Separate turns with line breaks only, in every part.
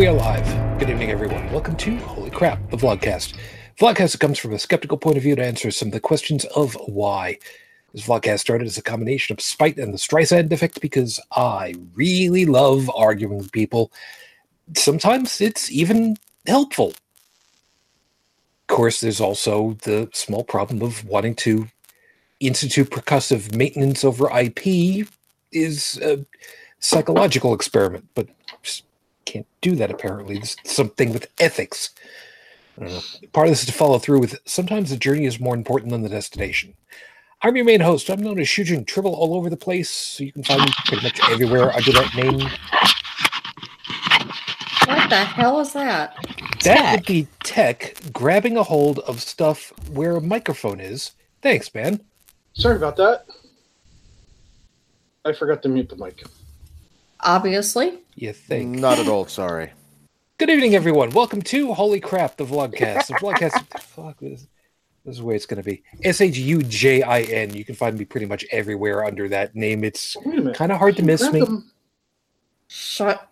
We are live. Good evening, everyone. Welcome to Holy Crap, the Vlogcast. Vlogcast comes from a skeptical point of view to answer some of the questions of why. This vlogcast started as a combination of spite and the Streisand effect because I really love arguing with people. Sometimes it's even helpful. Of course, there's also the small problem of wanting to institute percussive maintenance over IP is a psychological experiment, but can't do that apparently. There's something with ethics. I don't know. Part of this is to follow through with sometimes the journey is more important than the destination. I'm your main host. I'm known as Shujin Tribble all over the place, so you can find me pretty much everywhere under that name.
What the hell is that?
That would be tech grabbing a hold of stuff where a microphone is. Thanks, man.
Sorry about that. I forgot to mute the mic.
Obviously.
You think?
Not at all sorry.
Good evening, everyone. Welcome to Holy Crap, the Vlogcast. The Vlogcast. fuck this. This is the way it's going to be. S H U J I N. You can find me pretty much everywhere under that name. It's
Wait a minute.
kind of hard to miss me.
them.
Shut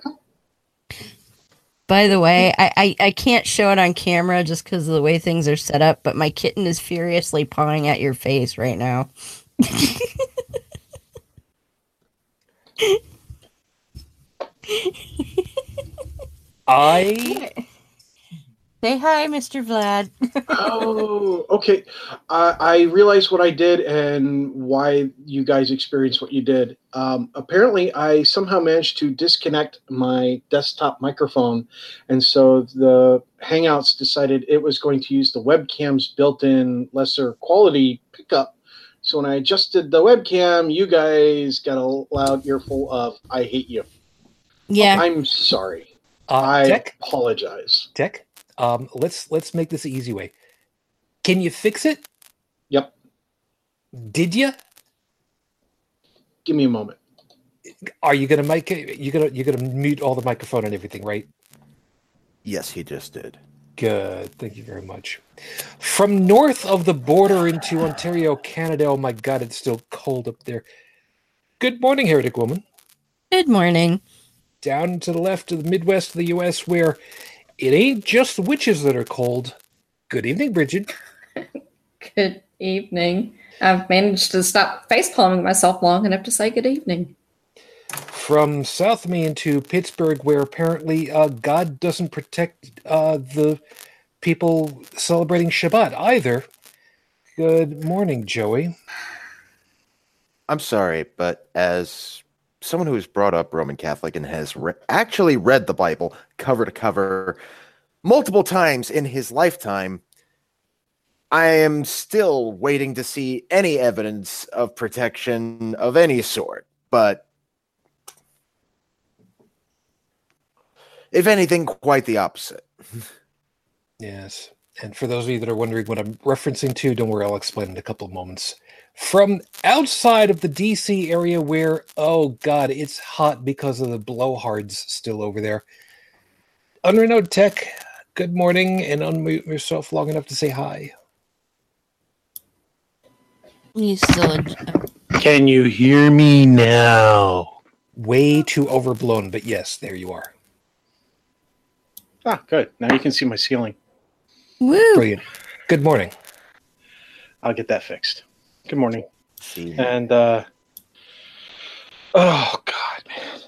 By the way, I, I, I can't show it on camera just because of the way things are set up, but my kitten is furiously pawing at your face right now.
I
Say hi, Mr. Vlad.
Oh, okay. I I realized what I did and why you guys experienced what you did. Um, apparently, I somehow managed to disconnect my desktop microphone, and so the Hangouts decided it was going to use the webcam's built-in lesser quality pickup. So when I adjusted the webcam, you guys got a loud earful of "I hate you."
Yeah.
I'm sorry.
uh,
I
tech
apologize.
tech. Um, let's let's make this the easy way. Can you fix it?
Yep.
Did you?
Give me a moment.
Are you gonna make it? You gonna you're gonna mute all the microphone and everything, right?
Yes, he just did.
Good. Thank you very much. From north of the border into Ontario, Canada. Oh my God, it's still cold up there. Good morning, heretic woman.
Good morning.
Down to the left of the Midwest of the U.S., where it ain't just the witches that are cold. Good evening, Bridget.
Good evening. I've managed to stop face palming myself long enough to say good evening.
From south of me into Pittsburgh, where apparently uh, God doesn't protect uh, the people celebrating Shabbat either. Good morning, Joey.
I'm sorry, but as someone who was brought up Roman Catholic and has re- actually read the Bible cover to cover multiple times in his lifetime, I am still waiting to see any evidence of protection of any sort. But if anything, quite the opposite.
Yes. And for those of you that are wondering what I'm referencing to, don't worry, I'll explain in a couple of moments. From outside of the DC area where, oh God, it's hot because of the blowhards still over there. Unrenode Tech, good morning, and unmute yourself long enough to say hi.
He's still.
Can you hear me now?
Way too overblown, but yes, there you are.
Ah, good. Now you can see my ceiling.
Woo!
Brilliant. Good morning.
I'll get that fixed. Good morning.
See,
And uh oh god, man.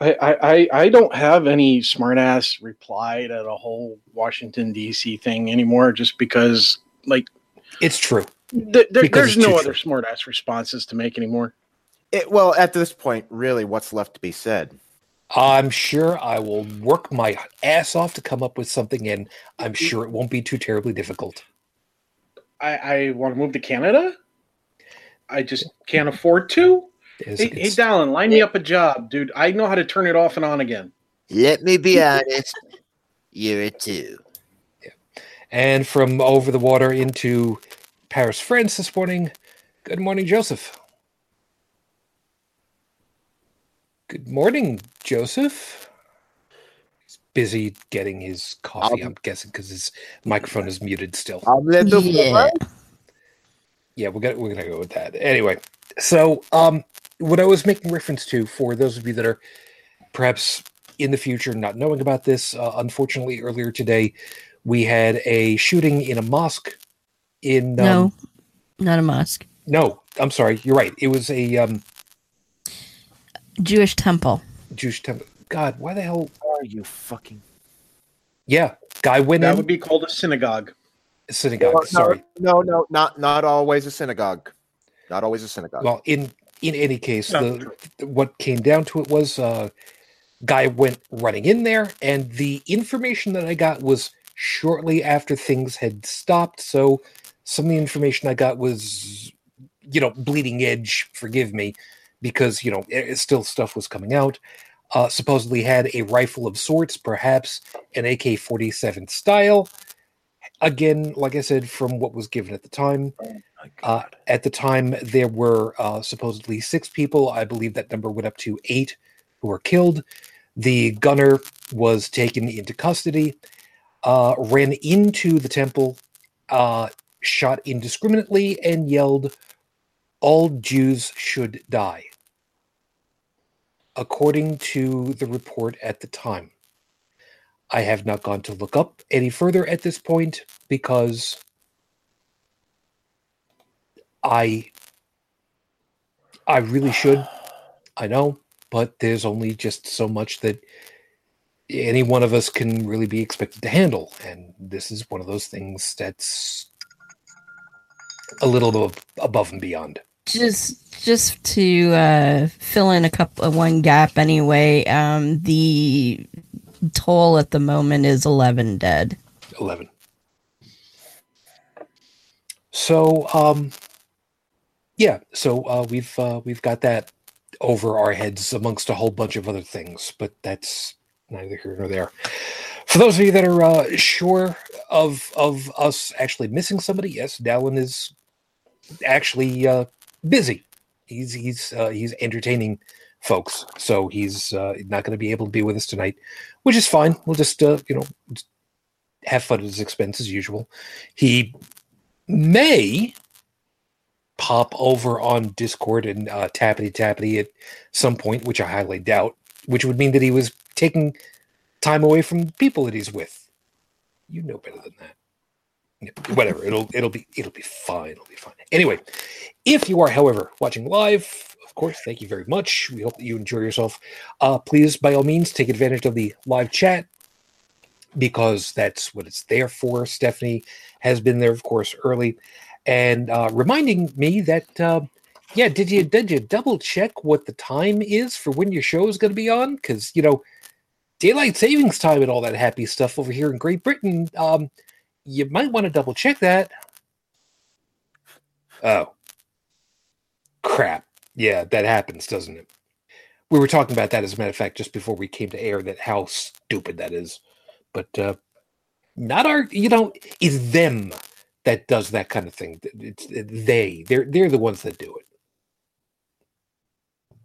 I, I, I- I don't have any smartass reply to the whole Washington DC thing anymore just because like
It's true.
th- there,
Because
there's
it's too
no
true.
other smartass responses to make anymore.
it, well, at this point, really, what's left to be said?
I'm sure I will work my ass off to come up with something, and I'm sure it won't be too terribly difficult.
I, I want to move to Canada. I just can't afford to.
It's-
Hey, hey Dallin, line me up a job, dude. I know how to turn it off and on again.
Let me be honest. You're a two.
And from over the water into Paris, France this morning. Good morning, Joseph. Good morning, Joseph. He's busy getting his coffee,
Um,
I'm guessing, because his microphone is muted still.
I'm little
Yeah.
Yeah, we're gonna we're gonna go with that. Anyway, so um what I was making reference to for those of you that are perhaps in the future, not knowing about this. Uh, unfortunately, earlier today, we had a shooting in a mosque. In um,
no, not a mosque.
no, I'm sorry, you're right. It was a um,
Jewish temple.
Jewish temple. God, why the hell?
Are you fucking
Yeah, guy went
That
in
would be called a synagogue.
Synagogue.
No,
sorry.
No, no, not not always a synagogue. Not always a synagogue.
Well, in in any case, the what came down to it was uh, guy went running in there, and the information that I got was shortly after things had stopped. So some of the information I got was, you know, bleeding edge. Forgive me, because you know it, it still stuff was coming out. Uh, supposedly had a rifle of sorts, perhaps an AK forty seven style. Again, like I said, from what was given at the time,
My
uh, at the time, there were uh, supposedly six people. I believe that number went up to eight who were killed. The gunner was taken into custody, uh, ran into the temple, uh, shot indiscriminately, and yelled, All Jews should die. According to the report at the time. I have not gone to look up any further at this point because I I really should. I know, but there's only just so much that any one of us can really be expected to handle, and this is one of those things that's a little above and beyond.
Just just to uh, fill in a couple of one gap anyway. Um, the toll at the moment is eleven dead.
11 so um yeah so uh we've uh we've got that over our heads amongst a whole bunch of other things but that's neither here nor there. For those of you that are uh sure of of us actually missing somebody yes dallin is actually uh busy. He's he's uh he's entertaining folks so he's uh not going to be able to be with us tonight which is fine we'll just uh you know have fun at his expense as usual. He may pop over on Discord and uh, tappity tappity at some point, which I highly doubt, which would mean that he was taking time away from people that he's with. You know better than that. Yeah, whatever. It'll it'll be it'll be fine. It'll be fine. Anyway, if you are, however, watching live, course, thank you very much. We hope that you enjoy yourself. Uh, please, by all means, take advantage of the live chat because that's what it's there for. Stephanie has been there, of course, early, and uh, reminding me that, uh, yeah, did you did you double check what the time is for when your show is going to be on? Because you know, daylight savings time and all that happy stuff over here in Great Britain. Um, you might want to double check that. Oh, crap! Yeah, that happens, doesn't it? We were talking about that, as a matter of fact, just before we came to air. That how stupid that is but uh, not our. You know, it's them that does that kind of thing. It's they. They're they're the ones that do it.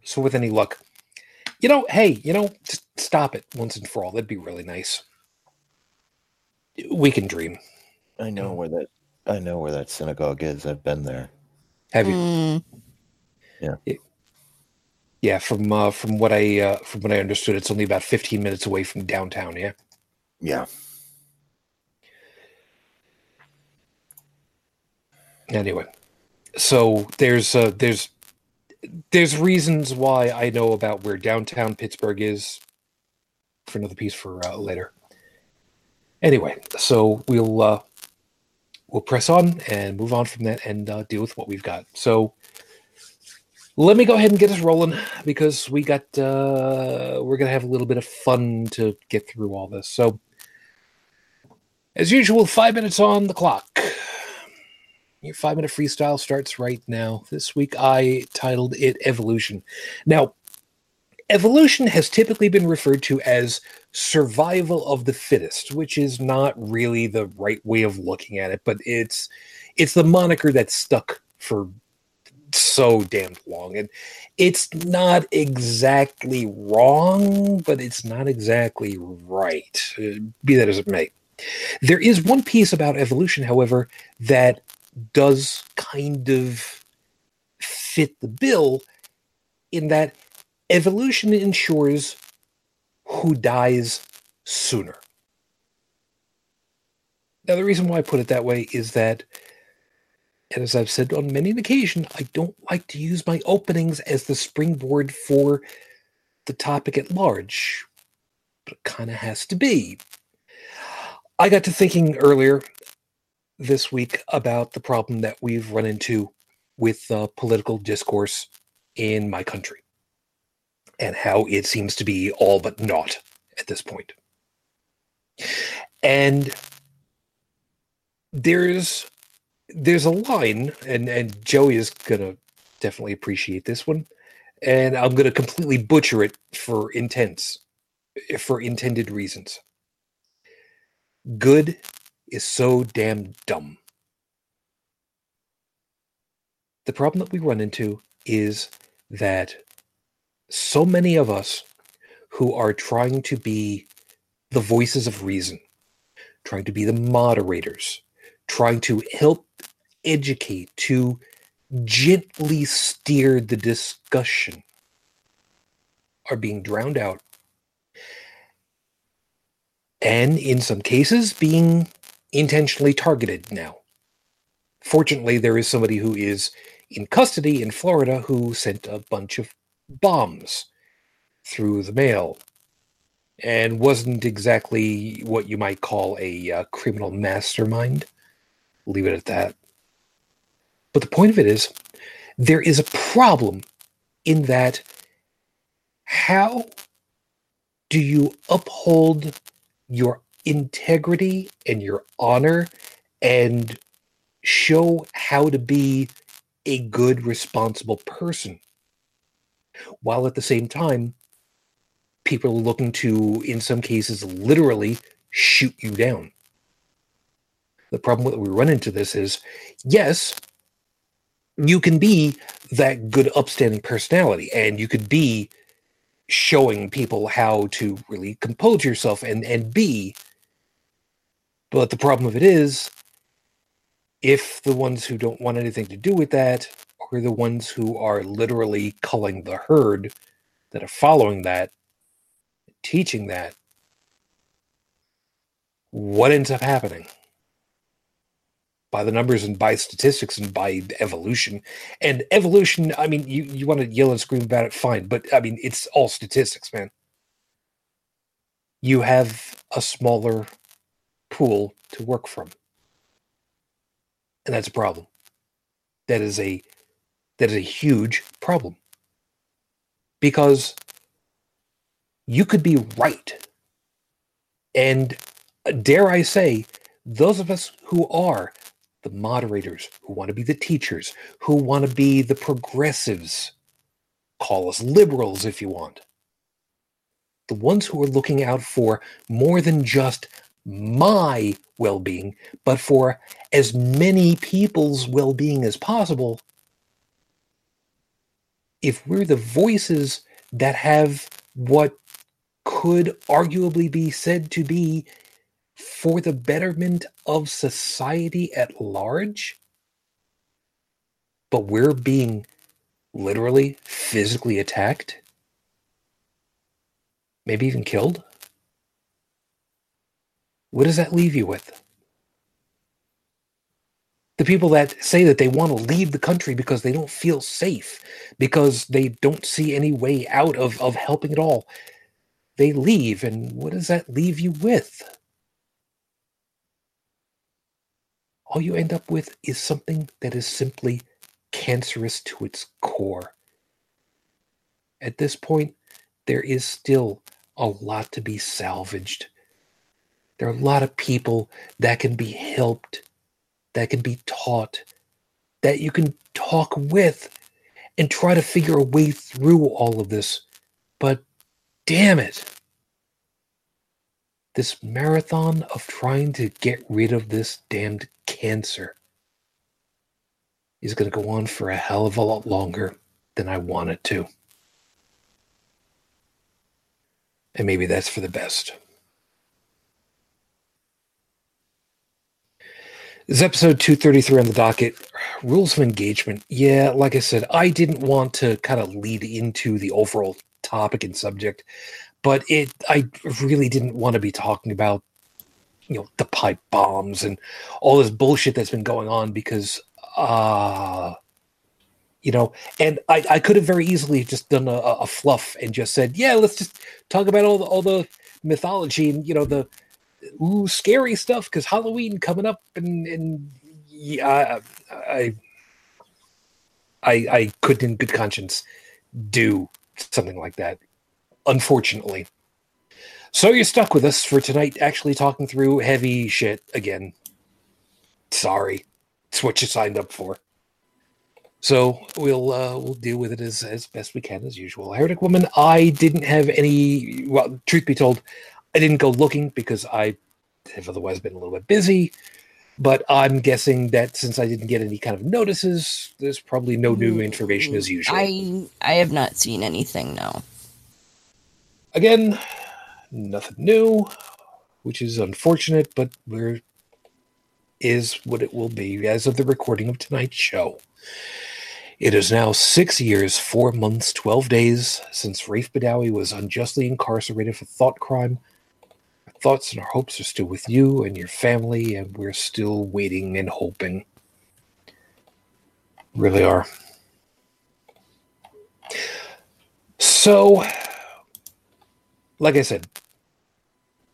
So with any luck, you know, hey, you know, just stop it once and for all. That'd be really nice. We can dream.
I know where that I know where that synagogue is. I've been there.
Have you?
Mm,
Yeah, Yeah, from uh, from what I uh, from what I understood, it's only about fifteen minutes away from downtown. Yeah.
Yeah.
anyway so there's uh there's there's reasons why i know about where downtown pittsburgh is for another piece for uh, later anyway so we'll uh we'll press on and move on from that and uh, deal with what we've got so let me go ahead and get us rolling because we got uh we're gonna have a little bit of fun to get through all this so as usual five minutes on the clock your five minute freestyle starts right now. This week I titled it Evolution. Now, evolution has typically been referred to as survival of the fittest, which is not really the right way of looking at it, but it's it's the moniker that's stuck for so damned long. And it's not exactly wrong, but it's not exactly right. Uh, be that as it may. There is one piece about evolution, however, that does kind of fit the bill in that evolution ensures who dies sooner. Now, the reason why I put it that way is that, and as I've said on many an occasion, I don't like to use my openings as the springboard for the topic at large, but it kind of has to be. I got to thinking earlier this week about the problem that we've run into with uh, political discourse in my country and how it seems to be all but naught at this point. And there's there's a line, and and Joey is gonna definitely appreciate this one, and I'm gonna completely butcher it for intents, for intended reasons. Good is so damn dumb. The problem that we run into is that so many of us who are trying to be the voices of reason, trying to be the moderators, trying to help educate, to gently steer the discussion, are being drowned out. And in some cases, being intentionally targeted now. Fortunately, there is somebody who is in custody in Florida who sent a bunch of bombs through the mail and wasn't exactly what you might call a uh, criminal mastermind. Leave it at that. But the point of it is, there is a problem in that how do you uphold your integrity and your honor and show how to be a good, responsible person? While at the same time, people are looking to, in some cases, literally shoot you down. The problem that we run into this is yes, you can be that good, upstanding personality, and you could be showing people how to really compose yourself and, and be. But the problem of it is, if the ones who don't want anything to do with that are the ones who are literally culling the herd that are following that, teaching that, what ends up happening? By the numbers and by statistics and by evolution. And evolution, I mean, you, you want to yell and scream about it, fine. But I mean, it's all statistics, man. You have a smaller pool to work from. And that's a problem. That is a that is a huge problem. Because you could be right. And dare I say, those of us who are the moderators, who want to be the teachers, who want to be the progressives, call us liberals if you want. The ones who are looking out for more than just my well being, but for as many people's well being as possible. If we're the voices that have what could arguably be said to be for the betterment of society at large, but we're being literally physically attacked, maybe even killed. What does that leave you with? The people that say that they want to leave the country because they don't feel safe, because they don't see any way out of, of helping at all they leave, and what does that leave you with? All you end up with is something that is simply cancerous to its core. At this point, there is still a lot to be salvaged. There are a lot of people that can be helped, that can be taught, that you can talk with and try to figure a way through all of this. But damn it. This marathon of trying to get rid of this damned cancer is going to go on for a hell of a lot longer than I want it to. And maybe that's for the best. This is episode 233 on the docket. Rules of engagement. Yeah, like I said, I didn't want to kind of lead into the overall topic and subject, but it I really didn't want to be talking about you know the pipe bombs and all this bullshit that's been going on because uh you know and I, I could have very easily just done a, a fluff and just said yeah let's just talk about all the all the mythology and you know the ooh scary stuff because Halloween coming up and and yeah I I I couldn't in good conscience do something like that unfortunately. So you're stuck with us for tonight, actually talking through heavy shit again. Sorry, it's what you signed up for. So we'll uh, we'll deal with it as as best we can as usual. Heretic woman, I didn't have any. Well, truth be told, I didn't go looking because I have otherwise been a little bit busy. But I'm guessing that since I didn't get any kind of notices, there's probably no new information as usual.
I I have not seen anything. No.
Again, nothing new, which is unfortunate, but we're is what it will be as of the recording of tonight's show. It is now six years, four months, twelve days since Raif Badawi was unjustly incarcerated for thought crime. Our thoughts and our hopes are still with you and your family, and we're still waiting and hoping. Really are. So, like I said,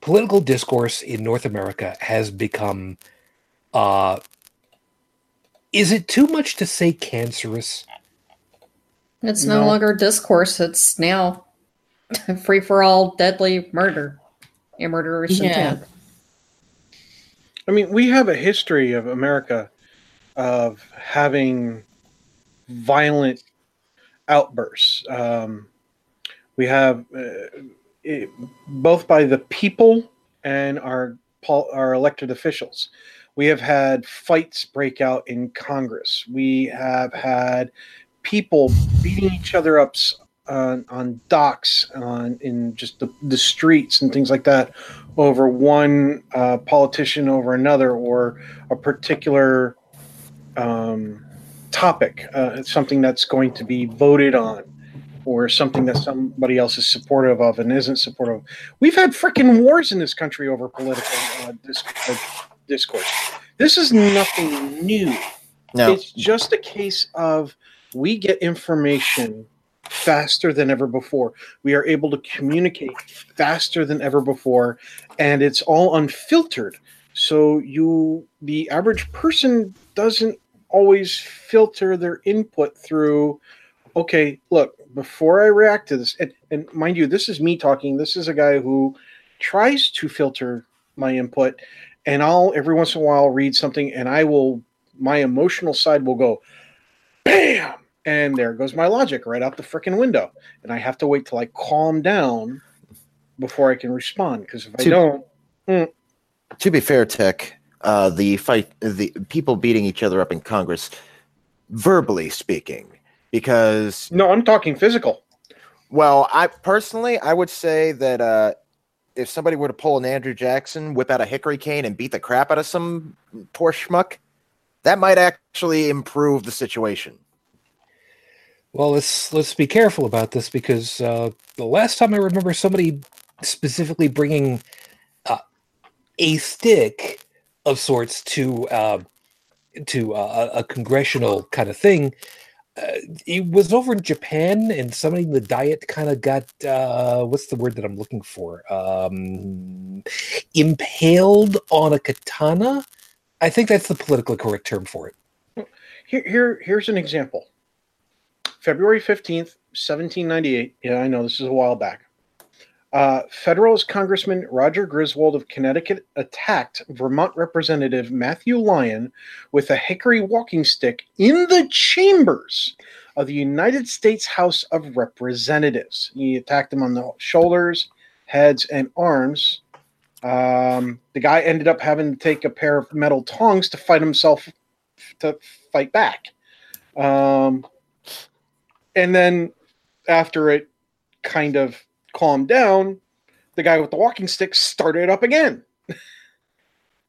political discourse in North America has become uh is it too much to say cancerous?
It's no,
No.
longer discourse. It's now free for all deadly murder and murderous
Yeah.
intent.
I mean, we have a history of America of having violent outbursts. Um, we have uh, it, both by the people and our our elected officials. We have had fights break out in Congress. We have had people beating each other up on, on docks, on in just the, the streets and things like that over one uh, politician over another or a particular um, topic, uh, something that's going to be voted on, or something that somebody else is supportive of and isn't supportive. of. We've had freaking wars in this country over political uh, uh, discourse. This is nothing new.
No,
It's just a case of we get information faster than ever before. We are able to communicate faster than ever before, and it's all unfiltered. So you, the average person, doesn't always filter their input through. Okay, look, before I react to this, and, and mind you, this is me talking. This is a guy who tries to filter my input, and I'll every once in a while read something, and I will my emotional side will go bam! And there goes my logic right out the freaking window. And i have to wait till i calm down before i can respond because if i
To-
don't
to be fair, Tech, uh, the fight, the people beating each other up in Congress, verbally speaking, because
no i'm talking physical
Well, I personally, I would say that uh, if somebody were to pull an Andrew Jackson, whip out a hickory cane, and beat the crap out of some poor schmuck, that might actually improve the situation.
Well, let's let's be careful about this because uh, the last time I remember somebody specifically bringing uh, a stick of sorts to uh, to uh, a a congressional kind of thing, it was over in Japan, and somebody in the diet kind of got uh, what's the word that I'm looking for? Um, impaled on a katana. I think that's the politically correct term for it.
here, here here's an example february 15th 1798 yeah i know this is a while back uh, Federalist Congressman Roger Griswold of Connecticut attacked Vermont Representative Matthew Lyon with a hickory walking stick in the chambers of the United States House of Representatives. He attacked him on the shoulders, heads, and arms. Um, the guy ended up having to take a pair of metal tongs to fight himself to fight back. Um, and then after it kind of calmed down, the guy with the walking stick started up again.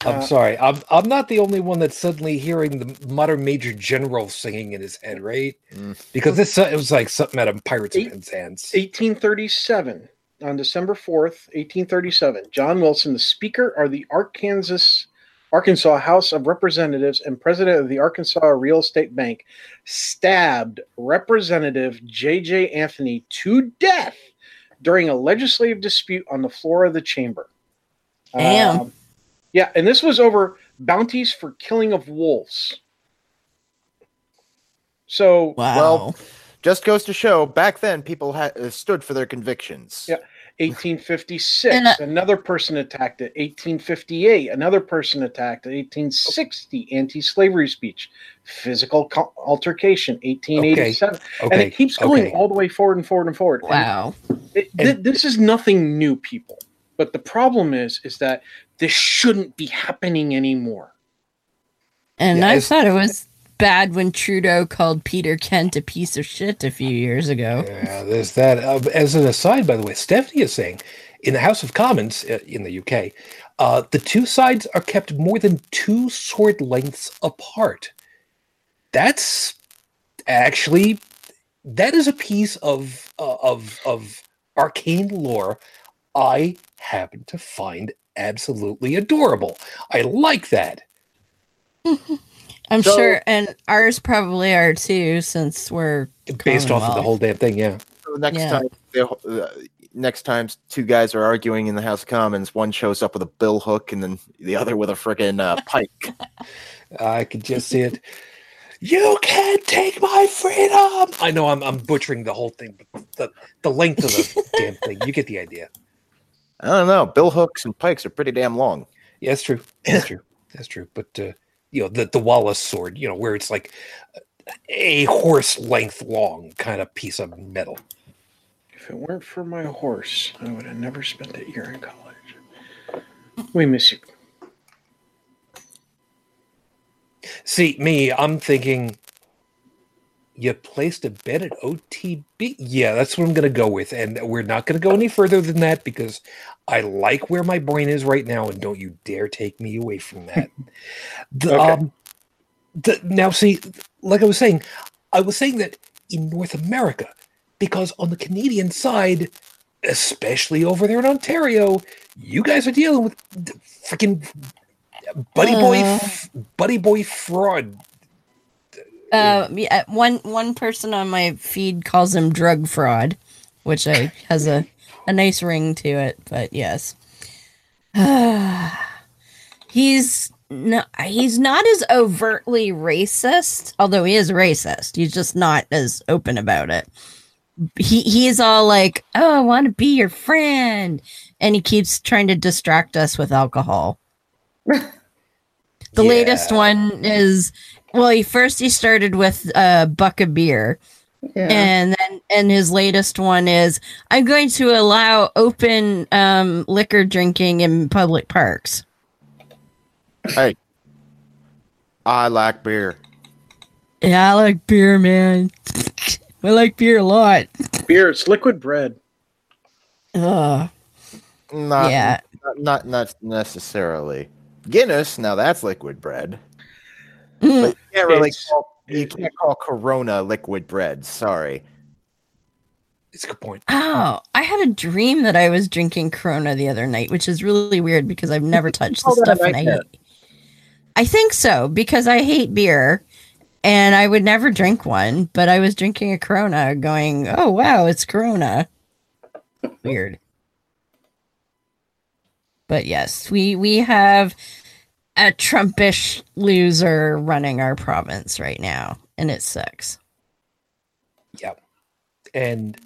I'm
Uh,
sorry. I'm I'm not the only one that's suddenly hearing the modern major general singing in his head, right?
Mm.
Because this uh, it was like something out of Pirates of
Eight-
Penzance.
1837. on December 4th, 1837, John Wilson, the Speaker of the Arkansas Arkansas House of Representatives and President of the Arkansas Real Estate Bank, stabbed Representative J.J. Anthony to death during a legislative dispute on the floor of the chamber.
Damn.
Um, yeah, and this was over bounties for killing of wolves. So
Wow.
Well, Just goes to show, back then people had uh, stood for their convictions.
Yeah. 1856,
And, uh,
another person attacked it. 1858, another person attacked it. 1860, anti-slavery speech, physical co- altercation. 1887, and
Okay.
it keeps going
okay.
all the way forward and forward and forward. And
wow.
it- thi- this is nothing new, people. But the problem is, is that this shouldn't be happening anymore.
And
Yeah,
I thought it was bad when Trudeau called Peter Kent a piece of shit a few years ago.
Yeah, there's that. Uh, as an aside, by the way, Stephanie is saying in the House of Commons uh, in the UK, uh, the two sides are kept more than two sword lengths apart. That's actually that is a piece of uh, of of arcane lore I happen to find absolutely adorable. I like that.
I'm
So-
sure, and ours probably are too, since we're
Based off of the whole damn thing, yeah.
So next
Yeah.
time, uh, next time two guys are arguing in the House of Commons, one shows up with a bill hook, and then the other with a friggin' uh, pike.
I could just see it. You can't take my freedom. I know I'm I'm butchering the whole thing, but the the length of the damn thing. You get the idea.
I don't know. Bill hooks and pikes are pretty damn long.
Yeah, that's true. That's true. That's true. But uh, you know the the Wallace sword, you know, where it's like a horse length long kind of piece of metal.
If it weren't for my horse, I would have never spent a year in college. We miss you.
See, me, I'm thinking you placed a bet at OTB. Yeah, that's what I'm going to go with. And we're not going to go any further than that because I like where my brain is right now. And don't you dare take me away from that. the,
Okay.
um, the, now, see, like I was saying, I was saying that in North America, because on the Canadian side, especially over there in Ontario, you guys are dealing with freaking buddy boy,
Uh.
f- buddy boy fraud.
Uh, yeah, one one person on my feed calls him drug fraud, which I has a a nice ring to it. But yes, he's no, he's not as overtly racist, although he is racist. He's just not as open about it. He he's all like, "Oh, I want to be your friend," and he keeps trying to distract us with alcohol. The latest one is well, he first he started with a buck of beer,
Yeah.
and then and his latest one is I'm going to allow open um, liquor drinking in public parks.
Hey, I like beer.
Yeah, I like beer, man. I like beer a lot.
Beer, it's liquid bread.
Ugh.
Not,
Yeah.
not, not not necessarily. Guinness, now that's liquid bread. But you can't really call, you can't call Corona liquid bread. Sorry.
It's a good point.
Oh, I had a dream that I was drinking Corona the other night, which is really weird because I've never touched the
call that a
stuff and I hate. I think so because I hate beer and I would never drink one, but I was drinking a Corona going, "Oh wow, it's Corona." Weird. But yes, we we have a Trumpish loser running our province right now, and it sucks. Yeah.
And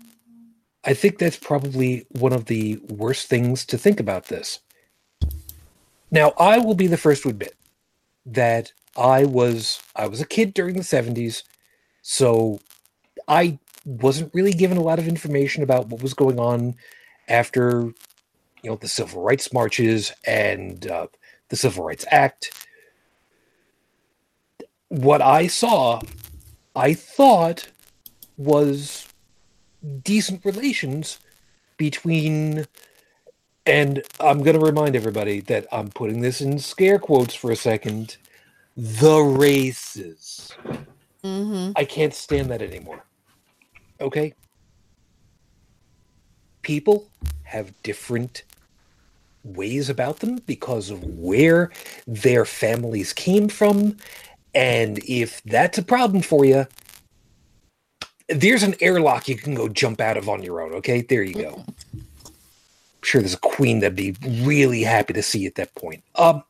I think that's probably one of the worst things to think about this. Now, I will be the first to admit that I was I was a kid during the 70s, so I wasn't really given a lot of information about what was going on after you know the civil rights marches and uh, the Civil Rights Act. What I saw, I thought was decent relations between and I'm going to remind everybody that I'm putting this in scare quotes for a second the races.
Mm-hmm.
I can't stand that anymore. Okay? people have different ways about them because of where their families came from. And if that's a problem for you, there's an airlock you can go jump out of on your own. Okay, there you go. I'm sure there's a queen that'd be really happy to see at that point. Um,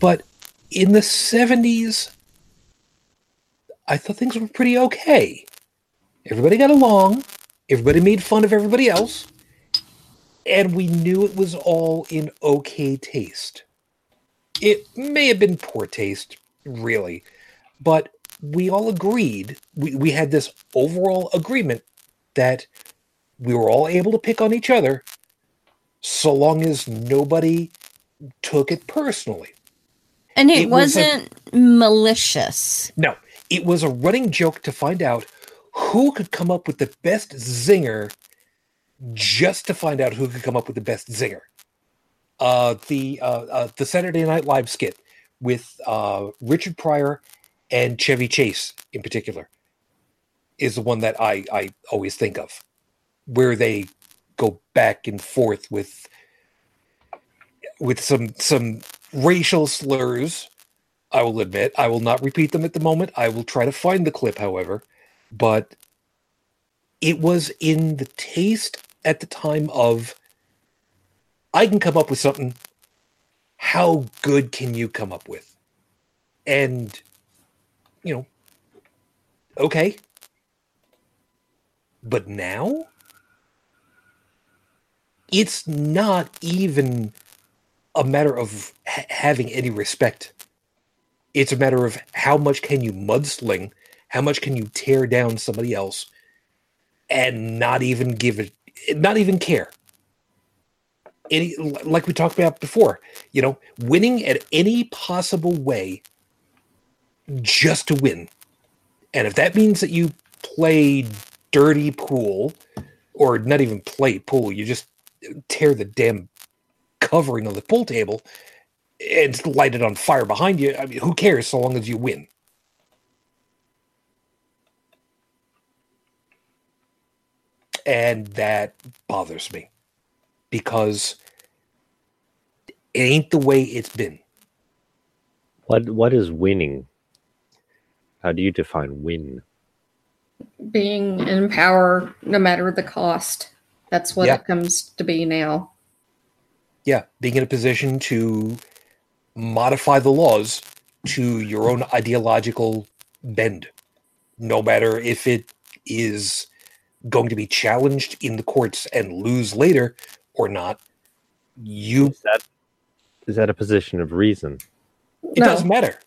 but in the 70s, I thought things were pretty okay. Everybody got along, everybody made fun of everybody else, and we knew it was all in okay taste. It may have been poor taste, really, but we all agreed, we, we had this overall agreement that we were all able to pick on each other so long as nobody took it personally.
And it,
It was a-
wasn't malicious.
No, it was a running joke to find out who could come up with the best zinger just to find out who could come up with the best zinger. Uh, the uh, uh, the Saturday Night Live skit with uh, Richard Pryor and Chevy Chase in particular is the one that I, I always think of, where they go back and forth with with some some racial slurs I will admit. I will not repeat them at the moment. I will try to find the clip, however. But it was in the taste at the time of I can come up with something. How good can you come up with? And, you know, okay. But now, it's not even a matter of ha- having any respect it's a matter of how much can you mudsling, how much can you tear down somebody else, and not even give it, not even care. Any, like we talked about before, you know, winning at any possible way just to win. And if that means that you play dirty pool, or not even play pool, you just tear the damn covering of the pool table and light it on fire behind you. I mean, who cares so long as you win? And that bothers me because it ain't the way it's been.
What what is winning? How do you define win?
Being in power, no matter the cost. That's what
Yeah.
it comes to be now.
Yeah, being in a position to modify the laws to your own ideological bend, no matter if it is going to be challenged in the courts and lose later or not. You,
Is that is that a position of reason?
it
no,
doesn't matter.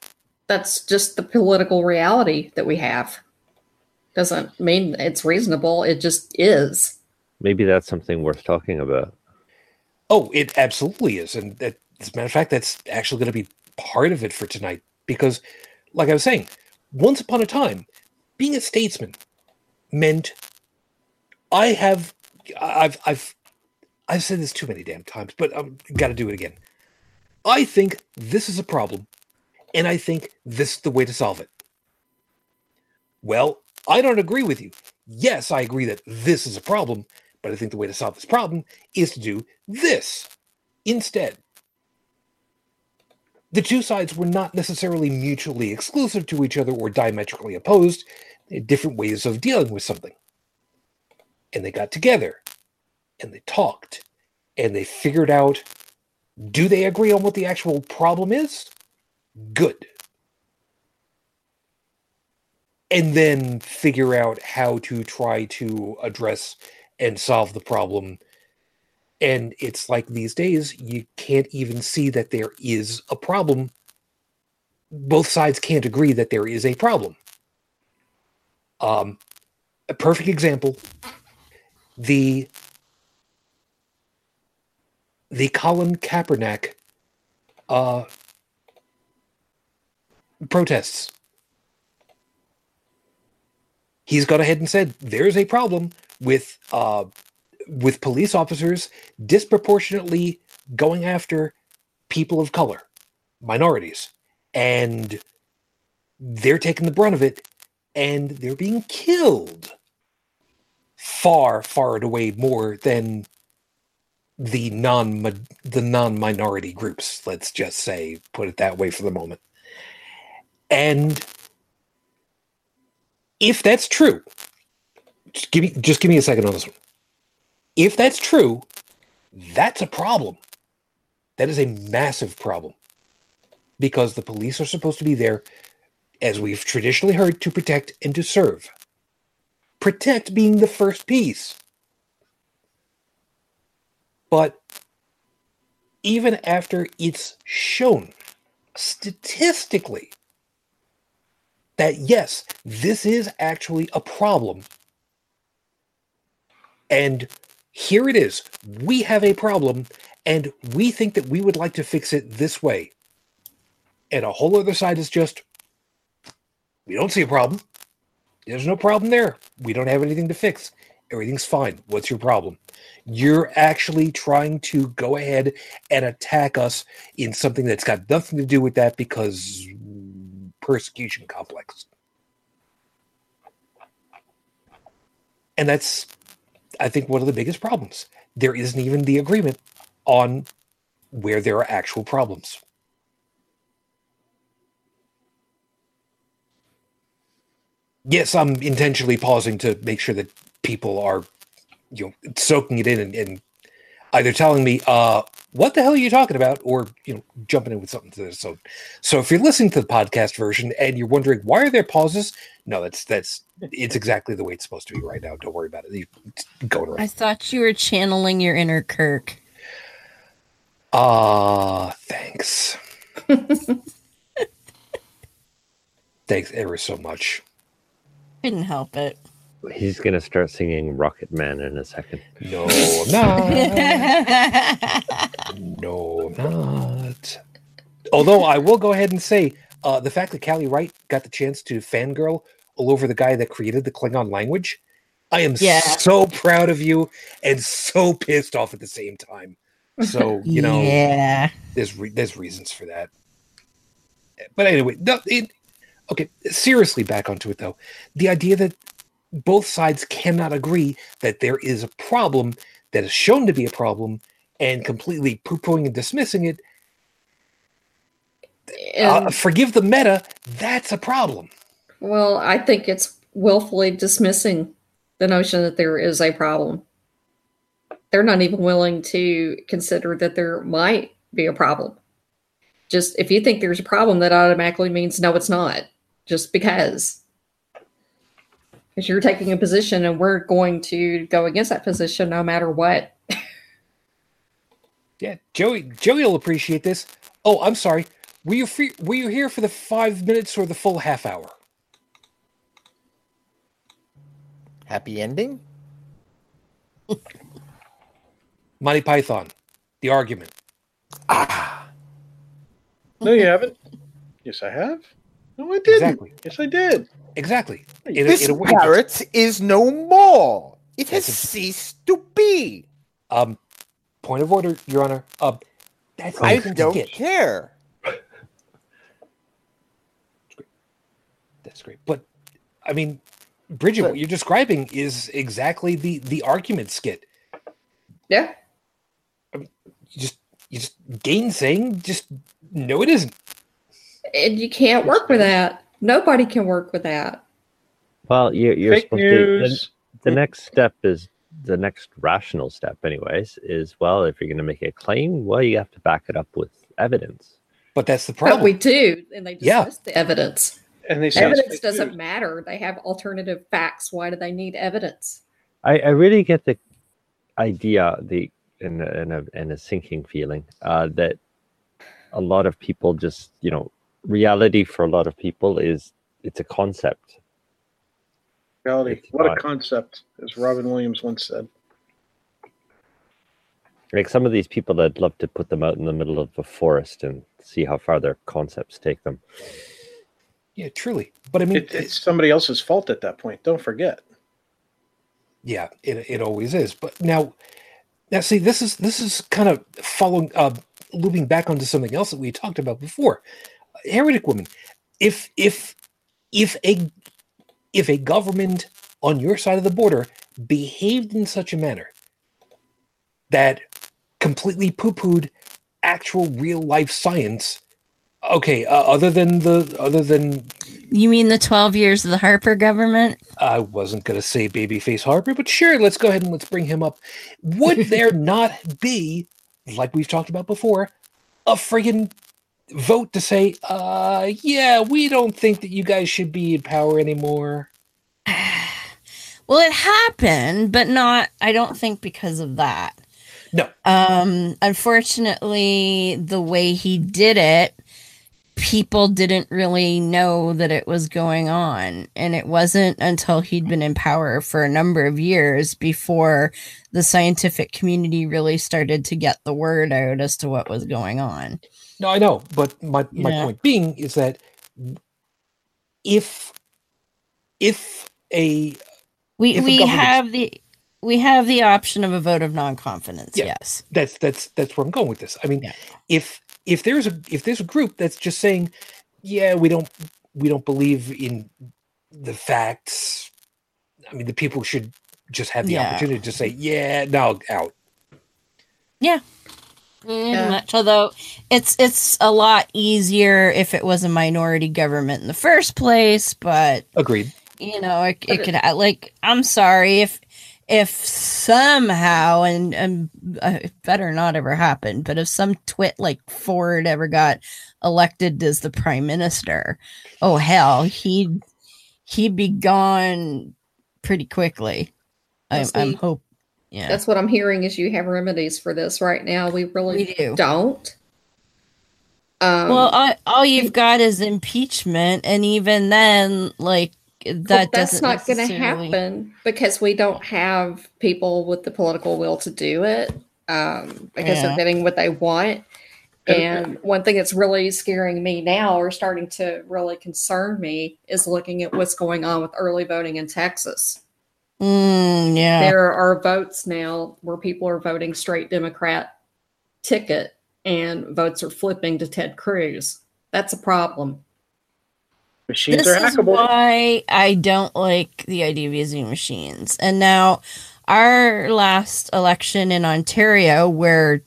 that's just the political reality that we have. Doesn't mean it's reasonable. It just is.
Maybe that's something worth talking about.
Oh, it absolutely is. And that, as a matter of fact, that's actually going to be part of it for tonight. Because, like I was saying, once upon a time, being a statesman meant I have, I've, I've, I've said this too many damn times, but I've got to do it again. I think this is a problem, and I think this is the way to solve it. Well, I don't agree with you. Yes, I agree that this is a problem, but I think the way to solve this problem is to do this instead. The two sides were not necessarily mutually exclusive to each other or diametrically opposed. Different ways of dealing with something. And they got together and they talked and they figured out do they agree on what the actual problem is? Good. And then figure out how to try to address and solve the problem. And it's like these days, you can't even see that there is a problem. Both sides can't agree that there is a problem. Um, a perfect example the the Colin Kaepernick uh, protests. He's gone ahead and said there's a problem with uh, with police officers disproportionately going after people of color, minorities, and they're taking the brunt of it, and they're being killed far, far and away more than the non the non minority groups. Let's just say, put it that way for the moment. And if that's true, just give me just give me a second on this one. If that's true, that's a problem. That is a massive problem. Because the police are supposed to be there, as we've traditionally heard, to protect and to serve. Protect being the first piece. But even after it's shown statistically that yes, this is actually a problem. And here it is. We have a problem, and we think that we would like to fix it this way. And a whole other side is just, we don't see a problem. There's no problem there. We don't have anything to fix. Everything's fine. What's your problem? You're actually trying to go ahead and attack us in something that's got nothing to do with that because persecution complex. And that's, I think, one of the biggest problems. There isn't even the agreement on where there are actual problems. Yes, I'm intentionally pausing to make sure that people are, you know, soaking it in and, and either telling me, uh, what the hell are you talking about? Or, you know, jumping in with something to this. So, so if you're listening to the podcast version and you're wondering why are there pauses? No, that's, that's, it's exactly the way it's supposed to be right now. Don't worry about it. It's going.
I thought you were channeling your inner Kirk.
Ah, thanks. thanks ever so much.
Couldn't help it.
He's gonna start singing Rocket Man in a second.
No, I'm not. no, I'm not. Although I will go ahead and say uh, the fact that Callie Wright got the chance to fangirl all over the guy that created the Klingon language, I am
Yeah.
so proud of you and so pissed off at the same time. So you know,
yeah.
there's re- there's reasons for that. But anyway, no, it, okay. Seriously, back onto it though. The idea that both sides cannot agree that there is a problem that is shown to be a problem and completely poo-pooing and dismissing it. Uh, forgive the meta. That's a problem.
well, I think it's willfully dismissing the notion that there is a problem. They're not even willing to consider that there might be a problem. Just if you think there's a problem, that automatically means no, it's not. Just because. Because you're taking a position and we're going to go against that position no matter what.
Yeah, Joey. Joey will appreciate this. Oh, I'm sorry. Were you free, were you here for the five minutes or the full half hour?
Happy ending?
Monty Python, the argument.
Ah,
No, you haven't. Yes, I have. No, I didn't.
Exactly.
Yes, I did.
Exactly. In a-
this
in a
parrot is no more. It has
That's a-
ceased to be.
Um, point of order, Your Honor. Um, that's
I don't
get.
care.
That's great. That's great. But I mean, Bridget,
But-
what you're describing is exactly the the argument skit.
Yeah.
You just you just gainsaying. Just no, it isn't.
And you can't work with that. Nobody can work with that.
Well, you're, you're
Fake
supposed to. The, the next step is the next rational step, anyways. Is well, if you're going to make a claim, well, you have to back it up with evidence.
But that's the problem.
But
problem.
we do, and they
Yeah.
dismiss the evidence.
And they
Evidence doesn't
news.
matter. They have alternative facts. Why do they need evidence?
I, I really get the idea, the in a, in a, in a sinking feeling uh, that a lot of people just, you know, reality for a lot of people is it's a concept.
Reality.
It's
What a concept, as Robin Williams once said.
Like some of these people, I'd love to put them out in the middle of a forest and see how far their concepts take them.
yeah, truly. But I mean,
It, it's somebody else's fault at that point. Don't forget.
yeah, it it always is. But now, now see, this is this is kind of following, uh, looping back onto something else that we talked about before. Heretic woman If if if a if a government on your side of the border behaved in such a manner that completely poo-pooed actual real life science. Okay, uh, other than the other than
You mean the 12 years of the Harper government?
I wasn't going to say babyface Harper, but sure, let's go ahead and let's bring him up. Would there not be, like we've talked about before, a friggin' vote to say, uh, yeah, we don't think that you guys should be in power anymore?
Well, it happened, but not, I don't think because of that.
No.
Um, unfortunately, the way he did it, people didn't really know that it was going on. And it wasn't until he'd been in power for a number of years before the scientific community really started to get the word out as to what was going on.
No, I know, but my, my
Yeah.
point being is that if if a
We
If
we
government-
have the we have the option of a vote of non-confidence.
Yeah.
Yes.
that's that's that's where I'm going with this. I mean,
Yeah.
if if there's a if there's a group that's just saying, yeah, we don't we don't believe in the facts. I mean, the people should just have the
Yeah.
opportunity to say, yeah, no, out.
Pretty
Yeah.
much. Although it's it's a lot easier if it was a minority government in the first place, but
Agreed.
you know, it, it
it-
could like I'm sorry if if somehow and and uh, it better not ever happen, but if some twit like Ford ever got elected as the prime minister, oh hell, he'd he'd be gone pretty quickly. I,
Well,
I'm
see,
hope. Yeah,
That's what I'm hearing is you have remedies for this right now. We really
we do.
don't. Um,
Well, all, all you've got is impeachment, and even then, like
well,
that
that's
doesn't
not going to happen because we don't have people with the political will to do it um, because
Yeah.
they're getting what they want.
And-
And one thing that's really scaring me now, or starting to really concern me, is looking at what's going on with early voting in Texas.
Mm, yeah,
There are votes now where people are voting straight Democrat ticket and votes are flipping to Ted Cruz. That's a problem.
Machines
this
are
is
hackable.
why I don't like the idea of using machines. And now, our last election in Ontario, where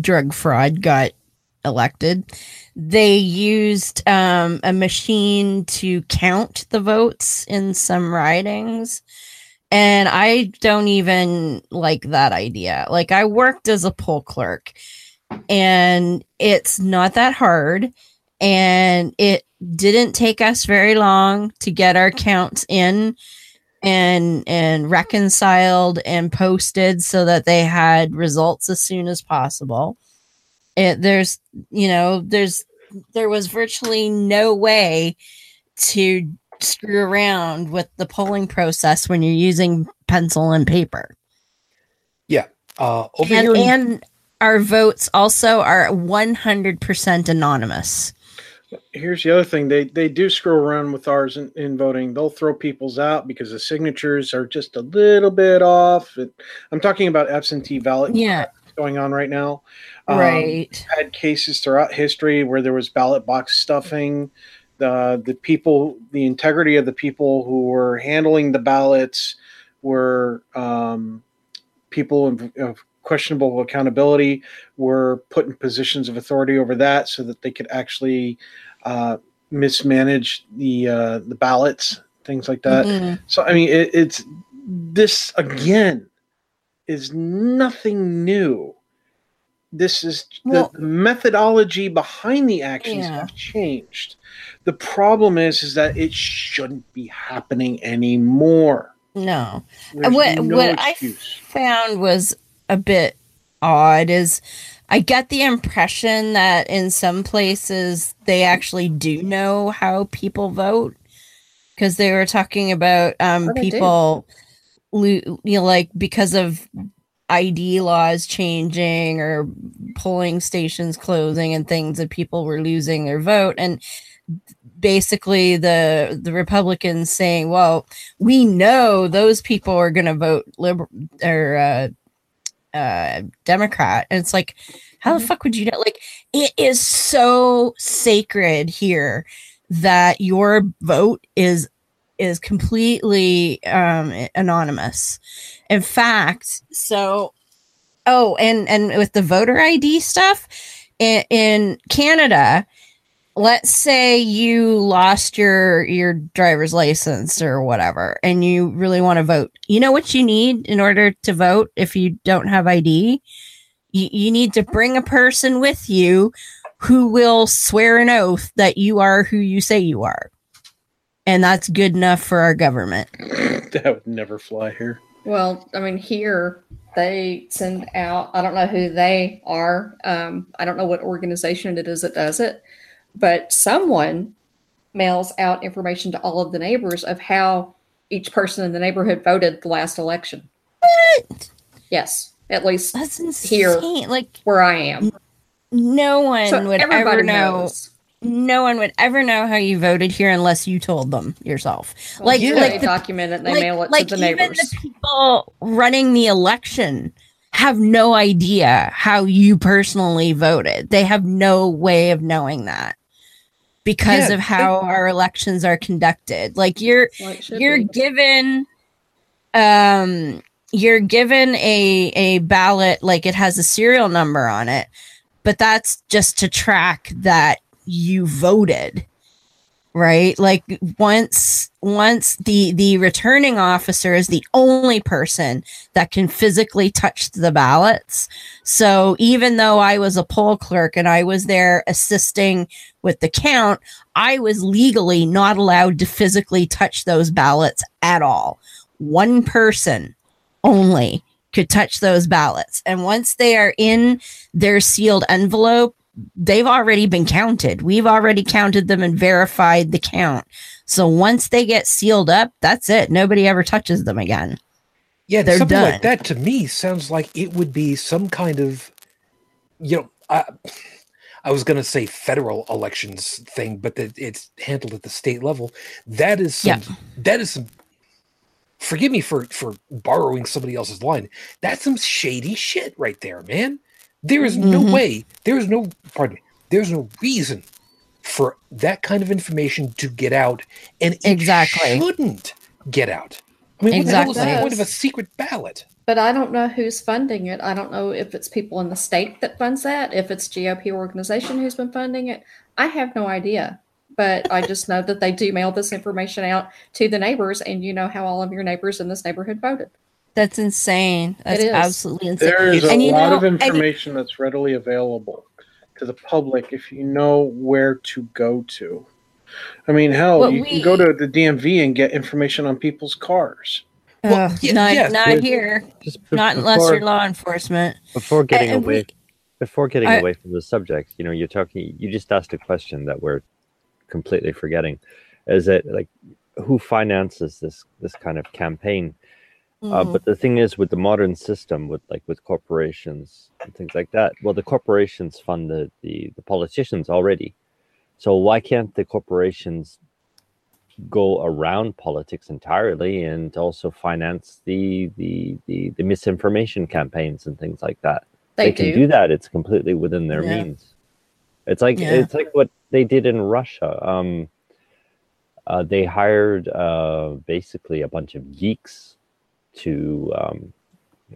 Doug Ford got elected, they used um, a machine to count the votes in some ridings. And I don't even like that idea. Like, I worked as a poll clerk, and it's not that hard. And it didn't take us very long to get our counts in and and reconciled and posted so that they had results as soon as possible. It, there's you know there's there was virtually no way to screw around with the polling process when you're using pencil and paper. Yeah.
Uh, over
And,
here, in-
and our votes also are 100% anonymous.
Here's the other thing: they they do screw around with ours in, in voting. They'll throw people's out because the signatures are just a little bit off. It, I'm talking about absentee ballot
Yeah,
going on right now. Um,
right.
had cases throughout history where there was ballot box stuffing. The the people, the integrity of the people who were handling the ballots were um, people of, of questionable accountability. Were put in positions of authority over that so that they could actually uh, mismanage the uh, the ballots, things like that.
Mhm.
So I mean, it, it's this again is nothing new. This is
Well-
the methodology behind the actions
Yeah.
have changed. The problem is, is that it shouldn't be happening anymore.
No.
There's
what
no
what I found was a bit odd is I get the impression that in some places they actually do know how people vote because they were talking about um
Oh,
people lo- you know like because of ID laws changing or polling stations closing and things that people were losing their vote. And basically the the Republicans saying, "Well, we know those people are going to vote liberal or uh, uh, Democrat," and it's like, how the fuck would you know? Like, it is so sacred here that your vote is is completely um, anonymous. In fact, so oh, and and with the voter ID stuff in, in Canada, let's say you lost your your driver's license or whatever and you really want to vote you know what you need in order to vote if you don't have id you, you need to bring a person with you who will swear an oath that you are who you say you are and that's good enough for our government
that would never fly here.
Well, I mean, here they send out, I don't know who they are. Um, I don't know what organization it is that does it, but someone mails out information to all of the neighbors of how each person in the neighborhood voted the last election.
what
Yes, at least
that's insane
Here.
like
where I am.
no one
So
would ever know
knows.
No one would ever know how you voted here unless you told them yourself
Well,
like
yeah,
like the
document it and they
like,
mail it
like
to the
even
neighbors.
the people running the election have no idea how you personally voted. They have no way of knowing that because
Yeah,
of how our elections are conducted. Like you're
Well,
you're
be.
given um you're given a a ballot like it has a serial number on it, but that's just to track that you voted right? Like once once the the returning officer is the only person that can physically touch the ballots. So even though i was a poll clerk and i was there assisting with the count i was legally not allowed to physically touch those ballots at all. One person only could touch those ballots. And once they are in their sealed envelope they've already been counted. We've already counted them and verified the count. So once they get sealed up, that's it. Nobody ever touches them again.
Yeah,
They're
something
done.
like that to me sounds like it would be some kind of, you know, I, I was going to say federal elections thing, but that it's handled at the state level. That is some. That is some. Forgive me for for borrowing somebody else's line. That's some shady shit right there, man. There is no
Mhm.
way. There is no. Pardon me. There's no reason for that kind of information to get out, and it
Exactly.
shouldn't get out. I mean, what the hell is the point of a secret ballot?
But I don't know who's funding it. I don't know if it's people in the state that funds that, if it's GOP organization who's been funding it. I have no idea. But I just know that they do mail this information out to the neighbors, and you know how all of your neighbors in this neighborhood voted.
That's insane. That's
is.
absolutely insane.
There is a
And you
lot
know,
of
and-
information that's readily available to the public if you know where to go to. I mean, hell,
What
you
we-
can go to the DMV and get information on people's cars.
Well, yeah,
not
yeah,
not here.
Just be-
Not unless you're law enforcement.
before getting
and we-
away before getting
I-
away from the subject you know you're talking you just asked a question that we're completely forgetting is it like who finances this this kind of campaign uh,
Mhm.
but the thing is with the modern system with like with corporations and things like that well the corporations fund the the, the politicians already so why can't the corporations go around politics entirely and also finance the the the, the misinformation campaigns and things like that
They,
can
do.
do that it's completely within their
Yeah.
means it's like
Yeah.
it's like what they did in russia um uh, they hired uh, basically a bunch of geeks to um,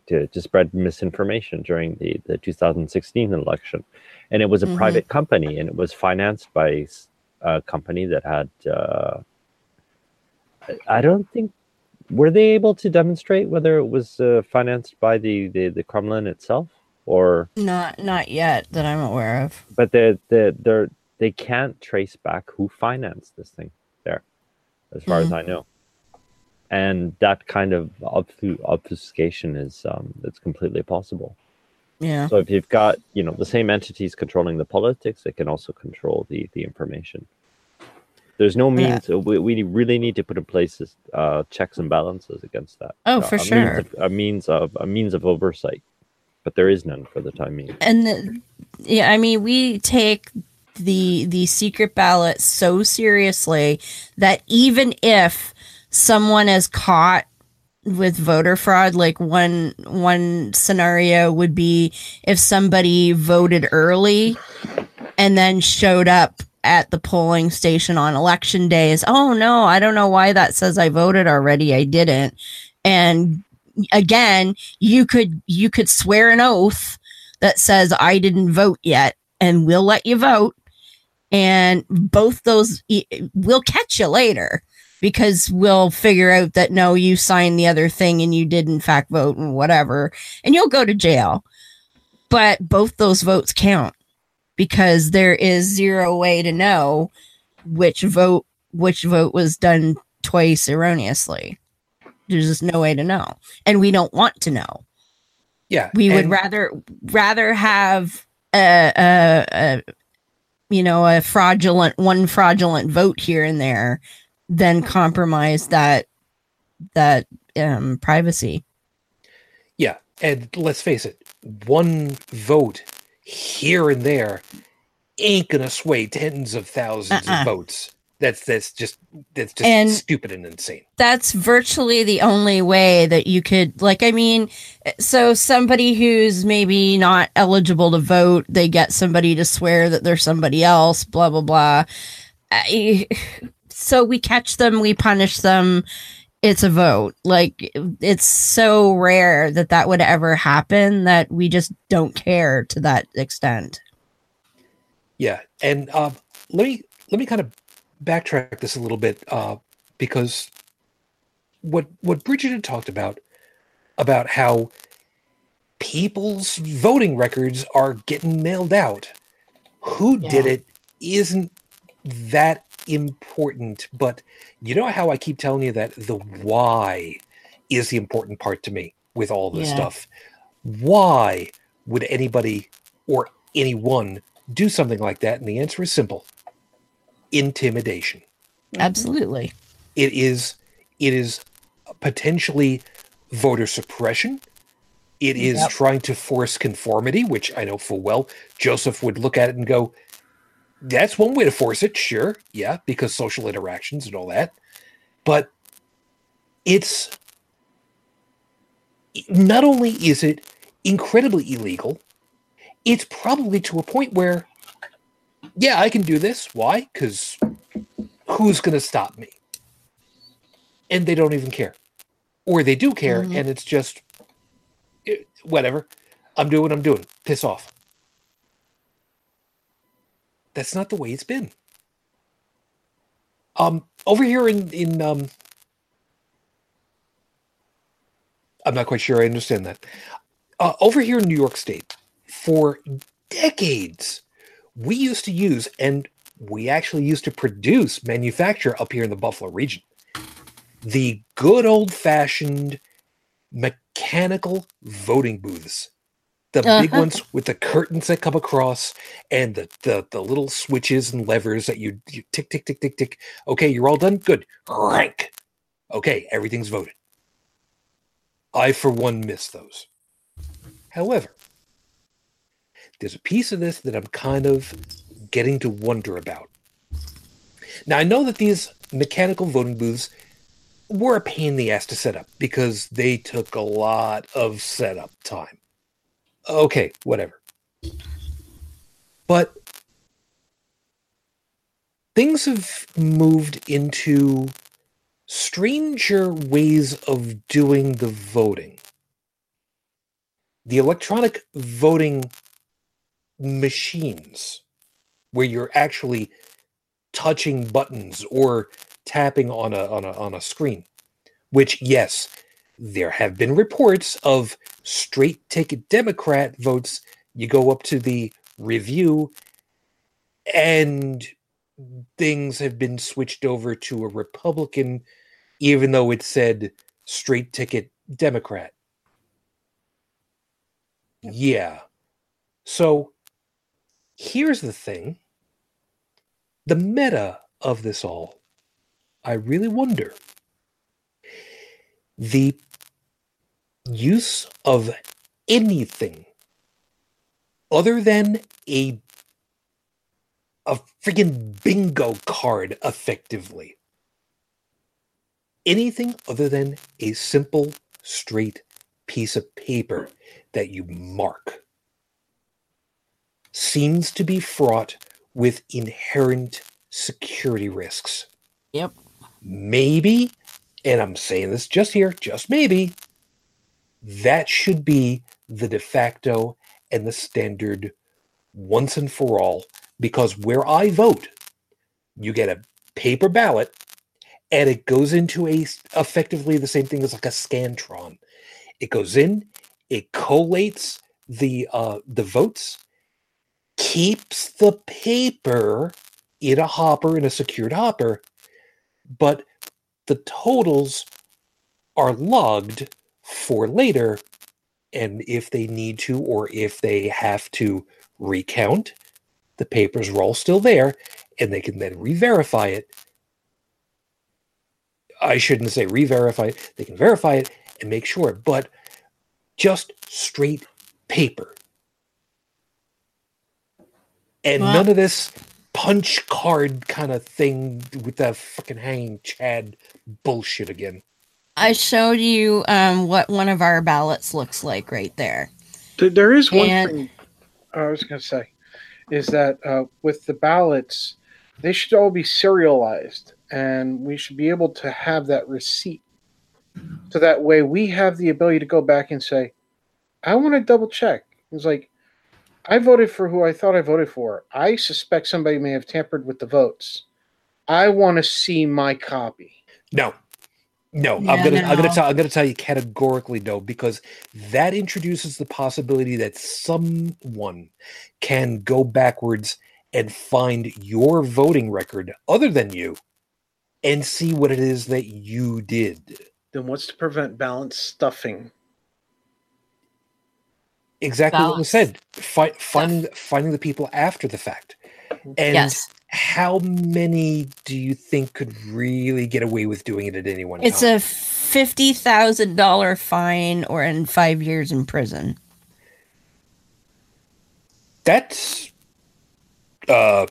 to, to spread misinformation during the, the 2016 election, and it was a
Mhm.
private company, and it was financed by a company that had. Uh, I- don't think were they able to demonstrate whether it was uh, financed by the, the the Kremlin itself or
Not not yet that I'm aware of.
but they they they're they can't trace back who financed this thing there as far as i know and that kind of obfu- obfuscation is um it's completely possible
Yeah.
so if you've got you know the same entities controlling the politics they can also control the the information there's no
Yeah.
means we, we really need to put in place this, uh, checks and balances against that
Oh,
Uh,
for
a means
sure.
of- a means of a means of oversight but there is none for the time being
and the, yeah i mean we take the the secret ballot so seriously that even if someone is caught with voter fraud like one one scenario would be if somebody voted early and then showed up at the polling station on election days. Oh no, I don't know why that says I voted already. I didn't. And again, you could you could swear an oath that says I didn't vote yet and we'll let you vote. And both those we'll catch you later because we'll figure out that no, you signed the other thing and you did in fact vote and whatever, and you'll go to jail. But both those votes count because there is zero way to know which vote which vote was done twice erroneously. There's just no way to know, and we don't want to know.
Yeah,
we would rather rather have a, a, a you know a fraudulent one fraudulent vote here and there than compromise that that um privacy.
Yeah, and let's face it, one vote here and there ain't gonna sway tens of 1000s
Uh-uh.
of votes. That's that's just that's just
And-
stupid and insane.
that's virtually the only way that you could like i mean so somebody who's maybe not eligible to vote they get somebody to swear that they're somebody else blah blah blah I- so we catch them we punish them. It's a vote. Like it's so rare that that would ever happen that we just don't care to that extent.
Yeah, and um, let me let me kind of backtrack this a little bit uh, because what what Bridget had talked about about how people's voting records are getting mailed out. Who did it isn't that important, but you know how I keep telling you that the why is the important part to me with all this
Yeah.
stuff. Why would anybody or anyone do something like that? And the answer is simple intimidation. Mm-hmm.
absolutely
It is it is potentially voter suppression. It is
Yep.
trying to force conformity, which I know full well Joseph would look at it and go, that's one way to force it, sure. Yeah, because social interactions and all that. But it's not only is it incredibly illegal, it's probably to a point where, yeah, I can do this. Why? Because who's going to stop me? And they don't even care. Or they do care,
Mhm.
and it's just eh, whatever. I'm doing what I'm doing. Piss off. That's not the way it's been. Um, over here in in um, I'm not quite sure I understand that. Uh, over here in New York State, for decades, we used to use and we actually used to produce, manufacture up here in the Buffalo region, the good old fashioned mechanical voting booths. The big
Uh-huh.
ones with the curtains that come across and the, the, the little switches and levers that you, you tick, tick, tick, tick, tick. Okay, you're all done? Good. Rank. Okay, everything's voted. I, for one, miss those. However, there's a piece of this that I'm kind of getting to wonder about. Now, I know that these mechanical voting booths were a pain in the ass to set up because they took a lot of setup time. Okay, whatever. But things have moved into stranger ways of doing the voting. The electronic voting machines, where you're actually touching buttons or tapping on a on a on a screen. Which, yes, there have been reports of straight ticket Democrat votes. You go up to the review, and things have been switched over to a Republican, even though it said straight ticket Democrat. Yeah. So here's the thing the meta of this all, I really wonder the use of anything other than a a freaking bingo card effectively anything other than a simple straight piece of paper that you mark seems to be fraught with inherent security risks.
Yep.
Maybe, and I'm saying this just here, just maybe, that should be the de facto and the standard once and for all. Because where I vote, you get a paper ballot and it goes into a effectively the same thing as like a scantron. It goes in, it collates the uh the votes, keeps the paper in a hopper in a secured hopper, but the totals are logged for later and if they need to or if they have to recount the papers are all still there and they can then re-verify it. I shouldn't say re-verify it they can verify it and make sure but just straight paper. And
Well-
none of this punch card kind of thing with the fucking hanging chad bullshit again
I showed you um, what one of our ballots looks like right there.
There- There is one
And-
thing I was going to say is that uh, with the ballots, they should all be serialized, and we should be able to have that receipt. So that way, we have the ability to go back and say, "I want to double check." It's like, I voted for who I thought I voted for. I suspect somebody may have tampered with the votes. I want to see my copy.
No, no, I'm gonna I'm gonna tell I'm gonna tell you categorically no because that introduces the possibility that someone can go backwards and find your voting record other than you and see what it is that you did.
Then what's to prevent ballot stuffing?
Exactly what was said. Fi- finding finding the people after the fact. And
yes,
how many do you think could really get away with doing it at any one
it's
time?
a fifty thousand dollar fine or in five years in prison.
That's uh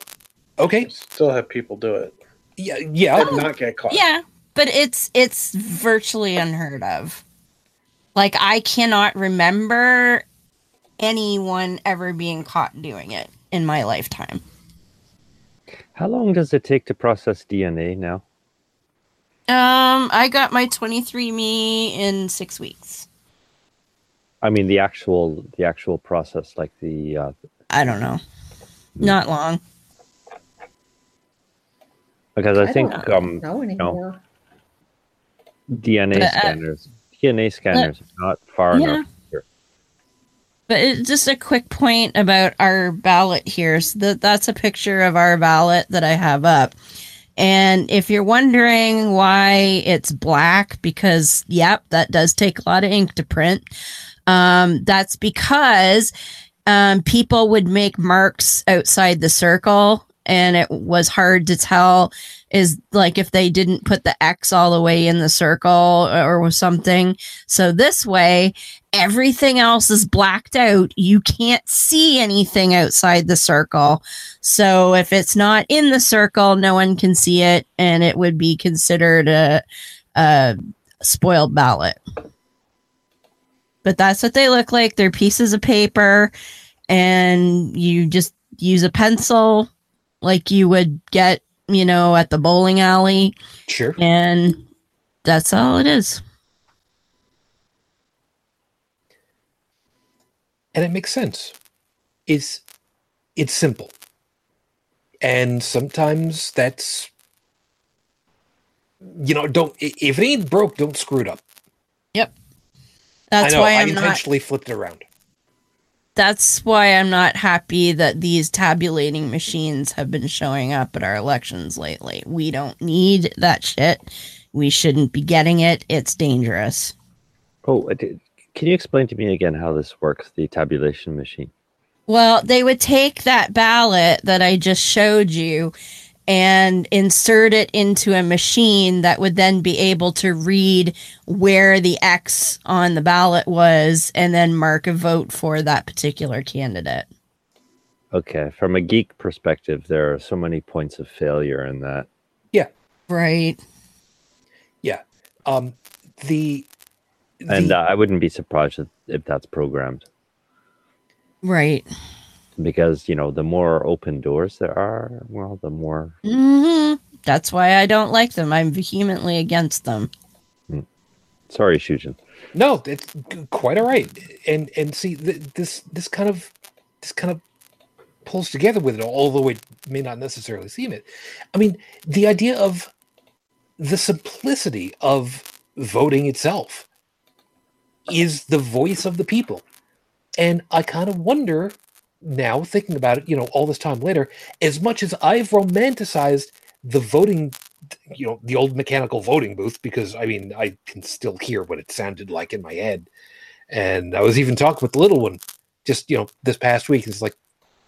okay.
Still have people do it
Yeah, yeah.
and not get caught.
Yeah, but it's it's virtually unheard of. Like I cannot remember anyone ever being caught doing it in my lifetime.
How long does it take to process DNA now?
Um, I got my 23me in six weeks.
I mean, the actual the actual process, like the uh,
I don't know. Not long.
because I,
I
think
don't
um,
know anymore.
DNA
But, uh,
scanners DNA scanners are not far
yeah.
enough.
But just a quick point about our ballot here. So that that's a picture of our ballot that I have up. And if you're wondering why it's black, because yep, that does take a lot of ink to print. Um, that's because um, people would make marks outside the circle, and it was hard to tell is like if they didn't put the X all the way in the circle or, something. So this way, everything else is blacked out. You can't see anything outside the circle. So if it's not in the circle, no one can see it, and it would be considered a, a spoiled ballot. But that's what they look like. They're pieces of paper, and you just use a pencil like you would get, you know, at the bowling alley,
Sure.
and that's all it is.
and it makes sense. It's it's simple, and sometimes that's you know don't if it ain't broke, don't screw it up. Yep.
That's
I know
why
I
I'm not
intentionally flipped it around.
That's why I'm not happy that these tabulating machines have been showing up at our elections lately. We don't need that shit. We shouldn't be getting it. It's dangerous.
Oh, uh, can you explain to me again how this works? The tabulation machine.
Well, they would take that ballot that I just showed you and insert it into a machine that would then be able to read where the X on the ballot was and then mark a vote for that particular candidate.
Okay, from a geek perspective, there are so many points of failure in that. Yeah.
Right. Yeah.
Um, the, the
And uh, I wouldn't be surprised if, if that's programmed.
Right.
Because you know the more open doors there are, well, the more
mm-hmm. That's why I don't like them. I'm vehemently against them.
sorry, Shujin.
No, it's quite all right. And and see th- this this kind of this kind of pulls together with it, although it may not necessarily seem it. I mean, the idea of the simplicity of voting itself is the voice of the people. And I kind of wonder now, thinking about it, you know, all this time later, as much as I've romanticized the voting you know the old mechanical voting booth because I mean I can still hear what it sounded like in my head, and I was even talking with the little one just you know this past week. It's like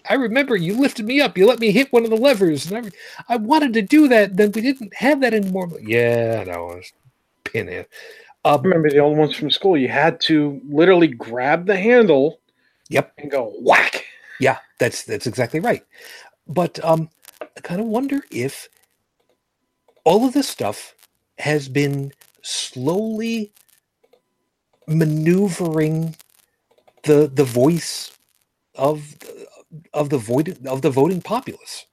I remember you lifted me up, you let me hit one of the levers, and I, I wanted to do that. Then we didn't have that anymore. I'm yeah, I know. I was pinhead.
I
Um,
remember the old ones from school. You had to literally grab the handle
Yep.
and go whack.
Yeah, that's that's exactly right. But um, I kind of wonder if all of this stuff has been slowly maneuvering the the voice of of the void of the voting populace,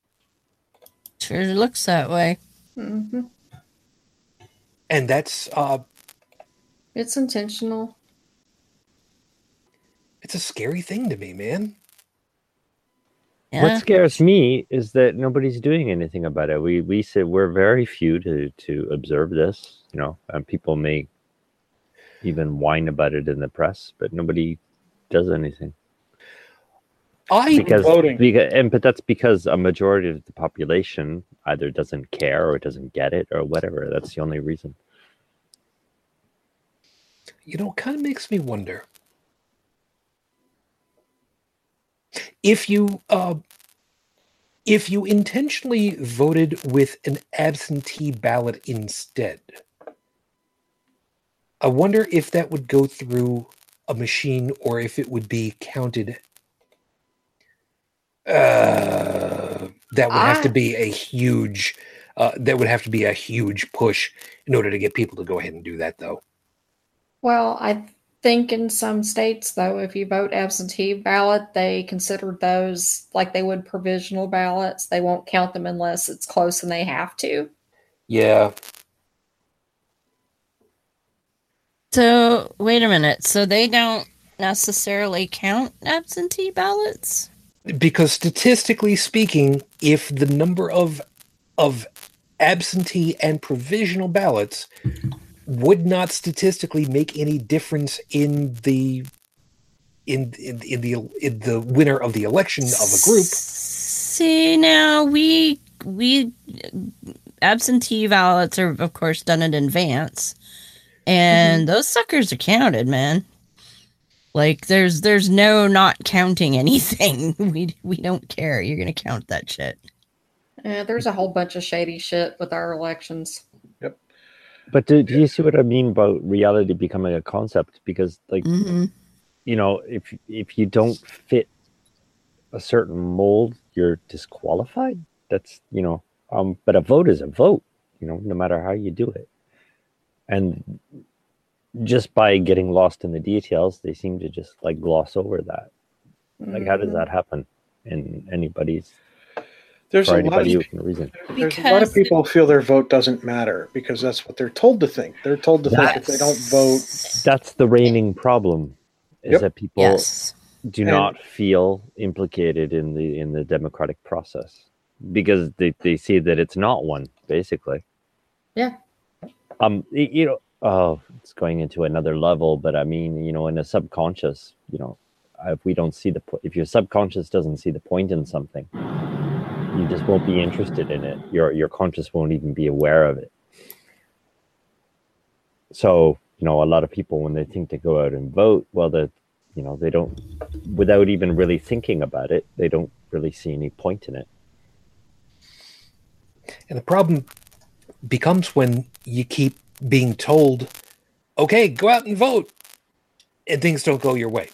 Sure looks that way.
hmm
and that's uh,
It's intentional.
it's a scary thing to me, man.
Yeah.
What scares me is that nobody's doing anything about it. We we say we're very few to to observe this, you know, and people may even whine about it in the press, but nobody does anything
I
because,
Voting.
because and but that's because a majority of the population either doesn't care or doesn't get it or whatever. That's the only reason.
you know, it kind of makes me wonder if you uh, if you intentionally voted with an absentee ballot instead. I wonder if that would go through a machine or if it would be counted. Uh, that would have to be a huge. Uh, that would have to be a huge push in order to get people to go ahead and do that, though.
Well, I think in some states, though, if you vote absentee ballot, they consider those like they would provisional ballots. They won't count them unless it's close and they have to.
Yeah,
So wait a minute. So they don't necessarily count absentee ballots?
because statistically speaking, if the number of of absentee and provisional ballots would not statistically make any difference in the in in, in the in the winner of the election of a group.
See now we we absentee ballots are of course done in advance. And mm-hmm. those suckers are counted, man. Like there's there's no not counting anything. We we don't care. You're gonna count that shit.
Yeah, there's a whole bunch of shady shit with our elections.
But do, do you see what I mean about reality becoming a concept? Because like
hmm
you know, if if you don't fit a certain mold, you're disqualified. That's you know, um, but a vote is a vote, you know, no matter how you do it. And just by getting lost in the details, they seem to just like gloss over that. Like, how does
Mhm.
that happen in anybody's
There's
for
a lot of
who reason?
there's a lot of people feel their vote doesn't matter because that's what they're told to think. They're told to think if they don't vote,
That's the reigning problem, is
Yep.
that people
Yes.
do
And-
not feel implicated in the in the democratic process because they, they see that it's not one basically
Yeah.
um you know oh it's going into another level but i mean you know in a subconscious you know if we don't see the po- if your subconscious doesn't see the point in something you just won't be interested in it. Your your conscious won't even be aware of it. So you know a lot of people when they think to go out and vote well the you know they don't without even really thinking about it they don't really see any point in it.
And the problem becomes when you keep being told, okay, go out and vote, and things don't go your way.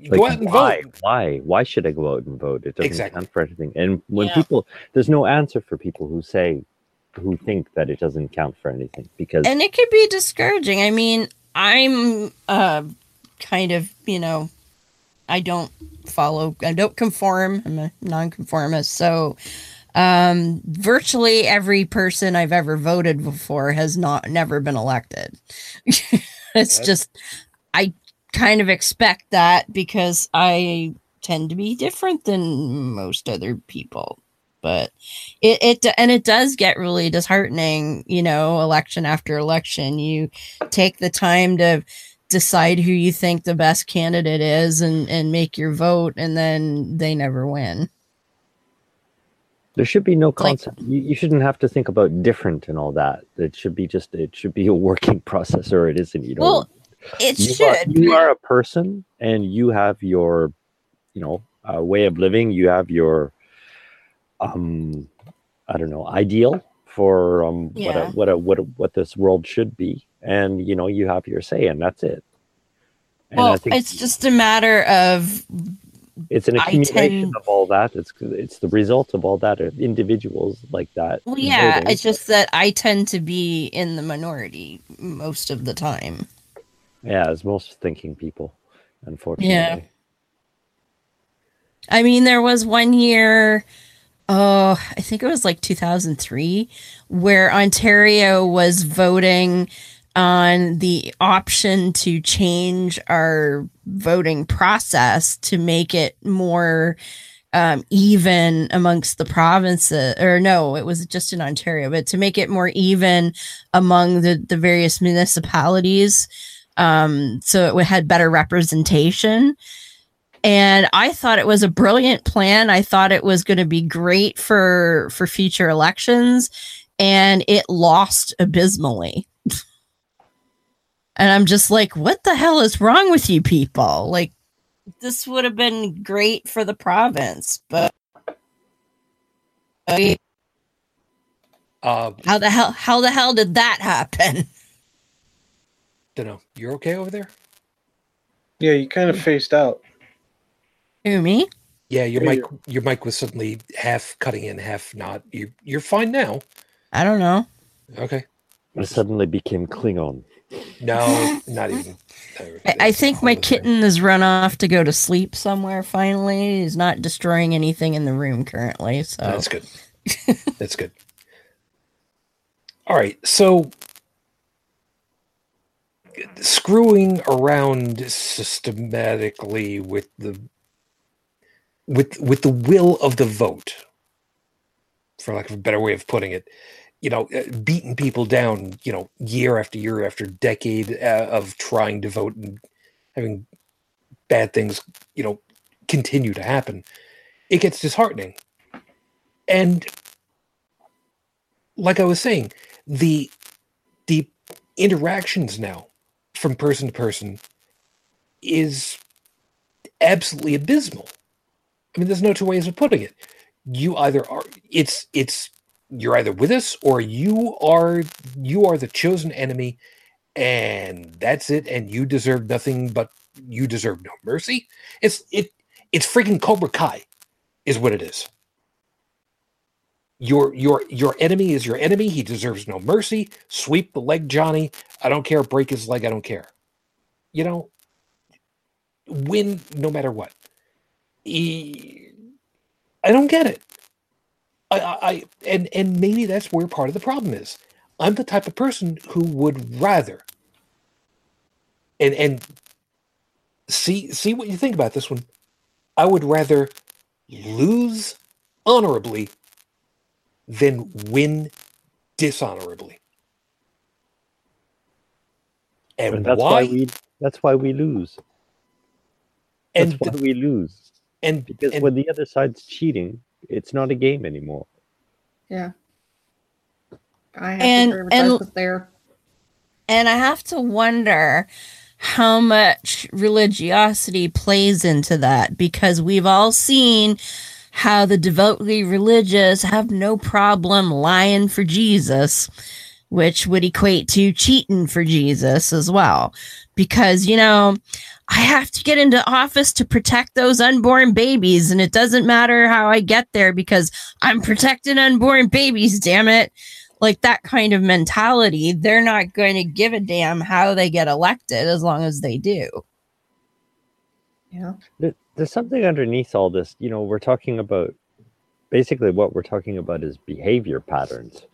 You go out and
why
vote.
why why should i go out and vote it doesn't
Exactly.
count for anything and when
Yeah.
people there's no answer for people who say who think that it doesn't count for anything because
and it could be discouraging. I mean, I'm uh kind of, you know, I don't follow. I don't conform. I'm a nonconformist. So, um, virtually every person I've ever voted before has not never been elected. it's
That's-
just I kind of expect that because I tend to be different than most other people. But it, it and it does get really disheartening, you know, election after election. You take the time to decide who you think the best candidate is and and make your vote and then they never win
There should be no
Like-
concept. you, you shouldn't have to think about different and all that. It should be just it should be a working process, or it isn't. You know,
well it
you
should
are, you are a person, and you have your, you know, uh, way of living. You have your, um, I don't know, ideal for um what a, what a what a, what this world should be, and you know you have your say, and that's it. And
well
think
it's just a matter of
it's an accumulation
tend-
of all that. It's it's the result of all that individuals like that.
well yeah
voting.
it's just that i tend to be in the minority most of the time
yeah, as most thinking people, unfortunately. Yeah.
I mean, there was one year, oh, I think it was like 2003, where Ontario was voting on the option to change our voting process to make it more um, even amongst the provinces. Or no, it was just in Ontario, but to make it more even among the, the various municipalities. Um, so it had better representation and I thought it was a brilliant plan. I thought it was going to be great for for future elections, and it lost abysmally. and I'm just like, what the hell is wrong with you people? Like, this would have been great for the province, but
Uh,
how the hell how the hell did that happen?
don't know. You're okay over there?
Yeah, you kind of phased out.
Who me?
Yeah, your
Yeah,
mic your mic was suddenly half cutting in, half not. You you're fine now.
I don't know.
Okay.
I suddenly became Klingon.
No, not even.
I, I think my
All the same.
kitten has run off to go to sleep somewhere. Finally, he's not destroying anything in the room currently. So
That's good. That's good. All right. So screwing around systematically with the with with the will of the vote for lack of a better way of putting it you know uh, beating people down you know year after year after decade uh, of trying to vote and having bad things you know continue to happen. It gets disheartening. And like i was saying the the interactions now from person to person is absolutely abysmal. I mean there's no two ways of putting it. You either are it's it's you're either with us or you are you are the chosen enemy and that's it. And you deserve nothing but you deserve no mercy. It's it it's freaking cobra kai is what it is your your your enemy is your enemy. He deserves no mercy. Sweep the leg johnny. I don't care. Break his leg. I don't care. You know win no matter what. I don't get it. I, I I- and and maybe that's where part of the problem is. I'm the type of person who would rather and and see see what you think about this one. I would rather lose honorably than win dishonorably. And,
And that's
why?
why we that's why we lose.
and
That's why we lose.
and,
Because
and
when the other side's cheating, it's not a game anymore.
Yeah. I have
And-
to agree with
and-
both there.
And I have to wonder how much religiosity plays into that because we've all seen how the devoutly religious have no problem lying for Jesus, which would equate to cheating for Jesus as well. Because, you know, I have to get into office to protect those unborn babies, and it doesn't matter how I get there because I'm protecting unborn babies, damn it like that kind of mentality, they're not going to give a damn how they get elected as long as they do.
Yeah.
There- There's something underneath all this. You know, we're talking about basically what we're talking about is behavior patterns.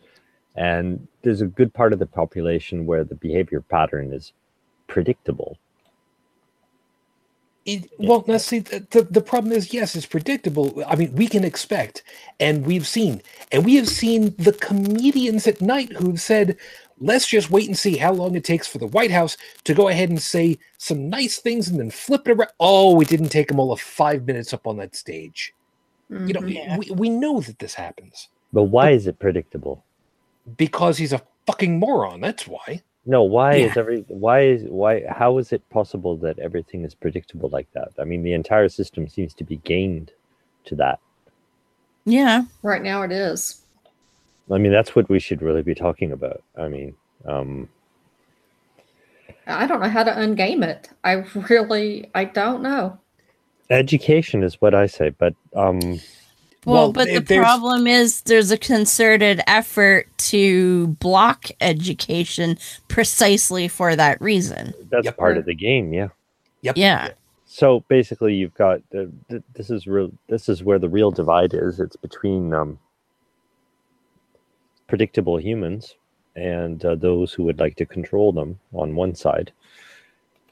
And there's a good part of the population where the behavior pattern is predictable.
It, well, now see, the, the, the problem is, yes, it's predictable. I mean, we can expect, and we've seen, and we have seen the comedians at night who've said, let's just wait and see how long it takes for the White House to go ahead and say some nice things and then flip it around. Oh, it didn't take them all of five minutes up on that stage. You know,
Mhm.
we, we know that this happens
But why is it predictable?
because he's a fucking moron. That's why.
No, why is every why is why how is it possible that everything is predictable like that? I mean, the entire system seems to be gained to that.
Yeah.
right now it is.
I mean, that's what we should really be talking about. I mean, um,
I don't know how to ungame it. I really, I don't know.
education is what I say, but um,
Well,
Well,
but the
there's-
problem is there's a concerted effort to block education precisely for that reason.
that's
Yep.
part of the game. Yeah. Yep.
Yeah.
So basically, you've got the, th- this is real. This is where the real divide is. It's between um, predictable humans and uh, those who would like to control them on one side,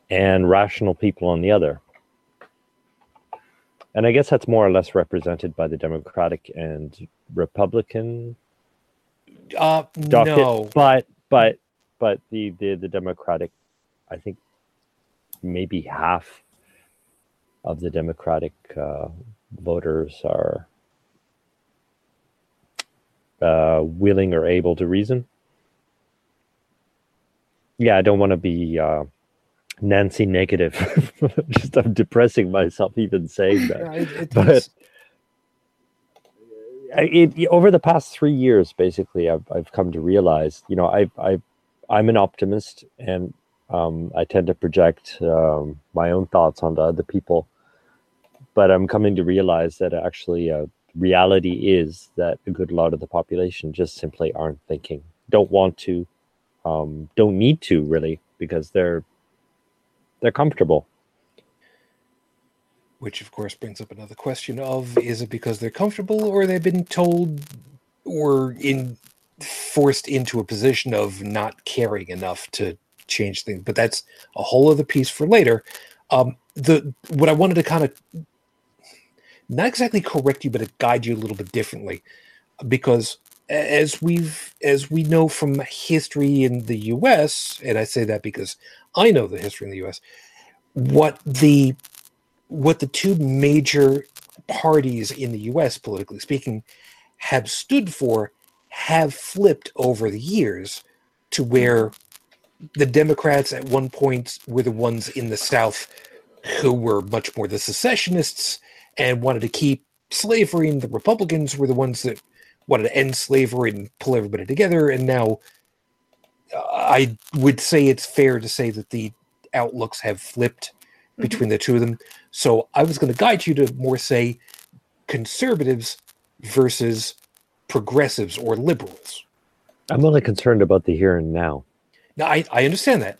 and rational people on the other. And I guess that's more or less represented by the Democratic and Republican
Uh,
docket.
no.
But but but the, the the Democratic, I think maybe half of the Democratic uh, voters are uh, willing or able to reason. Yeah, I don't want to be uh, Nancy negative. Just I'm depressing myself even saying that.
Yeah, it- it-
But- it, over the past three years, basically, I've I've come to realize, you know, I I I'm an optimist, and um, I tend to project um, my own thoughts onto other people. But I'm coming to realize that actually, uh, reality is that a good lot of the population just simply aren't thinking, don't want to, um, don't need to really, because they're they're comfortable.
which of course brings up another question of is it because they're comfortable or they've been told or in forced into a position of not caring enough to change things? But that's a whole other piece for later. Um the what i wanted to kind of not exactly correct you but to guide you a little bit differently. Because as we've as we know from history in the us and i say that because i know the history in the us what the what the two major parties in the US, politically speaking, have stood for have flipped over the years to where the Democrats at one point were the ones in the South who were much more the secessionists and wanted to keep slavery, and the Republicans were the ones that wanted to end slavery and pull everybody together. And now uh, I would say it's fair to say that the outlooks have flipped between the two of them. So I was going to guide you to more say conservatives versus progressives or liberals.
I'm only concerned about the here and now.
Now I, I understand that.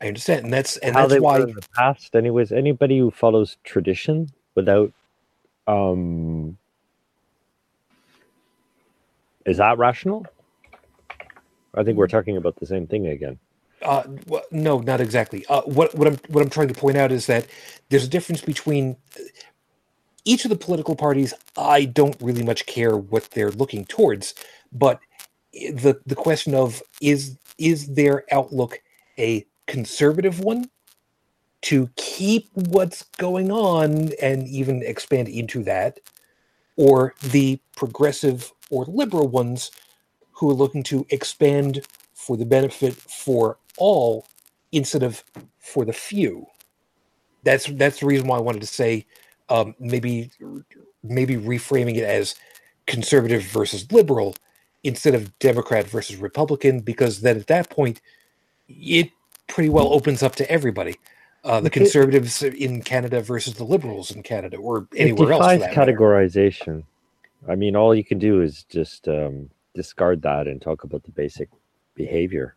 I understand, and that's and
how
that's
they
why
were in the past anyways anybody who follows tradition without um is that rational i think we're talking about the same thing again
Uh, wh- no, not exactly. Uh, what what I'm what I'm trying to point out is that there's a difference between each of the political parties. I don't really much care what they're looking towards, but the the question of is is their outlook a conservative one to keep what's going on and even expand into that, or the progressive or liberal ones who are looking to expand for the benefit for all instead of for the few. That's that's the reason why I wanted to say um, maybe maybe reframing it as conservative versus liberal instead of Democrat versus Republican, because then at that point it pretty well opens up to everybody. Uh, the conservatives in Canada versus the liberals in Canada, or anywhere
it
else.
Defies
matter.
categorization i mean all you can do is just um, discard that and talk about the basic behavior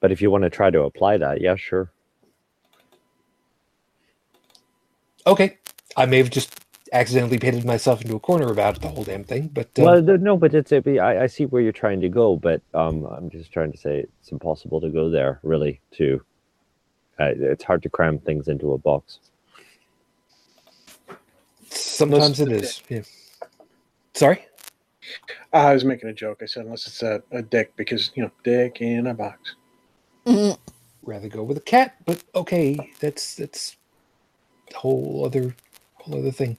but if you want to try to apply that yeah sure
Okay, I may have just accidentally painted myself into a corner about the whole damn thing, but uh,
Well, no, but it's a, I, I see where you're trying to go, but um, I'm just trying to say it's impossible to go there. Really, to uh, it's hard to cram things into a box.
sometimes it is. Yeah. Sorry.
I was making a joke. I said unless it's a, a dick because you know dick in a box.
rather go with a cat, but okay, that's that's a whole other whole other thing.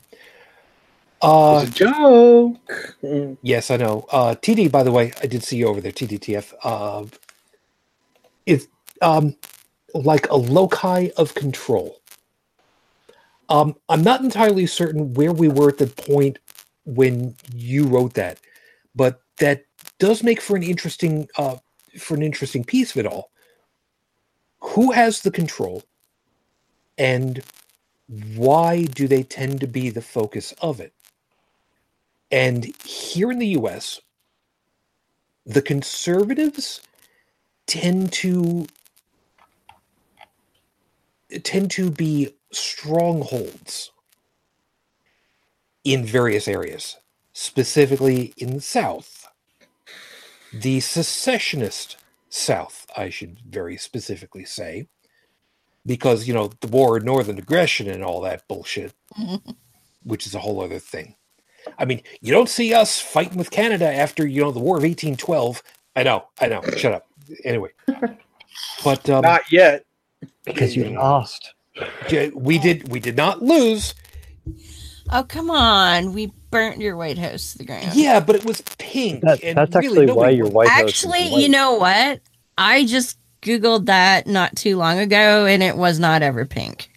Uh
it's a joke. Mm.
yes, I know. Uh TD, by the way, I did see you over there, TDTF. Uh it's um like a loci of control. Um I'm not entirely certain where we were at the point when you wrote that, but that does make for an interesting uh for an interesting piece of it all who has the control and why do they tend to be the focus of it? And here in the US the conservatives tend to tend to be strongholds in various areas specifically in the south. The secessionist South, I should very specifically say, because, you know, the war, northern aggression, and all that bullshit, which is a whole other thing. I mean, you don't see us fighting with Canada after, you know, the War of 1812. I know, I know. Shut up. Anyway, but um,
Not yet.
Because you lost.
we did we did not lose.
Oh come on, we burnt your White House to the ground.
Yeah, but it was pink.
That,
and
that's
really
actually why your White House. is
Actually,
white.
you know what? I just googled that not too long ago, and it was not ever pink.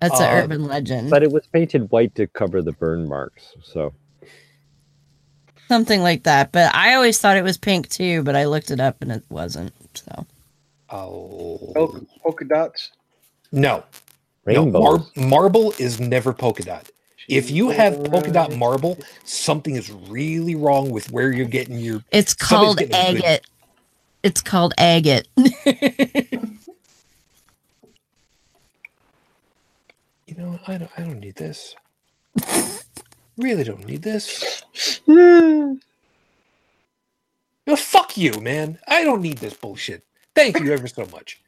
That's an
Uh,
urban legend.
But it was painted white to cover the burn marks. So
Something like that. But I always thought it was pink too, but I looked it up and it wasn't. So
Oh
Polka, polka dots.
no,
rainbows.
No, mar- marble is never polka dot. If you have polka dot marble, something is really wrong with where you're getting your.
it's called
getting a good-
agate. It's called agate.
You know, I don't. I don't need this. really don't need this. No, fuck you, man. I don't need this bullshit. Thank you ever so much.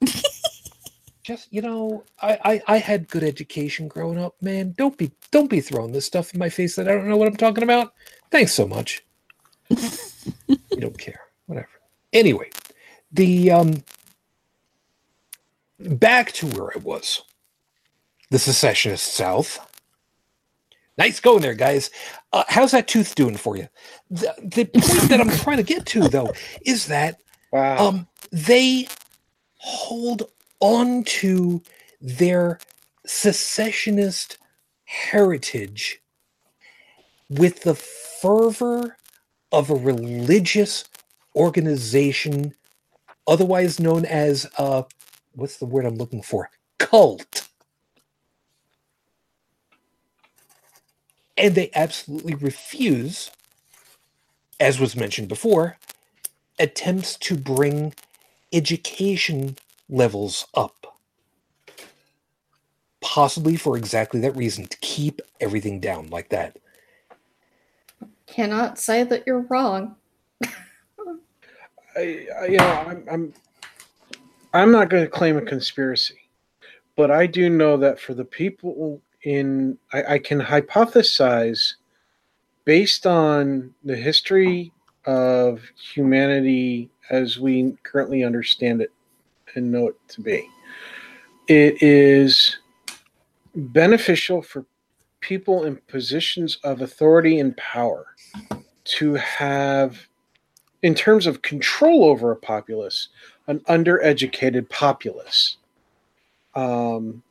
Just you know, I, I I had good education growing up, man. Don't be don't be throwing this stuff in my face that I don't know what I'm talking about. Thanks so much. you don't care. Whatever. Anyway, the um back to where I was. The secessionist South. Nice going there, guys. Uh, how's that tooth doing for you? The, the point that I'm trying to get to, though, is that
Wow.
um, they hold on to their secessionist heritage with the fervor of a religious organization, otherwise known as uh, what's the word I'm looking for? Cult. And they absolutely refuse, as was mentioned before, attempts to bring education levels up. Possibly for exactly that reason, to keep everything down like that.
Cannot say that you're wrong.
I, I, you know, I'm, I'm, I'm not going to claim a conspiracy, but I do know that for the people in, I, I can hypothesize based on the history of humanity as we currently understand it and know it to be. It is beneficial for people in positions of authority and power to have in terms of control over a populace, an undereducated populace. Um,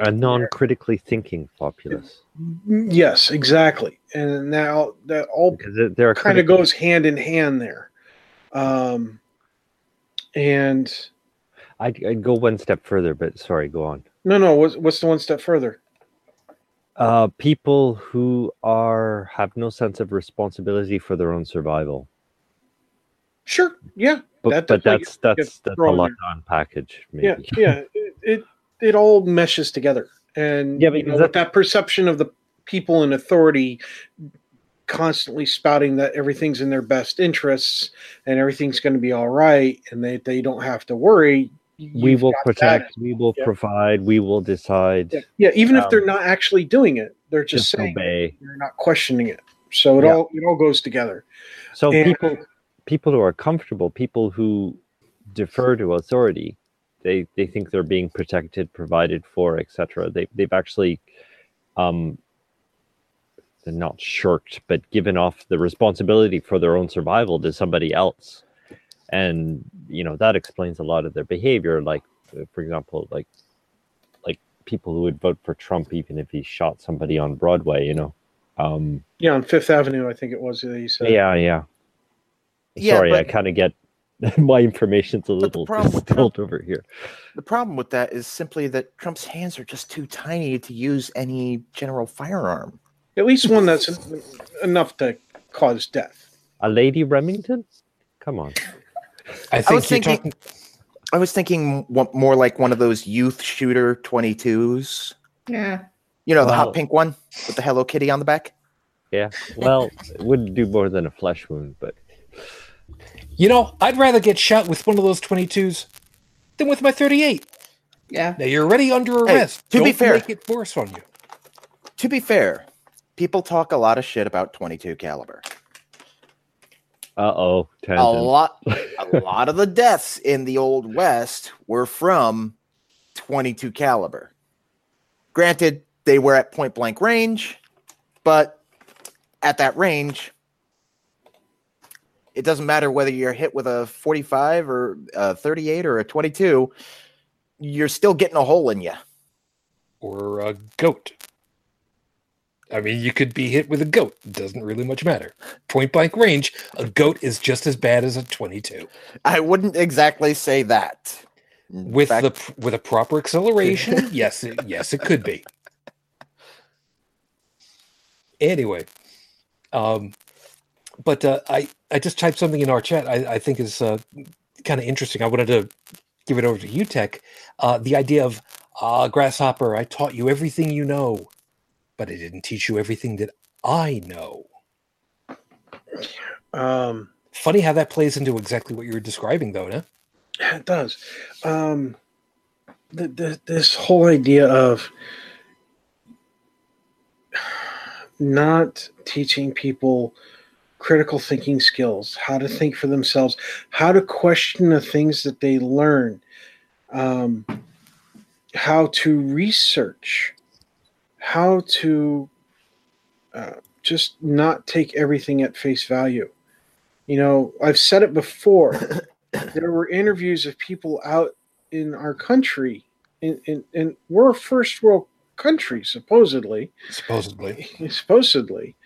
a non-critically thinking populace
yes, exactly. And now that all
because there- there are
kind of goes hand in hand there. Um, and
I'd, I'd go one step further, but sorry, go on.
no, no, what's, what's the one step further?
Uh, people who are have no sense of responsibility for their own survival.
Sure, yeah,
But,
That
but that's that's that's a lot
there.
to unpackage. Maybe.
yeah, yeah. It, it it all meshes together, and
Yeah,
you
because
know,
that-
that perception of the people in authority constantly spouting that everything's in their best interests and everything's going to be all right, and they they don't have to worry.
we will protect, we will
Yeah.
provide, we will decide.
Yeah, yeah, even if
Um,
they're not actually doing it, they're just,
Just
saying
obey.
they're not questioning it. So it
Yeah.
all it all goes together.
So
And-
people people who are comfortable, people who defer to authority, they they think they're being protected, provided for, etc. They they've actually um they're not shirked, but given off the responsibility for their own survival to somebody else. And you know, that explains a lot of their behavior. Like for example, like like people who would vote for Trump even if he shot somebody on Broadway, you know. Um
Yeah, on Fifth Avenue, I think it was that he said.
yeah, yeah.
Yeah,
Sorry, I kind of get my information's a little
problem with
distilled over here.
The problem with that is simply that Trump's hands are just too tiny to use any general firearm.
At least one that's enough to cause death.
A lady Remington? Come on.
I think
was
you're
thinking-
talking.
I was thinking more like one of those youth shooter 22s.
Yeah.
You know, the
Well-
hot pink one with the Hello Kitty on the back.
Yeah. Well, it wouldn't do more than a flesh wound, but
You know, I'd rather get shot with one of those 22s than with my 38.
Yeah.
Now you're already under
Hey,
arrest.
to be
Don't
fair-
make it worse on you.
To be fair, people talk a lot of shit about 22 caliber.
uh oh,
A lot, a lot of the deaths in the old west were from 22 caliber. Granted, they were at point blank range, but at that range, it doesn't matter whether you're hit with a 45 or a 38 or a 22, you're still getting a hole in you.
Or a goat. I mean, you could be hit with a goat. It doesn't really much matter. Point blank range, a goat is just as bad as a 22.
I wouldn't exactly say that. In
With
fact-
the with a proper acceleration, yes, it, yes, it could be. Anyway, um, but uh, I I just typed something in our chat. I, I think is uh, kind of interesting. I wanted to give it over to you, Tech. Uh, the idea of uh, grasshopper. I taught you everything you know, but I didn't teach you everything that I know.
Um,
Funny how that plays into exactly what you were describing, though, no?
Yeah, it does. Um, the, the, this whole idea of not teaching people critical thinking skills, how to think for themselves, how to question the things that they learn, um, how to research, how to uh, just not take everything at face value. You know, I've said it before there were interviews of people out in our country, and we're a first world country supposedly,
Supposedly,
supposedly,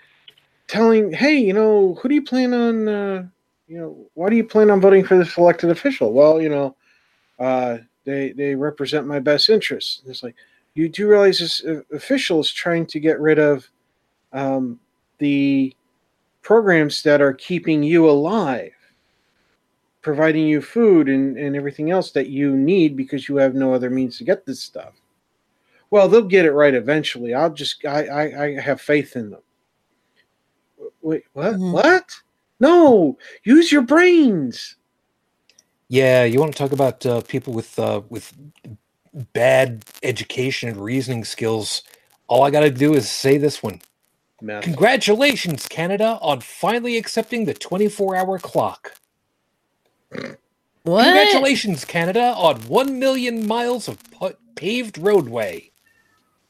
telling, hey, you know, who do you plan on, uh, you know, why do you plan on voting for this elected official? Well, you know, uh, they they represent my best interests. And it's like you do realize this uh, official is trying to get rid of um, the programs that are keeping you alive providing you food and, and everything else that you need because you have no other means to get this stuff. Well, they'll get it right eventually. I'll just I I, I have faith in them. Wait, what?
Mhm.
What? No, use your brains.
yeah. You want to talk about uh, people with uh, with bad education and reasoning skills? All I got to do is say this one.
Math.
Congratulations, Canada, on finally accepting the 24 hour clock.
What?
Congratulations, Canada, on 1 million miles of pa- paved roadway.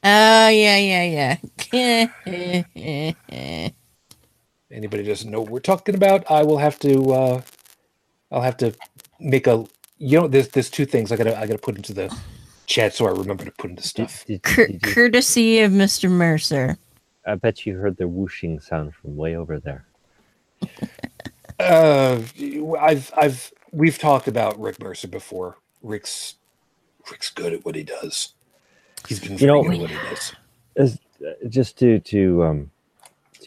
Oh yeah, yeah, yeah.
Anybody doesn't know what we're talking about, I will have to uh I'll have to make a you know there's there's two things I gotta I gotta put into the chat so I remember to put into
Did-
stuff.
did-
Cur-
did you-
courtesy of Mr. Mercer.
I bet you heard the whooshing sound from way over there.
Uh I've I've we've talked about Rick Mercer before. Rick's Rick's good at what he does. He's been
You know-
good at what he does.
As, uh, just to to um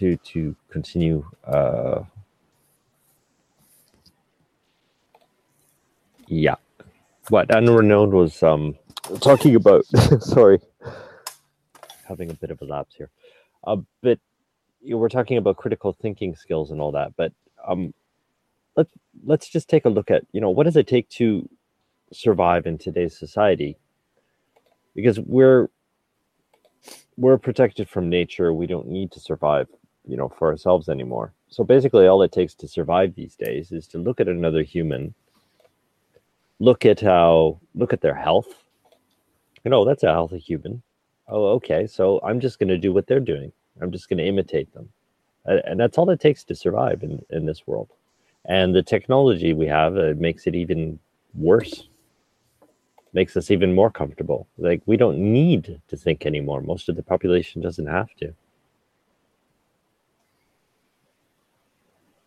to to continue uh yeah. What unrenowned was um talking about sorry. Having a bit of a lapse here. Uh, but you we're talking about critical thinking skills and all that but um let, let's just take a look at you know what does it take to survive in today's society? Because we're we're protected from nature. We don't need to survive you know for ourselves anymore. So basically all it takes to survive these days is to look at another human look at how look at their health. You know that's a healthy human. Oh okay so i'm just going to do what they're doing. I'm just going to imitate them. And that's all it takes to survive in, in this world. And the technology we have uh, makes it even worse. Makes us even more comfortable. Like we don't need to think anymore. Most of the population doesn't have to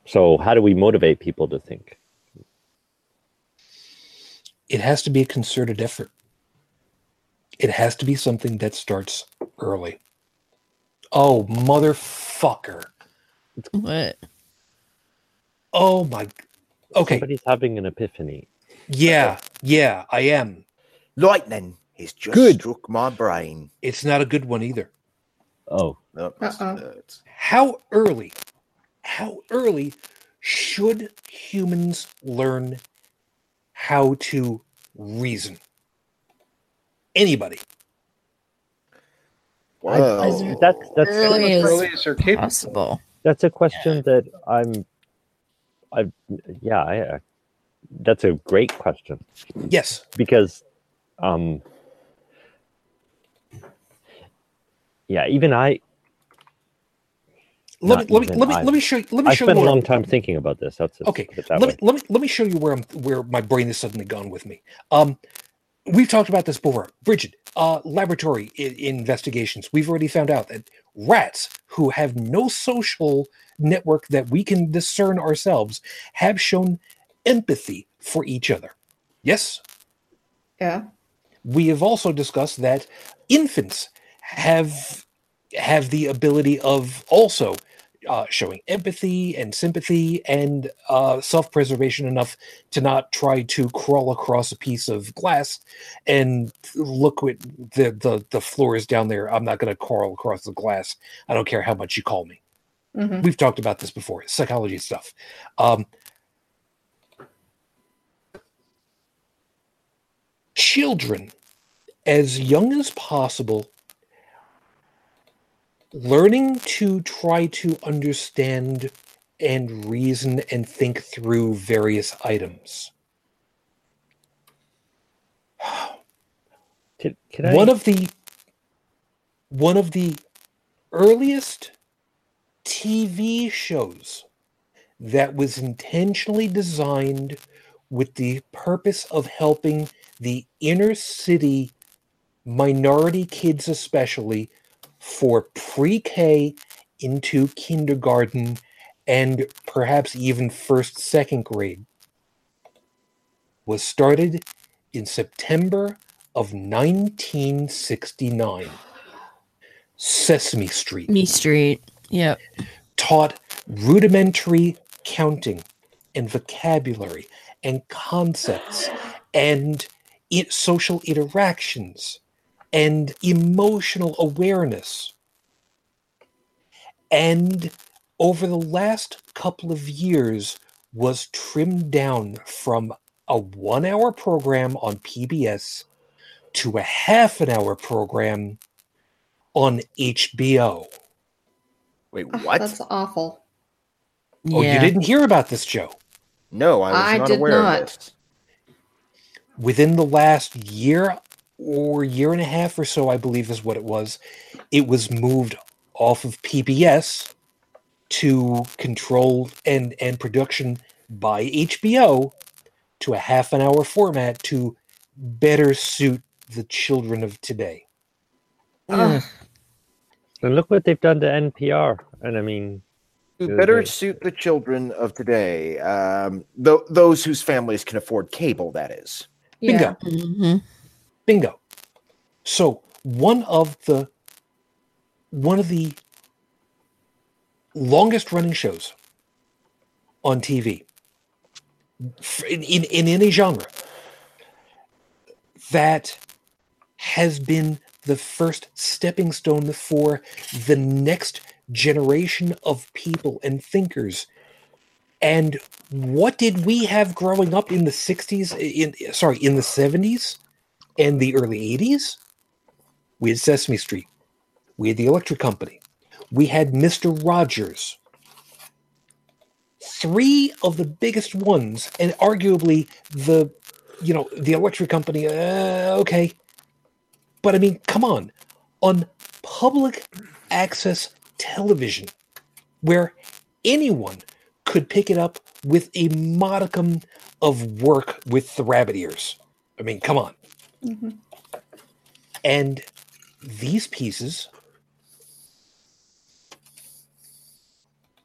so how do we motivate people to think
It has to be a concerted effort. It has to be something that starts early. Oh, motherfucker.
What?
Oh my. Okay.
somebody's having an epiphany
Yeah, yeah, I am.
Lightning has just
Good.
struck my brain.
It's not a good one either.
oh
No, it's-
Uh-uh.
uh, it's-
How early, how early should humans learn how to reason? Anybody.
Well,
I-
that's that's
Early
As
as
early as they're capable.
possible.
that's a question that i'm i yeah I, uh, that's a great question
Yes.
because um yeah even i
Let me let me let me let me show you let me
i
show
spent
you
a long
I'm-
time thinking about this that's just
Okay,
that
let
way.
me, let me let me show you where I'm where my brain is suddenly gone with me. Um, we've talked about this before. Bridget, uh, laboratory I- investigations. We've already found out that rats who have no social network that we can discern ourselves have shown empathy for each other. Yes,
Yeah.
we have also discussed that infants have have the ability of also uh, showing empathy and sympathy and uh, self-preservation enough to not try to crawl across a piece of glass and look what the the, the floor is down there. I'm not going to crawl across the glass. I don't care how much you call me
hmm
we've talked about this before psychology stuff um children as young as possible learning to try to understand and reason and think through various items.
Can, can I,
one of the one of the earliest TV shows that was intentionally designed with the purpose of helping the inner city minority kids especially for pre-K into kindergarten and perhaps even first second grade was started in September of 1969 Sesame Street
Me Street. Yep.
taught rudimentary counting and vocabulary and concepts and i- social interactions and emotional awareness. And over the last couple of years was trimmed down from a one hour program on PBS to a half an hour program on HBO.
wait,
Ugh,
what?
That's awful.
Oh, you didn't hear about this, Joe?
No, I was
I
not
did
aware
not.
of this.
within the last year or year and a half or so, I believe is what it was, it was moved off of PBS to control and and production by HBO to a half an hour format to better suit the children of today.
Ugh.
and look what they've done to npr and i mean
To better
good.
suit the children of today, um, th- those whose families can afford cable, that is.
Bingo.
Yeah.
Mm-hmm.
Bingo. So one of the one of the longest running shows on TV in, in, in any genre that has been the first stepping stone for the next generation of people and thinkers. And what did we have growing up in the 60s in sorry, in the 70s and the early 80s? We had Sesame Street. We had the Electric Company. We had Mr. Rogers. Three of the biggest ones, and arguably the, you know, the Electric Company. Uh, okay, but I mean, come on, on public access television, where anyone could pick it up with a modicum of work with the rabbit ears. I mean, come on.
Mm-hmm.
And these pieces,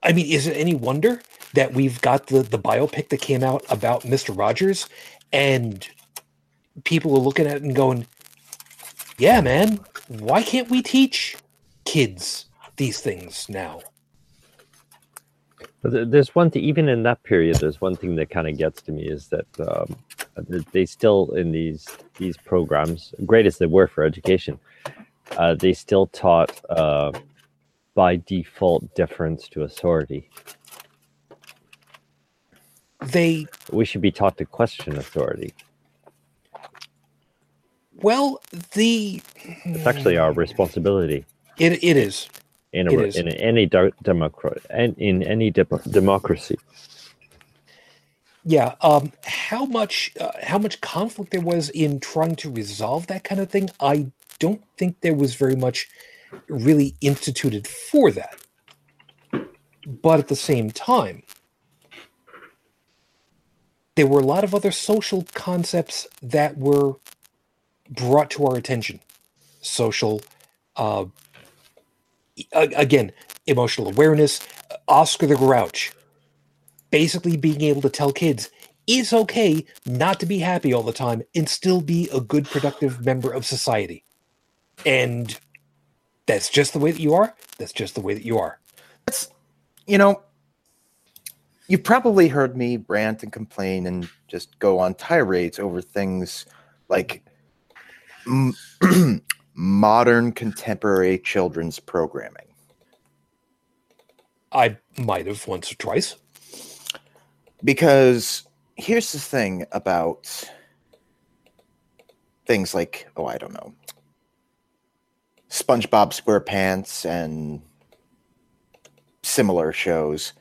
I mean, is it any wonder that we've got the, the biopic that came out about Mr. Rogers and people are looking at it and going, yeah, man, why can't we teach kids these things now?
But there's one thing, even in that period, there's one thing that kind of gets to me is that um, they still in these these programs, great as they were for education, uh, they still taught uh, by default deference to authority.
They
We should be taught to question authority.
well, the
It's actually our responsibility
it, it is.
in a,
It is.
in any de- democrat and in any de- democracy.
Yeah. Um, how much uh, how much conflict there was in trying to resolve that kind of thing? I don't think there was very much really instituted for that. But at the same time, there were a lot of other social concepts that were brought to our attention. Social, uh, again, emotional awareness. Oscar the Grouch, basically being able to tell kids it's okay not to be happy all the time and still be a good productive member of society. And that's just the way that you are. That's just the way that you are.
That's, you know, you've probably heard me rant and complain and just go on tirades over things like modern contemporary children's programming.
i might have once or twice
Because here's the thing about things like, oh, I don't know, SpongeBob SquarePants and similar shows.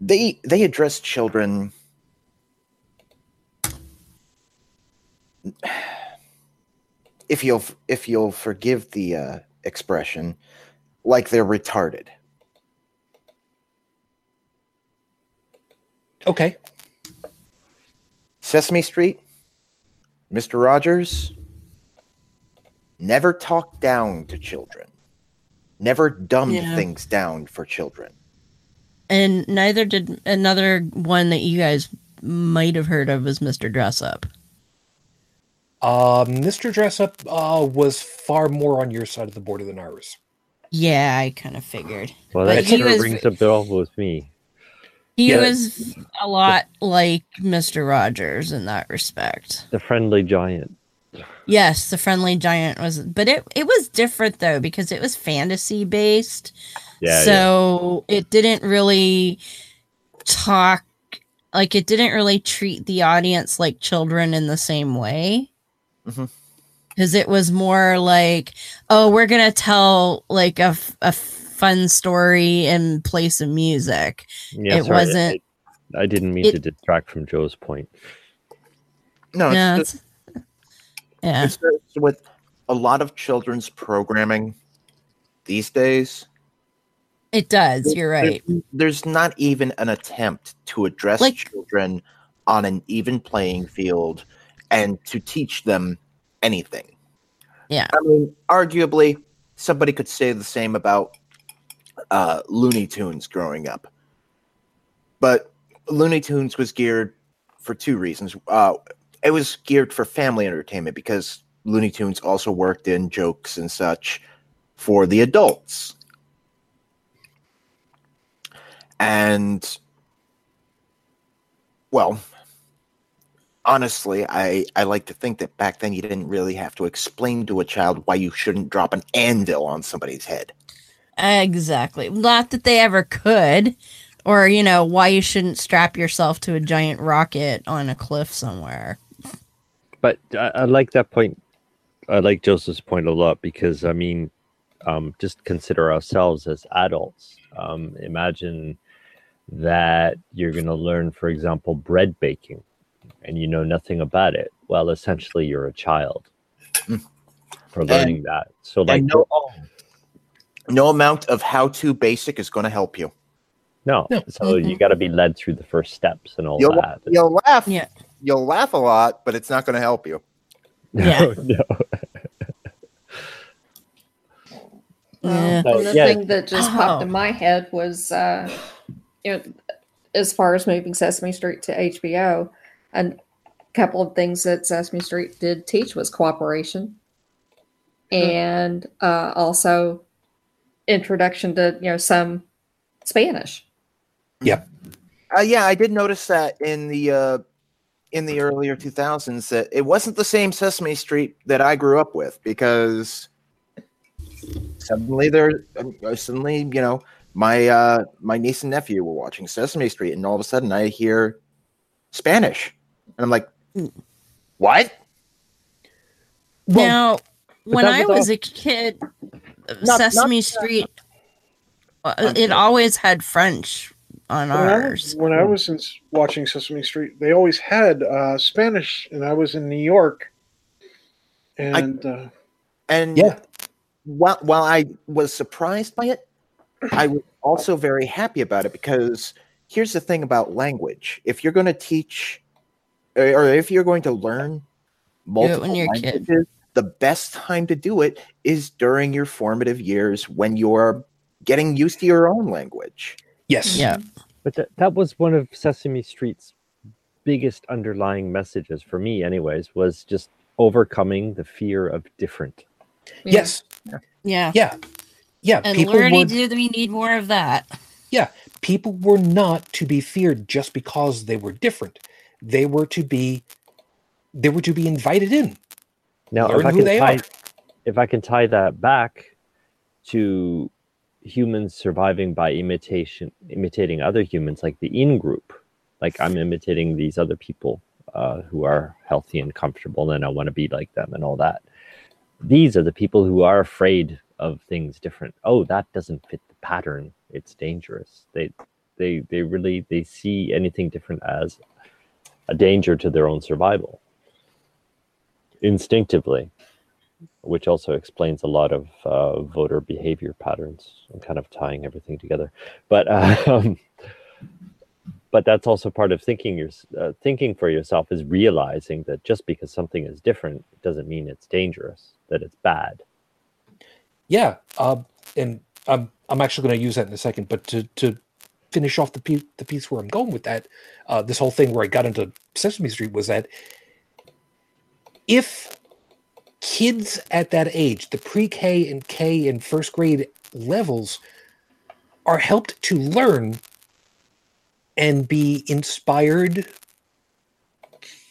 They they address children if you'll if you'll forgive the uh, expression like they're retarded.
Okay
Sesame Street, Mr. Rogers, never talked down to children, never dumbed
Yeah.
things down for children.
And neither did another one that you guys might have heard of was Mr. Dressup.
uh, mr dressup uh, was far more on your side of the border than ours
Yeah, I kind of figured.
Well,
But
that
he
sure
was-
rings a bell with me.
He
Yeah.
was a lot like Mr. Rogers in that respect.
The friendly giant.
Yes, the friendly giant was but it it was different though because it was fantasy based.
Yeah. yeah.
so it didn't really talk like it didn't really treat the audience like children in the same way.
Mhm.
Cuz it was more like, oh, we're going to tell like a, f- a fun story and play some music.
Yeah,
it
sorry,
wasn't-
I, I didn't mean
it-
to detract from Joe's point.
No,
yeah,
it's, just,
it's- yeah.
it's just with a lot of children's programming these days.
It does. You're right.
There's, there's not even an attempt to address
Like-
children on an even playing field and to teach them anything.
Yeah.
I mean, arguably, somebody could say the same about uh, Looney Tunes growing up. But Looney Tunes was geared for two reasons. Uh, it was geared for family entertainment because Looney Tunes also worked in jokes and such for the adults. And, well, honestly, I, I like to think that back then you didn't really have to explain to a child why you shouldn't drop an anvil on somebody's head.
Exactly. Not that they ever could, or you know why you shouldn't strap yourself to a giant rocket on a cliff somewhere.
But I, I like that point. I like Joseph's point a lot because I mean, um, just consider ourselves as adults. Um, imagine that you're going to learn, for example, bread baking, and you know nothing about it. Well, essentially, you're a child for learning that. So, like,
and no, no amount of how to basic is going to help you.
no,
No.
so you got to be led through the first steps and all
You'll,
that.
you'll laugh.
Yeah.
You'll laugh a lot, but it's not going to help you.
Yeah.
no.
Yeah.
So,
and the
yeah.
thing that just popped
Oh.
in my head was, uh, you know, as far as moving Sesame Street to HBO, and a couple of things that Sesame Street did teach was cooperation, and uh, also introduction to you know some Spanish.
Uh, yeah, I did notice that in the uh, in the earlier 2000s that it wasn't the same Sesame Street that I grew up with because suddenly there uh, suddenly you know my uh, my niece and nephew were watching Sesame Street and all of a sudden I hear Spanish and I'm like, what?
now, when I
was
was a kid,
not-
Sesame Street, uh, it always had French on
When I,
ours.
when I was in, watching Sesame Street, they always had uh, Spanish, and I was in New York. And uh,
And
Yeah.
while while I was surprised by it, I was also very happy about it because here's the thing about language: if you're going to teach, or or if you're going to learn multiple
when you're a kid.
Languages, the best time to do it is during your formative years when you're getting used to your own language.
Yes.
Yeah.
But that, that was one of Sesame Street's biggest underlying messages for me, anyways, was just overcoming the fear of different.
Yes.
Yeah.
Yeah. Yeah.
And
people
learning
were,
do we need more of that. Yeah.
People were not to be feared just because they were different. They were to be they were to be invited in.
Now,
Learn
if I can tie,
are.
if I can tie that back to humans surviving by imitation, imitating other humans, like the in group, like I'm imitating these other people uh, who are healthy and comfortable, and I want to be like them and all that. These are the people who are afraid of things different. Oh, that doesn't fit the pattern. It's dangerous. They, they, they really they see anything different as a danger to their own survival instinctively which also explains a lot of uh, voter behavior patterns and kind of tying everything together. But um, but that's also part of thinking your uh, thinking for yourself is realizing that just because something is different doesn't mean it's dangerous, that it's bad.
Yeah. Uh, and I'm I'm actually going to use that in a second. But to to finish off the piece, the piece where I'm going with that, uh, this whole thing where I got into Sesame Street was that if kids at that age, the pre-K and K and first grade levels, are helped to learn and be inspired,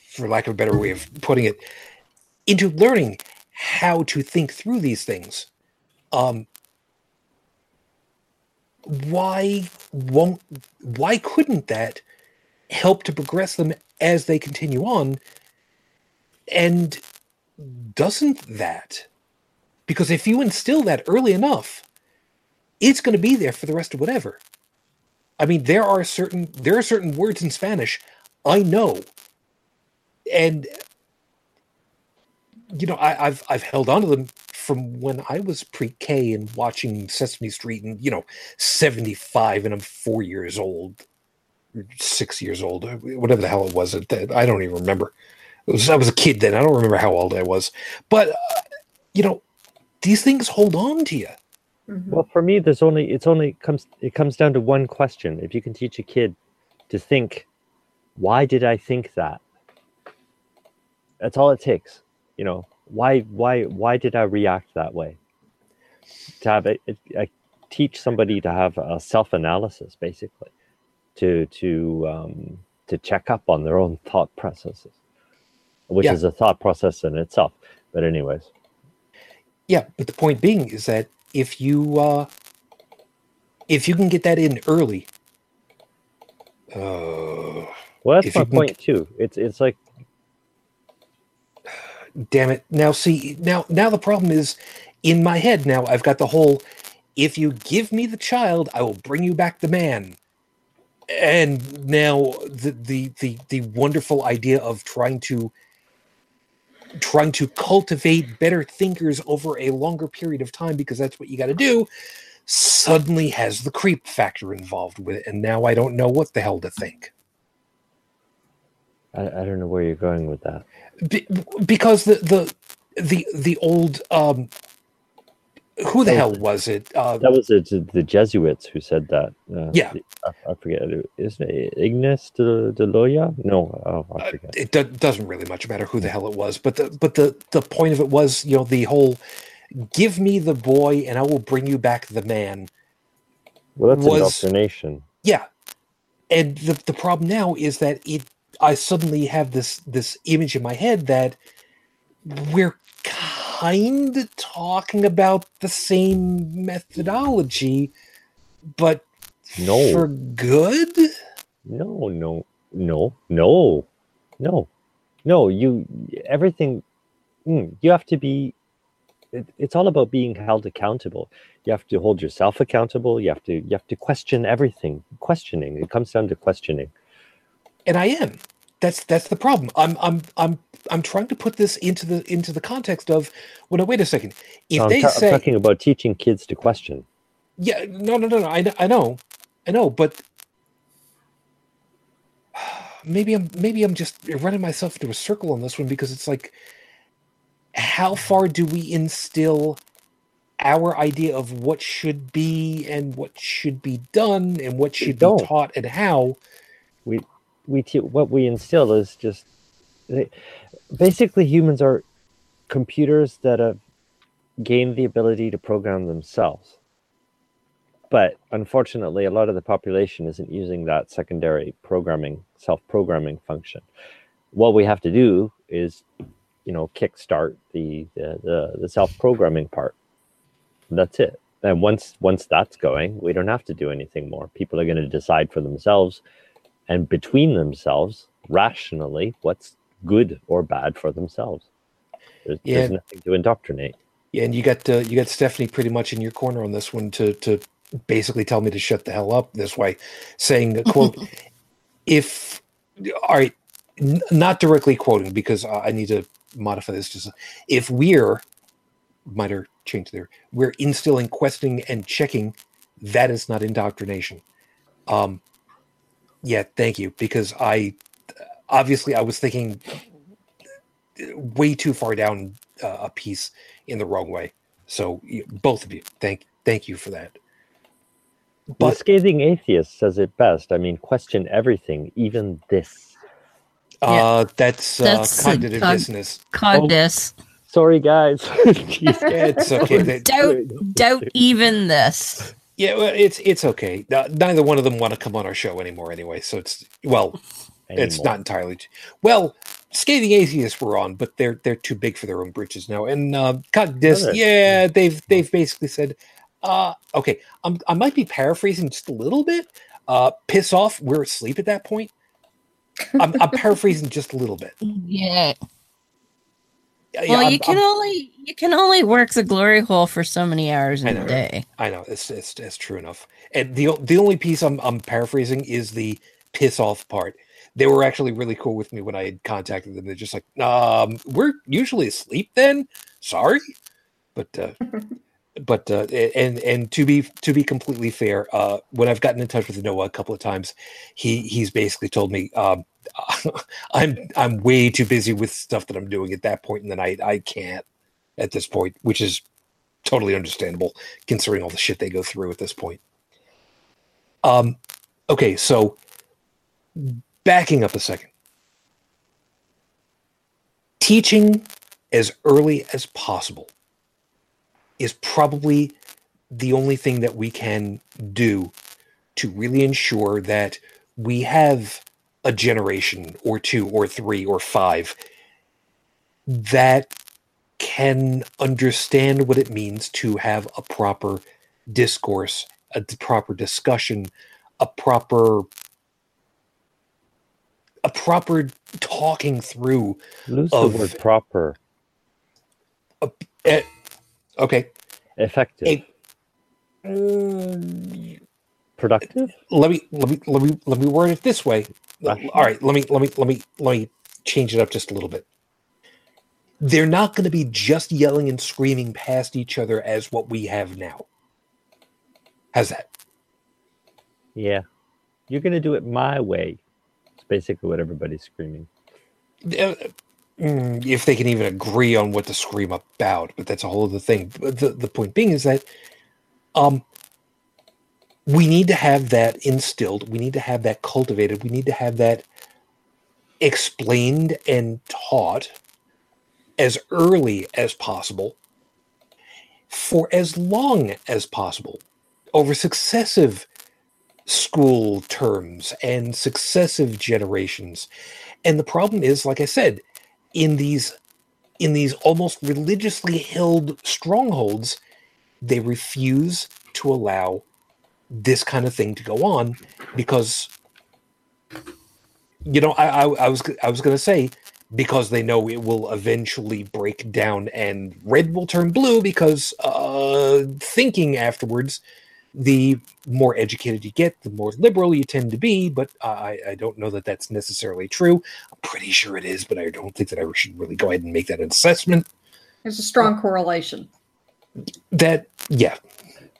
for lack of a better way of putting it, into learning how to think through these things. Um, why won't why couldn't that help to progress them as they continue on and doesn't that because if you instill that early enough it's going to be there for the rest of whatever. I mean there are certain there are certain words in spanish i know. And you know I, i've i've held on to them from when i was pre-k and watching sesame street and you know 75 and i'm four years old six years old whatever the hell it was i don't even remember was, I was a kid then. I don't remember how old I was, but uh, you know, these things hold on to you.
Mhm.
Well, for me, there's only it's only comes it comes down to one question. If you can teach a kid to think, why did I think that? That's all it takes. You know, why why why did I react that way? To have it, it I teach somebody to have a self analysis, basically, to to um, to check up on their own thought processes. Which
Yeah.
is a thought process in itself. But anyways,
Yeah, but the point being is that if you uh, if you can get that in early, uh,
well, that's my
you can-
point too. It's it's like
damn it. Now see, now now the problem is in my head. Now I've got the whole: if you give me the child, I will bring you back the man. And now the the the the wonderful idea of trying to trying to cultivate better thinkers over a longer period of time because that's what you got to do suddenly has the creep factor involved with it and now i don't know what the hell to think
I, I don't know where you're going with that.
Be- because the the the the old um who the hell was it uh
That was the, the Jesuits who said that. Uh,
Yeah.
I, I forget. Isn't it Ignace de, de Loya? No, oh, I
uh,
forget.
it do- doesn't really much matter who the hell it was but the but the the point of it was you know the whole give me the boy and i will bring you back the man
Well, that's
was-
indoctrination.
Yeah. And the the problem now is that it I suddenly have this this image in my head that we're kind of talking about the same methodology but
No.
for good
No, no, no, no, no, no. You everything. mm, you have to be. It, it's all about being held accountable. You have to hold yourself accountable. You have to. You have to question everything. Questioning. It comes down to questioning.
and I am that's that's the problem I'm I'm I'm I'm trying to put this into the into the context of well no wait a second if they
ta-
say
I'm talking about teaching kids to question.
Yeah, no, no, no, no. I, I know, I know, but maybe I'm maybe I'm just running myself into a circle on this one because it's like, how far do we instill our idea of what should be and what should be done and what should be taught and how?
We te- what we instill is just basically humans are computers that have gained the ability to program themselves. But unfortunately a lot of the population isn't using that secondary programming self-programming function. What we have to do is you know kickstart the the, the, the self-programming part. That's it. And once once that's going we don't have to do anything more. People are going to decide for themselves and between themselves rationally what's good or bad for themselves. There's,
Yeah.
there's nothing to indoctrinate.
Yeah, and you got uh, you got Stephanie pretty much in your corner on this one to to basically tell me to shut the hell up this way, saying quote if all right, n- not directly quoting because uh, I need to modify this. Just if we're minor change there, we're instilling questioning and checking. That is not indoctrination. Um, yeah, thank you because I obviously I was thinking way too far down uh, a piece in the wrong way. So both of you, thank thank you for that.
the scathing atheist says it best. I mean, question everything, even this.
uh, that's, uh,
That's a
cognitive
cog-
dissonance.
Cog this.
Sorry, guys. Jeez.
It's okay. That-
Don't don't even this.
Yeah, well, it's it's okay. Uh, neither one of them want to come on our show anymore, anyway. So it's well, it's not entirely. t- Well, scathing atheists were on, but they're they're too big for their own britches now. And uh, cog dis,
Are
yeah, they've they've basically said, uh, okay, I'm, I might be paraphrasing just a little bit. Uh, piss off. We're asleep at that point. I'm, I'm paraphrasing just a little bit.
Yeah.
Yeah,
Well,
I'm-
you can
I'm-
only you can only work the glory hole for so many hours in
know,
a day.
I know it's it's it's true enough. And the the only piece I'm I'm paraphrasing is the piss off part. They were actually really cool with me when I had contacted them. They're just like, um, we're usually asleep then. Sorry, but uh, but uh, and and to be to be completely fair, uh, when I've gotten in touch with Noah a couple of times, he he's basically told me um, I'm I'm way too busy with stuff that I'm doing at that point in the night. I can't at this point, which is totally understandable considering all the shit they go through at this point. Um, okay, so backing up a second, teaching as early as possible is probably the only thing that we can do to really ensure that we have a generation or two or three or five that can understand what it means to have a proper discourse, a proper discussion, a proper a proper talking through.
Lose
Of-
the word proper.
Eh, okay,
Effective.
a- Mm,
productive?
let me let me let me let me word it this way.
Rational.
All right, let me let me let me let me change it up just a little bit. They're not going to be just yelling and screaming past each other as what we have now. How's that?
Yeah. You're going to do it my way. It's basically what everybody's screaming.
Uh, if they can even agree on what to scream about, but that's a whole other thing. But the, the point being is that um we need to have that instilled, we need to have that cultivated, we need to have that explained and taught as early as possible for as long as possible over successive school terms and successive generations. And the problem is like i said in these in these almost religiously held strongholds they refuse to allow this kind of thing to go on because you know i i, I was i was going to say because they know it will eventually break down and red will turn blue because uh thinking afterwards the more educated you get the more liberal you tend to be but i i don't know that that's necessarily true i'm pretty sure it is but i don't think that i should really go ahead and make that assessment
There's a strong correlation.
that yeah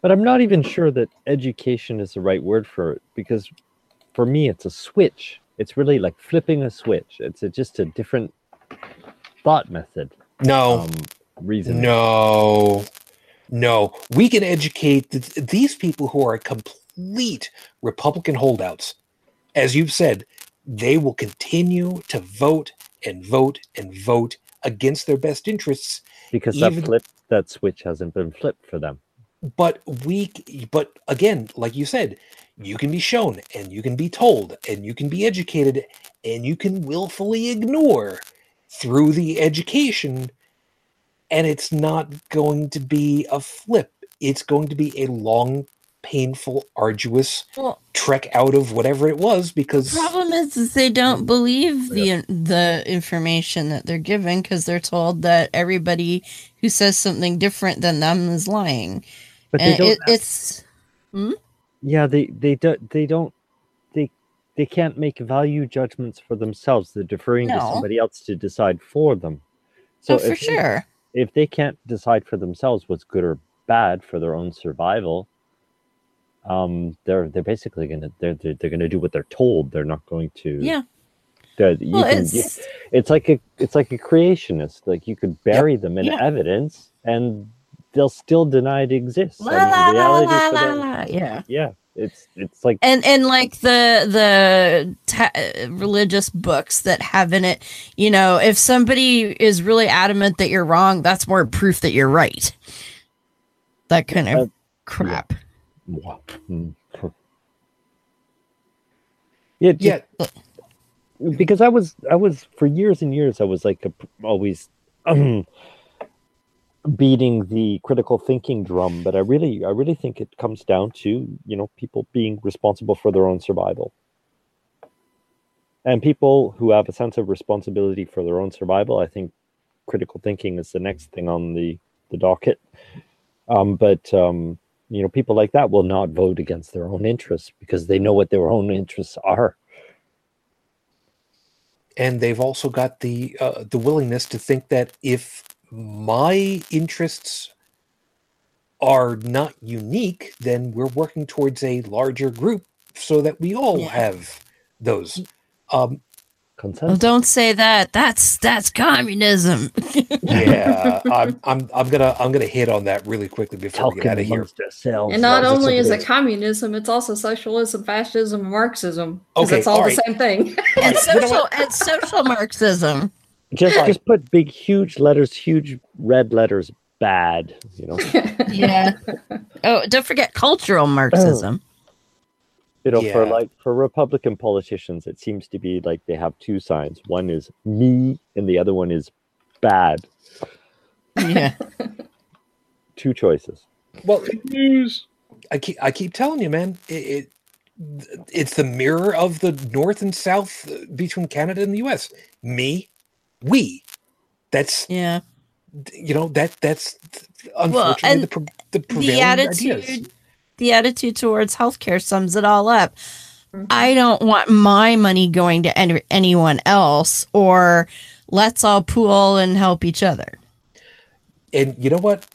But I'm not even sure that education is the right word for it because for me, it's a switch. It's really like flipping a switch. It's a, just a different thought method.
no
Um, reason.
No, no. We can educate th- these people who are complete Republican holdouts. As you've said, they will continue to vote and vote and vote against their best interests.
because that
even-
flip, that switch hasn't been flipped for them.
But we, but again, like you said, you can be shown and you can be told and you can be educated and you can willfully ignore through the education and it's not going to be a flip it's going to be a long painful arduous
Well,
trek out of whatever it was because the
problem is, is they don't believe the the information that they're given because they're told that everybody who says something different than them is lying.
But they
And
don't.
it, it's hmm?
yeah, they they don't. They don't. They they can't make value judgments for themselves. They're deferring to somebody else to decide for them. So
oh, for
if they-
sure.
If they can't decide for themselves what's good or bad for their own survival, um, they're they're basically gonna they're they're, they're gonna do what they're told. They're not going to.
Yeah. Well,
can,
it's
you- it's like a it's like a creationist. Like you could bury them in
Yeah.
evidence, and they'll still deny it exists.
la la la la la la. Yeah.
yeah, it's it's like
and and like the the ta- religious books that have in it you know if somebody is really adamant that you're wrong that's more proof that you're right that kind of
Uh,
crap
Wow. Mm. Yeah,
yeah
because I was I was for years and years I was like a, always um, beating the critical thinking drum, but I really I really think it comes down to you know people being responsible for their own survival, and people who have a sense of responsibility for their own survival. I think critical thinking is the next thing on the the docket. Um, but um, you know, people like that will not vote against their own interests because they know what their own interests are.
and they've also got the uh, the willingness to think that if my interests are not unique then we're working towards a larger group so that we all
Yeah.
have those um
well, don't say that that's that's communism
yeah I'm, I'm i'm gonna i'm gonna hit on that really quickly before we get out of here
amongst ourselves.
And not only is
something
it communism, it's also socialism, fascism, Marxism.
Okay,
it's all
all
the same thing.
and social and social marxism
just
Right.
just put big huge letters huge red letters bad you know
yeah oh don't forget cultural marxism
you know for like for republican politicians it seems to be like they have two signs one is me and the other one is bad.
Yeah.
Two choices.
Well,
News.
I keep I keep telling you, man. It, it it's the mirror of the North and South uh, between Canada and the U.S. Me, we. That's
Yeah.
you know that that's unfortunately
and
the, pre- the
The
prevailing
attitude
ideas.
the attitude towards healthcare sums it all up.
Mhm.
I don't want my money going to any, anyone else or let's all pool and help each other.
And you know what?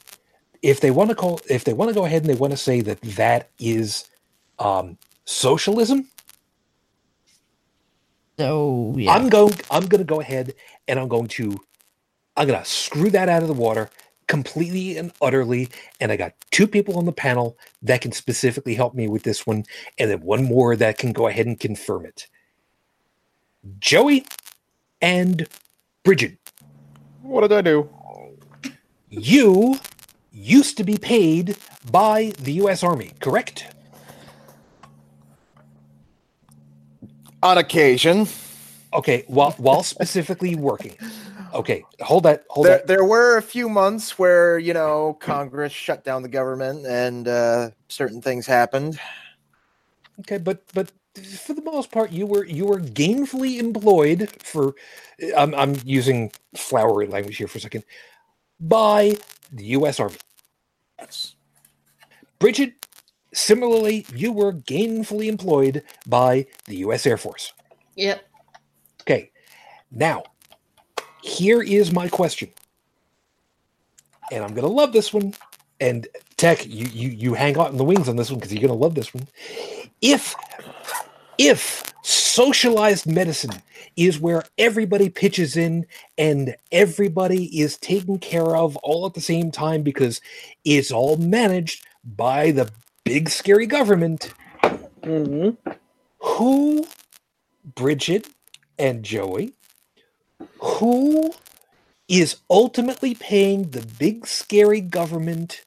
If they want to call, if they want to go ahead and they want to say that that is um, socialism,
So yeah.
I'm going. I'm going to go ahead and I'm going to. I'm going to screw that out of the water completely and utterly. And I got two people on the panel that can specifically help me with this one, and then one more that can go ahead and confirm it. Joey and Bridget,
What did I do?
you used to be paid by the U.S. Army, correct?
On occasion,
Okay, while while specifically working. Okay, hold that. Hold
there,
that.
there were a few months where you know Congress shut down the government and uh, certain things happened.
Okay, but but for the most part, you were you were gainfully employed for. I'm I'm using flowery language here for a second. By the U.S. Army. Bridget, similarly, you were gainfully employed by the U.S. Air Force.
Yep.
Okay, now here is my question, and I'm gonna love this one. And Tech, you you you hang out in the wings on this one because you're gonna love this one. If if socialized medicine is where everybody pitches in and everybody is taken care of all at the same time because it's all managed by the big scary government,
hmm
who Bridget and Joey, who is ultimately paying the big scary government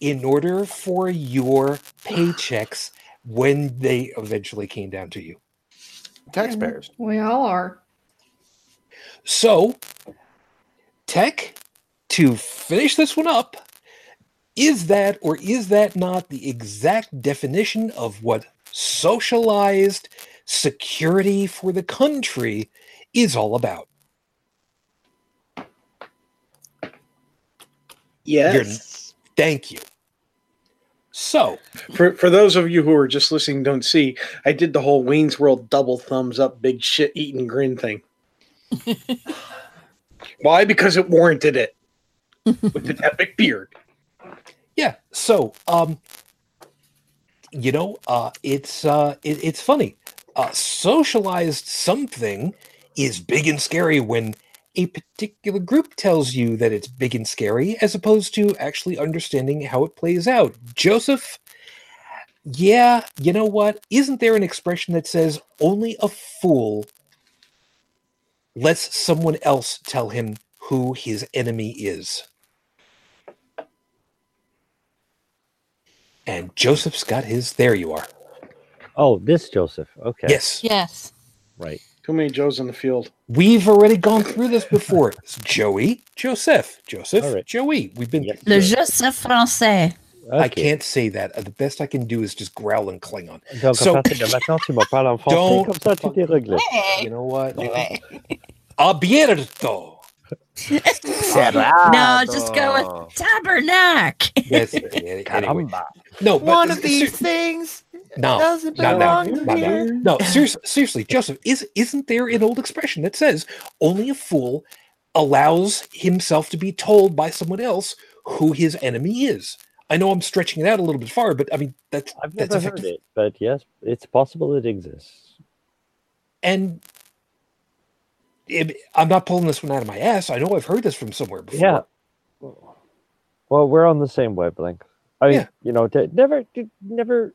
in order for your paychecks when they eventually came down to you.
Taxpayers.
We all are.
So, Tech, to finish this one up, is that or is that not the exact definition of what socialized security for the country is all about?
Yes.
Thank you. So,
For for those of you who are just listening, don't see. I did the whole Wayne's World double thumbs up, big shit eating grin thing. Why? Because it warranted it with an epic beard.
Yeah, so um you know, uh it's uh it, it's funny. Uh socialized something is big and scary when a particular group tells you that it's big and scary as opposed to actually understanding how it plays out. Joseph, yeah, you know what? Isn't there an expression that says only a fool lets someone else tell him who his enemy is? And Joseph's got his. There you are.
Oh, this Joseph. Okay.
Yes.
yes.
Right.
Too many Joes in the field.
We've already gone through this before. It's Joey, Joseph, Joseph,
All right.
Joey. We've been.
Yep.
Le Joseph français.
I can't say that. Uh, The best I can do is just growl and Klingon.
Donc,
So-
à partir de maintenant, tu me parles en français,
Don't
comme ça, tout est réglé.
You know what? Abierto.
No, just go with tabernacle.
Yes. anyway.
Caramba.
No, but
One of
ser-
these things
no,
doesn't
no, no,
belong
no, no,
here.
no. Seriously, seriously, Joseph, is isn't there an old expression that says only a fool allows himself to be told by someone else who his enemy is? I know I'm stretching it out a little bit far, but I mean that's
I've
that's
never heard it, but yes, it's possible it exists.
And it, I'm not pulling this one out of my ass. I know I've heard this from somewhere before.
Yeah. Well, we're on the same wavelength. I mean,
Yeah.
you know, to never, to never.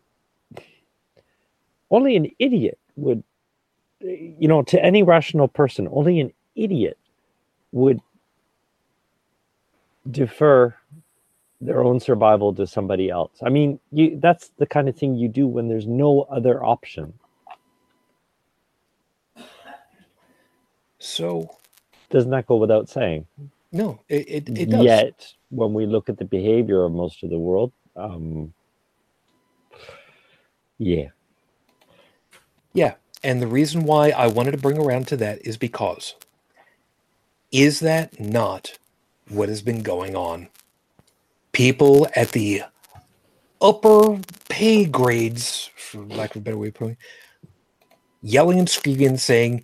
Only an idiot would, you know, to any rational person, only an idiot would defer their own survival to somebody else. I mean, you that's the kind of thing you do when there's no other option.
So
doesn't that go without saying?
No, it, it, it does.
Yet, when we look at the behavior of most of the world, um, yeah,
Yeah. And the reason why I wanted to bring around to that is because is that not what has been going on? People at the upper pay grades, for lack of a better way of putting it, yelling and screaming, saying,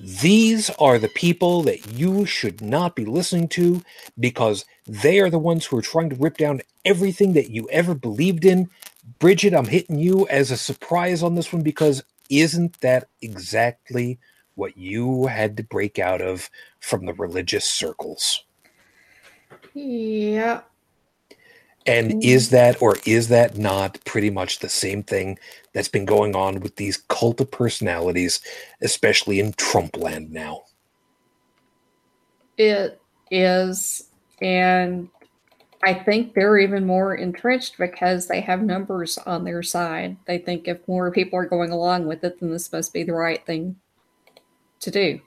These are the people that you should not be listening to because they are the ones who are trying to rip down everything that you ever believed in. Bridget, I'm hitting you as a surprise on this one because isn't that exactly what you had to break out of from the religious circles?
Yeah.
And mm-hmm. is that or is that not pretty much the same thing that's been going on with these cult of personalities, especially in Trump land now?
It is. And I think they're even more entrenched because they have numbers on their side. They think if more people are going along with it, then this must be the right thing to do.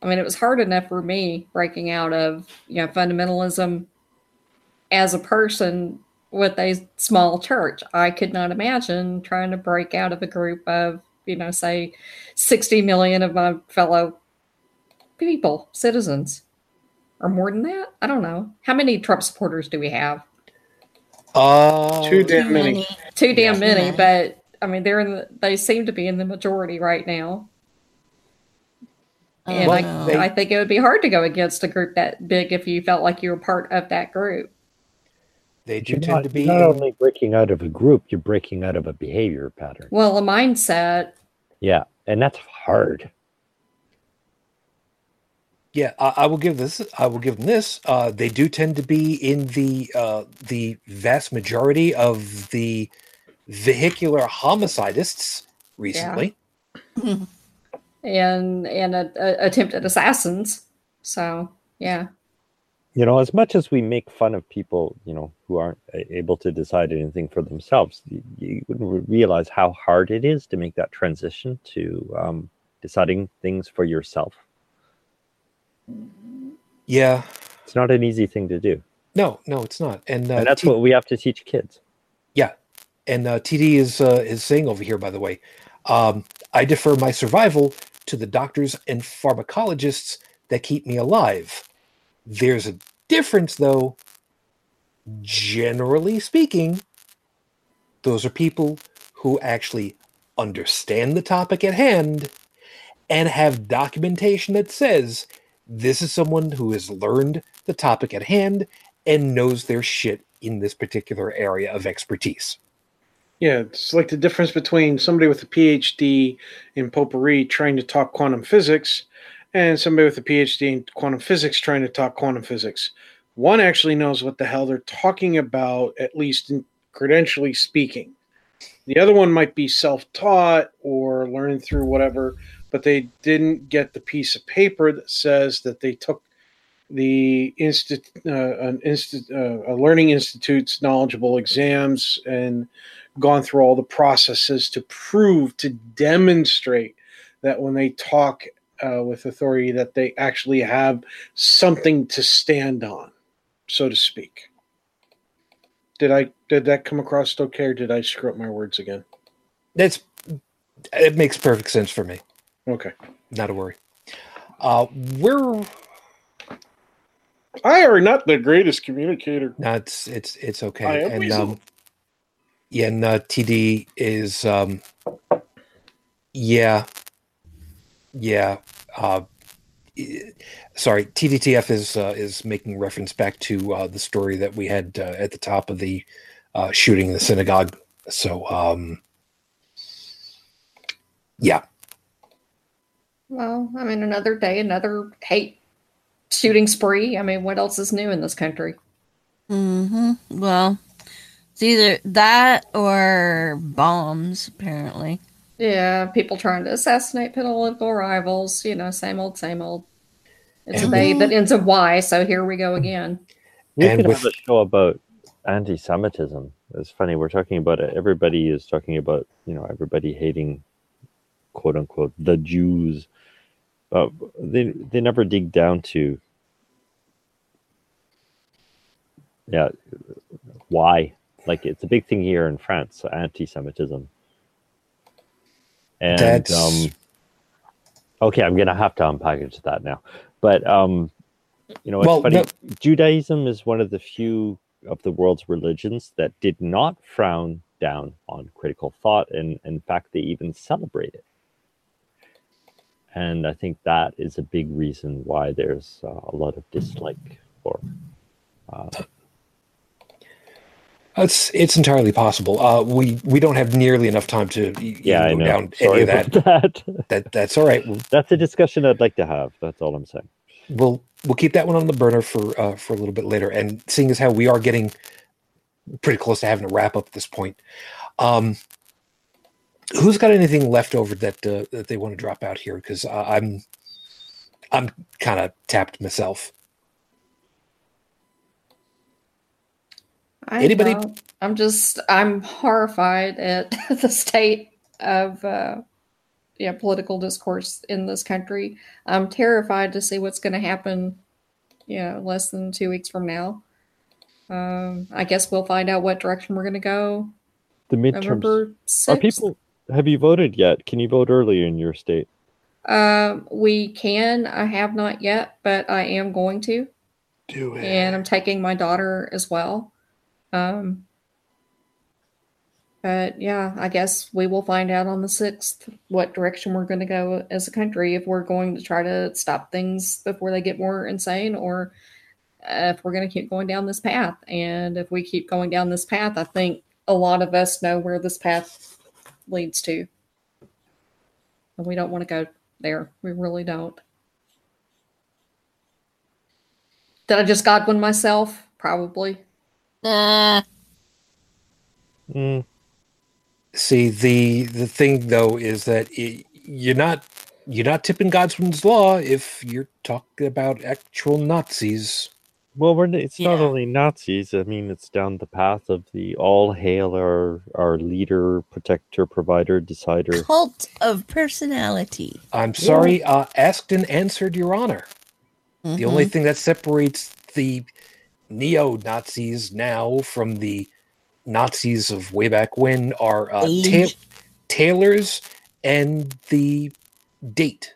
I mean, it was hard enough for me breaking out of, you know, fundamentalism as a person with a small church. I could not imagine trying to break out of a group of, you know, say 60 million of my fellow people, citizens or more than that. I don't know. How many Trump supporters do we have?
Oh,
Too damn many.
Too damn
Yeah.
many, but I mean, they're in the, they seem to be in the majority right now. Oh, and
Well,
I,
they-
I think it would be hard to go against a group that big if you felt like you were part of that group.
They do
you're
tend
not,
to be.
not only breaking out of a group, you're breaking out of a behavior pattern.
Well, a mindset,
Yeah, and that's hard.
Yeah, I, I will give this. I will give them this. Uh, they do tend to be in the uh, the vast majority of the vehicular homicidists recently.
and and a, a, attempted assassins. So yeah,
You know, as much as we make fun of people, you know, who aren't able to decide anything for themselves, you, you wouldn't realize how hard it is to make that transition to um, deciding things for yourself.
Yeah,
It's not an easy thing to do,
no, no, it's not. And, uh,
and that's
T-
what we have to teach kids.
Yeah, and uh, TD is uh, is saying over here, by the way, um, I defer my survival to the doctors and pharmacologists that keep me alive. There's a difference, though. Generally speaking, those are people who actually understand the topic at hand and have documentation that says this is someone who has learned the topic at hand and knows their shit in this particular area of expertise.
Yeah, it's like the difference between somebody with a PhD in potpourri trying to talk quantum physics and somebody with a PhD in quantum physics trying to talk quantum physics. One actually knows what the hell they're talking about, at least credentially speaking. The other one might be self taught or learned through whatever, but they didn't get the piece of paper that says that they took the instit- uh, an uh, a learning institute's knowledgeable exams and gone through all the processes to prove to demonstrate that when they talk uh, with authority that they actually have something to stand on so to speak did i did that come across okay or did i screw up my words again
That's it makes perfect sense for me.
okay
Not a worry. Uh, we're
i are not the greatest communicator
no, it's it's it's
I
okay.
am
And um, yeah, and uh, TD is um, yeah, yeah. Uh, sorry, TDTF is uh, is making reference back to uh, the story that we had uh, at the top of the uh, shooting in the synagogue. So um, yeah,
well, I mean, another day, another hate shooting spree. I mean, what else is new in this country?
hmm Well, it's either that or bombs, apparently.
Yeah, people trying to assassinate political rivals. You know, same old, same old. It's a
they
day that ends in Y, so here we go again.
We
And
could
with-
have a show about anti-Semitism. It's funny we're talking about it. Everybody is talking about you know everybody hating, quote unquote, the Jews, but they they never dig down to yeah why like it's a big thing here in france anti-semitism and
That's-
um okay i'm gonna have to unpackage that now but um you know it's
Well,
funny judaism is one of the few of the world's religions that did not frown down on critical thought and in fact they even celebrate it and I think that is a big reason why there's uh, a lot of dislike for. Uh,
It's it's entirely possible. Uh, we we don't have nearly enough time to
yeah, I know.
down
Sorry
any of that.
that.
That that's all right. We'll,
That's a discussion I'd like to have. That's all I'm saying.
we'll we'll keep that one on the burner for uh, for a little bit later. And seeing as how we are getting pretty close to having to wrap up at this point, um, who's got anything left over that uh, that they want to drop out here? Because uh, I'm I'm kind of tapped myself.
I
Anybody-
don't. I'm just I'm horrified at the state of uh, yeah political discourse in this country. I'm terrified to see what's going to happen. You know, less than two weeks from now. Um, I guess we'll find out what direction we're going to go.
The midterms. Are people? Have you voted yet? Can you vote early in your state?
Um, we can. I have not yet, but I am going to.
Do it.
and I'm taking my daughter as well. Um, but yeah, I guess we will find out on the 6th what direction we're going to go as a country if we're going to try to stop things before they get more insane or if we're going to keep going down this path. And if we keep going down this path, I think a lot of us know where this path leads to. And we don't want to go there. We really don't. Did I just Godwin myself? Probably.
Nah.
Mm,
See the the thing though is that it, you're not you're not tipping Godwin's law if you're talking about actual Nazis.
well, we're, it's not only Nazis. I mean, it's down the path of the all hail our our leader, protector, provider, decider.
Cult of personality.
I'm sorry, uh, asked and answered, Your Honor. The only
Mhm.
thing that separates the neo Nazis now from the Nazis of way back when are uh, ta- tailors and the date.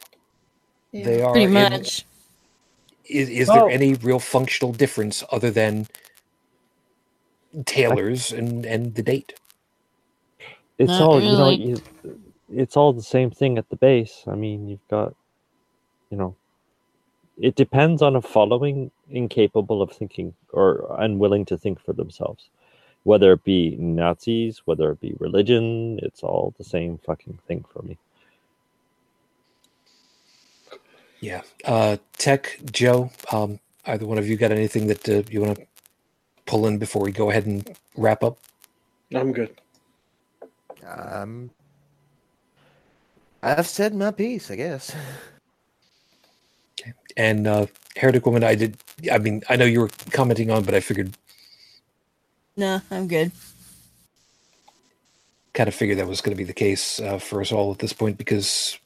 Yeah.
They are
pretty
in-
much.
is, is
Well-
there any real functional difference other than tailors and, and the date?
It's
Not
all you know. You, it's all the same thing at the base. I mean, you've got, you know, it depends on a following incapable of thinking or unwilling to think for themselves. Whether it be Nazis, whether it be religion, it's all the same fucking thing for me.
Yeah. Uh, Tech, Joe, um, either one of you got anything that uh, you want to pull in before we go ahead and wrap up?
I'm good.
Um, I've said my piece, I guess.
And uh, Heretic Woman, I did. I mean, I know you were commenting on, but I figured,
No, I'm good.
kind of figured that was going to be the case uh, for us all at this point because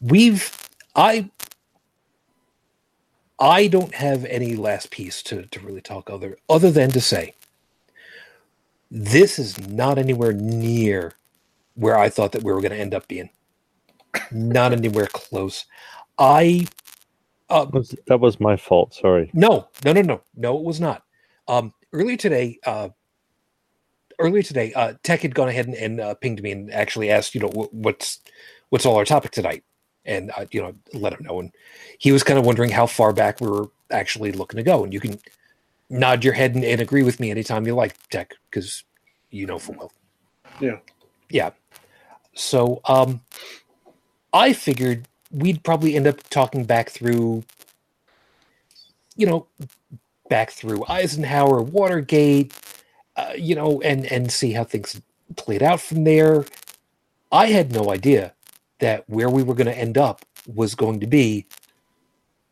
we've, I, I don't have any last piece to to really talk other other than to say this is not anywhere near where I thought that we were going to end up being. Not anywhere close. I uh,
Was- That was my fault. Sorry.
no, no, no, no, no. It was not. Um, earlier today, uh, earlier today, uh, Tech had gone ahead and, and uh, pinged me and actually asked, you know, wh- what's what's all our topic tonight, and uh, you know, let him know. And he was kind of wondering how far back we were actually looking to go. And you can nod your head and, and agree with me anytime you like, Tech, because you know full well.
Yeah.
Yeah. So, um, I figured we'd probably end up talking back through, you know, back through Eisenhower, Watergate, uh, you know, and and see how things played out from there. I had no idea that where we were going to end up was going to be.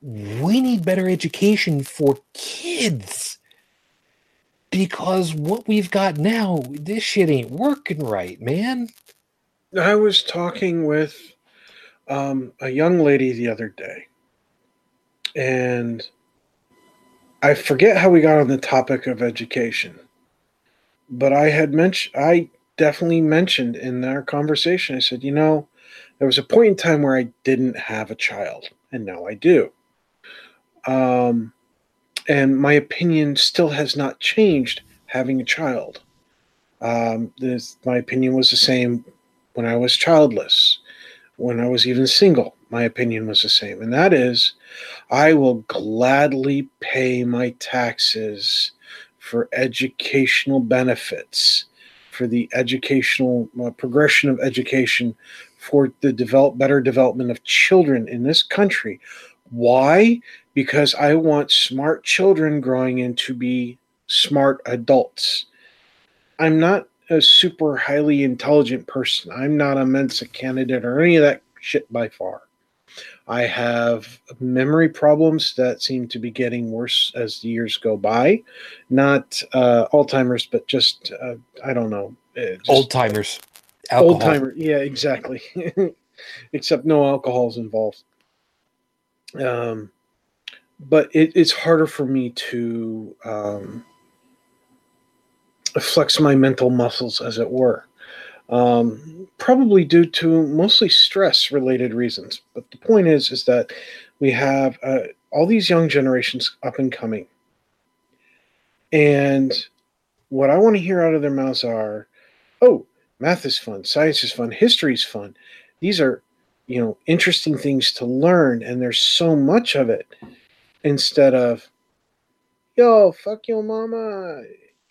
We need better education for kids because what we've got now, this shit ain't working right, man.
I was talking with um, a young lady the other day, and I forget how we got on the topic of education, but I had mentioned, I definitely mentioned in our conversation, I said, you know, there was a point in time where I didn't have a child, and now I do. Um, and my opinion still has not changed having a child. Um, this, my opinion was the same when I was childless, when I was even single. My opinion was the same, and that is, I will gladly pay my taxes for educational benefits, for the educational uh, progression of education, for the develop better development of children in this country. Why? Because I want smart children growing in to be smart adults. I'm not a super highly intelligent person. I'm not a Mensa candidate or any of that shit by far. I have memory problems that seem to be getting worse as the years go by. Not uh, Alzheimer's, but just, uh, I don't know. uh,
Old timers.
Old timer. Yeah, exactly. Except no alcohol is involved. Um, but it, it's harder for me to um, flex my mental muscles, as it were. Um, probably due to mostly stress-related reasons. But the point is, is that we have uh, all these young generations up and coming, and what I want to hear out of their mouths are, "Oh, math is fun, science is fun, history is fun. These are, you know, interesting things to learn, and there's so much of it. Instead of, yo, fuck your mama,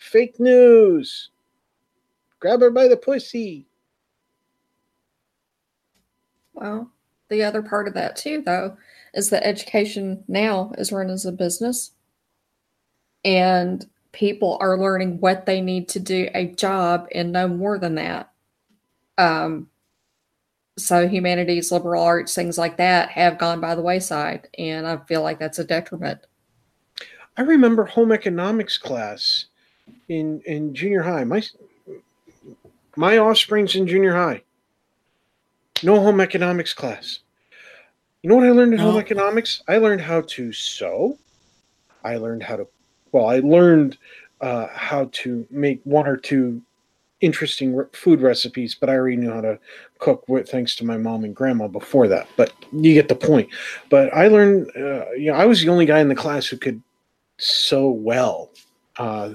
fake news, grab her by the pussy.
Well, the other part of that too, though, is that education now is run as a business, and people are learning what they need to do a job and no more than that. Um, so humanities, liberal arts, things like that have gone by the wayside, and I feel like that's a detriment.
I remember home economics class in in junior high. My my offspring's in junior high. No home economics class. You know what I learned in home economics? I learned how to sew. I learned how to well, I learned uh, how to make one or two interesting re- food recipes, but I already knew how to cook with thanks to my mom and grandma before that. But you get the point. But I learned, uh, you know, I was the only guy in the class who could sew well. Uh,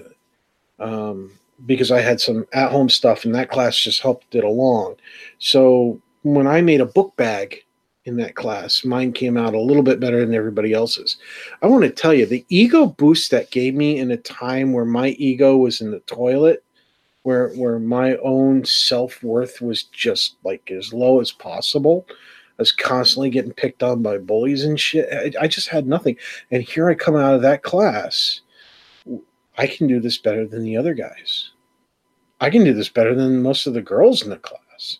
um, because I had some at home stuff and that class just helped it along. So when I made a book bag in that class, mine came out a little bit better than everybody else's. I want to tell you the ego boost that gave me in a time where my ego was in the toilet, where where my own self worth was just like as low as possible. I was constantly getting picked on by bullies and shit. I, I just had nothing. And here I come out of that class I can do this better than the other guys. I can do this better than most of the girls in the class.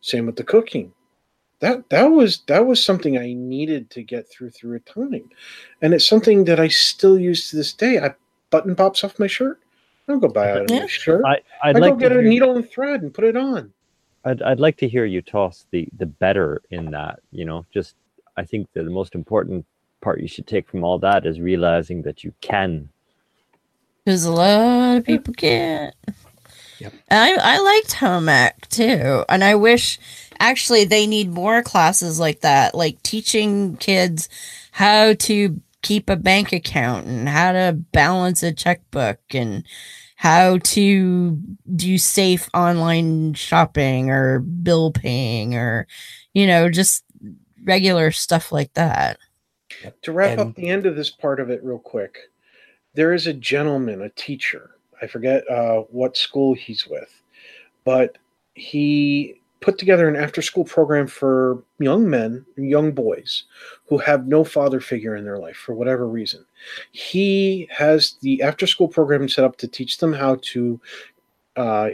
Same with the cooking. That that was that was something I needed to get through through a time, and it's something that I still use to this day. I button pops off my shirt. I don't go buy out a
Yeah.
new shirt. I,
I, I'd
go
like to
get a
hear-
needle and thread and put it on.
I'd, I'd like to hear you toss the the better in that you know just i think that the most important part you should take from all that is realizing that you can
Because a lot of people can't.
Yep.
I I liked home ec too, and I wish actually they need more classes like that, like teaching kids how to keep a bank account and how to balance a checkbook and how to do safe online shopping or bill paying or you know just regular stuff like that.
To wrap
And-
up the end of this part of it real quick, there is a gentleman, a teacher. I forget uh, what school he's with, but he put together an after school program for young men, young boys who have no father figure in their life for whatever reason. He has the after school program set up to teach them how to uh,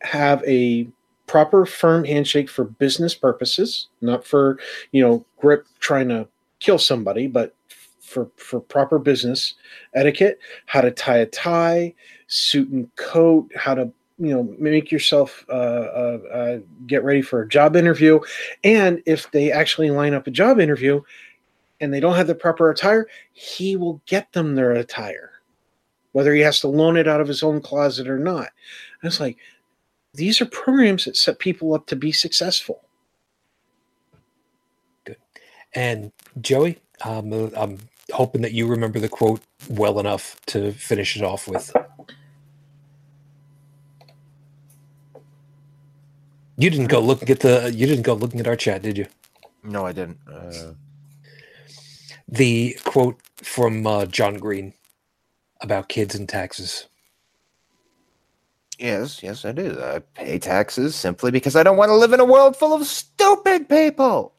have a proper firm handshake for business purposes, not for, you know, grip trying to kill somebody, but for for proper business etiquette, how to tie a tie, suit and coat, how to you know make yourself uh, uh, uh, get ready for a job interview. And if they actually line up a job interview and they don't have the proper attire he will get them their attire whether he has to loan it out of his own closet or not. And it's like these are programs that set people up to be successful. Good.
And Joey, um, I'm hoping that you remember the quote well enough to finish it off with. You didn't go looking at the. You didn't go looking at our chat, did you?
No, I didn't. Uh,
The quote from uh, John Green about kids and taxes.
yes, yes, I do. I pay taxes simply because I don't want to live in a world full of stupid people.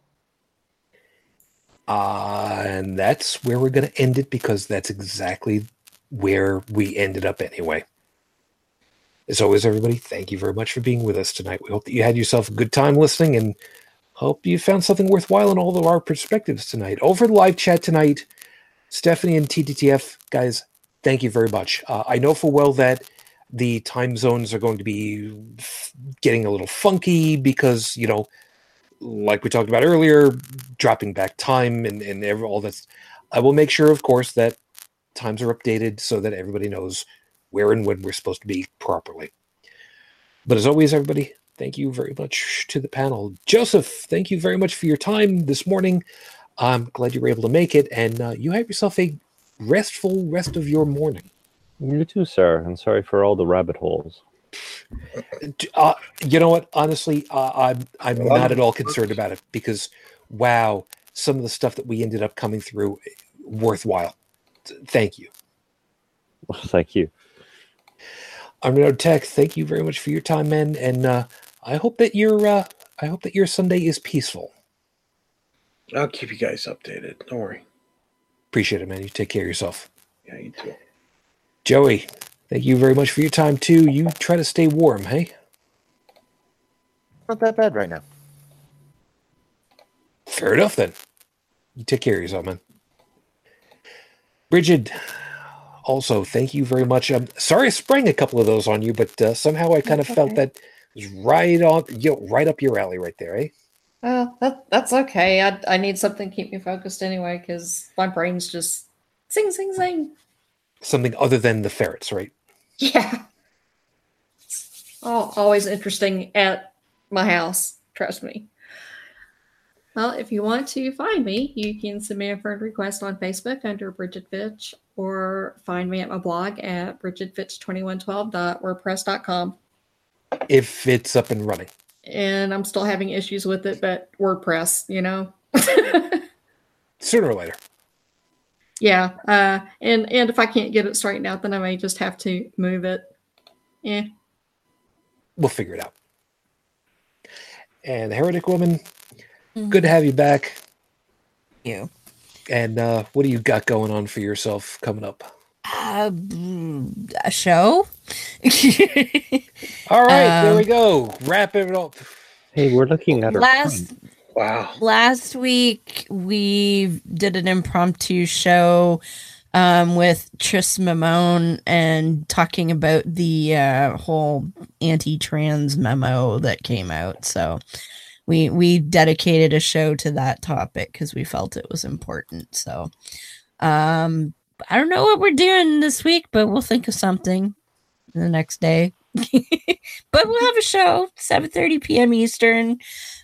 Uh, and that's where we're going to end it because that's exactly where we ended up anyway. As always, everybody, thank you very much for being with us tonight. We hope that you had yourself a good time listening and hope you found something worthwhile in all of our perspectives tonight. Over the live chat tonight, Stephanie and TTTF, guys, thank you very much. Uh, I know for well that the time zones are going to be getting a little funky because, you know, like we talked about earlier, dropping back time and, and all this. I will make sure, of course, that times are updated so that everybody knows where and when we're supposed to be properly. But as always, everybody, thank you very much to the panel. Joseph, thank you very much for your time this morning. I'm glad you were able to make it, and uh, you have yourself a restful rest of your morning.
You too, sir. And sorry for all the rabbit holes.
Uh, you know what? Honestly, uh, I'm I'm
Well,
not at all concerned about it because, wow, some of the stuff that we ended up coming through, worthwhile. Thank you.
Well, thank you.
I'm Renato Tech. Thank you very much for your time, man, and uh, I hope that your uh, I hope that your Sunday is peaceful.
i'll keep you guys updated don't worry
Appreciate it, man. You take care of yourself,
yeah you too
Joey. Thank you very much for your time too. You try to stay warm, hey?
Not that bad right now.
Fair enough then. You take care of yourself, man. Bridget, also thank you very much. I'm sorry I sprang a couple of those on you, but uh, somehow I kind of
That's
felt
okay.
that was right on, you know, right up your alley, right there, eh?
Well, that that's okay. I I need something to keep me focused anyway, because my brain's just sing, sing, sing.
Something other than the ferrets, right?
Yeah. Oh, always interesting at my house. Trust me. Well, if you want to find me, you can send me a friend request on Facebook under Bridget Fitch or find me at my blog at bridgetfitch2112.wordpress.com.
If it's up and running.
And I'm still having issues with it, but WordPress, you know.
Sooner or later.
Yeah. Uh, and and if I can't get it straightened out, then I may just have to move it. Yeah.
We'll figure it out. And Heretic Woman, good to have you back.
You.
And uh, what do you got going on for yourself coming up?
Uh, a show?
All right, there
Um,
we go. Wrap it up.
Hey, we're looking at our
last
time.
Wow
last week we did an impromptu show um, with Tris Mamone and talking about the uh, whole anti-trans memo that came out. So we we dedicated a show to that topic because we felt it was important. So um, I don't know what we're doing this week, but we'll think of something the next day. but we'll have a show 7:30 p.m. Eastern.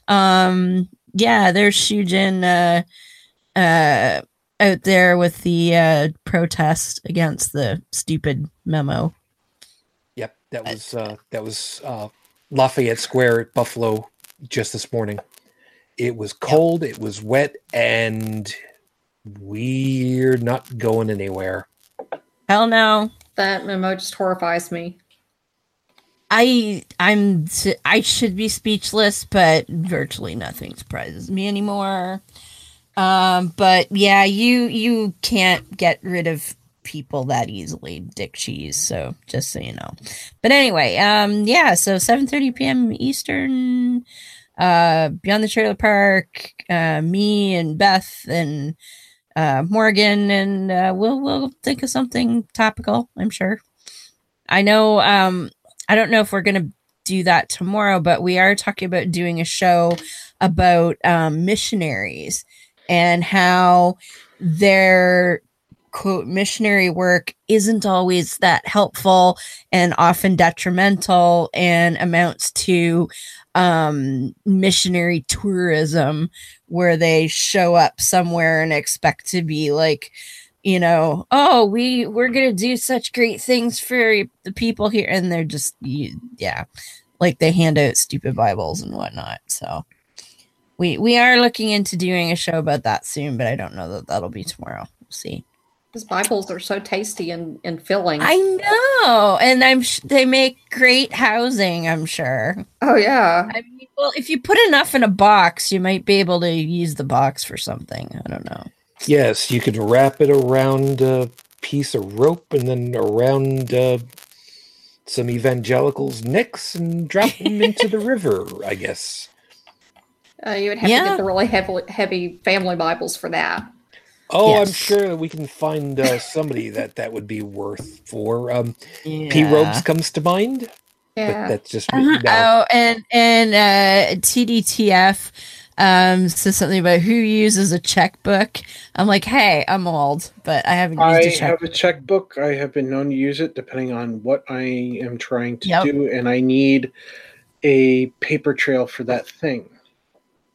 Um, yeah, there's Shujin uh, uh, out there with the uh, protest against the stupid memo.
Yep, that was uh, that was uh, Lafayette Square at Buffalo just this morning. It was cold, it was wet, and we're not going anywhere.
Hell no.
That memo just horrifies me.
I I'm I should be speechless, but virtually nothing surprises me anymore. Um, but yeah, you you can't get rid of people that easily, dick cheese. So just so you know. But anyway, um, yeah. So 7:30 p.m. Eastern. Uh, beyond the trailer park. Uh, me and Beth and uh Morgan, and uh, we'll we'll think of something topical. I'm sure. I know. Um, I don't know if we're going to do that tomorrow, but we are talking about doing a show about um, missionaries and how their quote missionary work isn't always that helpful and often detrimental and amounts to um, missionary tourism where they show up somewhere and expect to be like you know oh we we're gonna do such great things for the people here and they're just you, yeah like they hand out stupid bibles and whatnot so we we are looking into doing a show about that soon but i don't know that that'll be tomorrow we'll see
Because Bibles are so tasty and, and filling.
i know and i'm sh- they make great housing i'm sure
oh yeah.
I mean, well, if you put enough in a box, you might be able to use the box for something. I don't know.
Yes, you could wrap it around a piece of rope and then around uh, some evangelicals' necks and drop them into the river, I guess.
Uh, you would have to get the really heavy, heavy family Bibles for that.
Oh, I'm sure that we can find uh, somebody that that would be worth for. Um, P. Robes comes to mind, but
Yeah.
that's just me.
Uh-huh.
now.
Oh, and and uh, TDTF um says something about who uses a checkbook. I'm like, hey, I'm old, but I haven't used
I
a
have a checkbook. I have been known to use it depending on what I am trying to
Yep.
do, and I need a paper trail for that thing.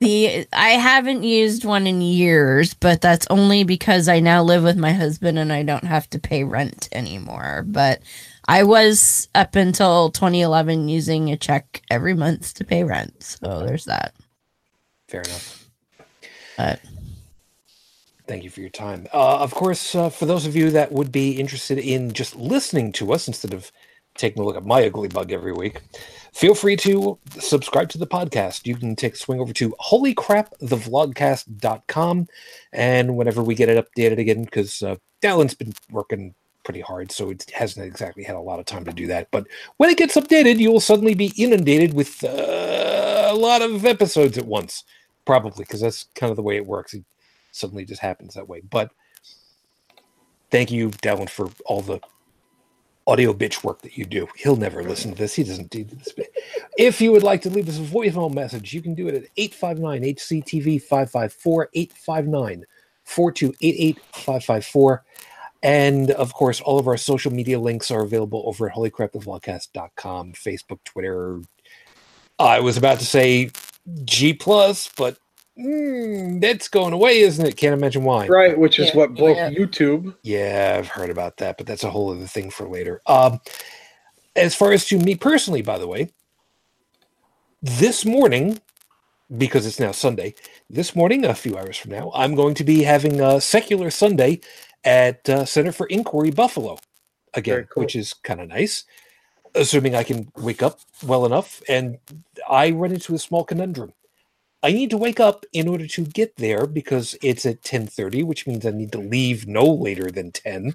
The I haven't used one in years, but that's only because I now live with my husband and I don't have to pay rent anymore. But I was up until 2011 using a check every month to pay rent. So there's that.
Fair enough.
But
Thank you for your time. Uh, of course, uh, for those of you that would be interested in just listening to us instead of taking a look at my ugly bug every week, feel free to subscribe to the podcast. You can take a swing over to holycrapthevlogcast.com. And whenever we get it updated again, because uh, Dallin's been working pretty hard, so it hasn't exactly had a lot of time to do that. But when it gets updated, you will suddenly be inundated with uh, a lot of episodes at once. Probably, because that's kind of the way it works. It suddenly just happens that way. But thank you, Dallin, for all the audio bitch work that you do. He'll never listen to this. He doesn't do this. If you would like to leave us a voicemail message, you can do it at 859 HCTV 554 859 4288 554. And of course, all of our social media links are available over at holycrapthevlogcast.com, Facebook, Twitter. I was about to say G plus, but mm, that's going away, isn't it? Can't imagine why.
Right, which is
Yeah.
what broke
Yeah.
YouTube.
Yeah, I've heard about that, but that's a whole other thing for later. Um, as far as to me personally, by the way, this morning, because it's now Sunday, this morning, a few hours from now, I'm going to be having a secular Sunday at uh, Center for Inquiry Buffalo again,
cool.
which is kind of nice, assuming I can wake up well enough. And I run into a small conundrum. I need to wake up in order to get there because it's at 10:30, which means I need to leave no later than 10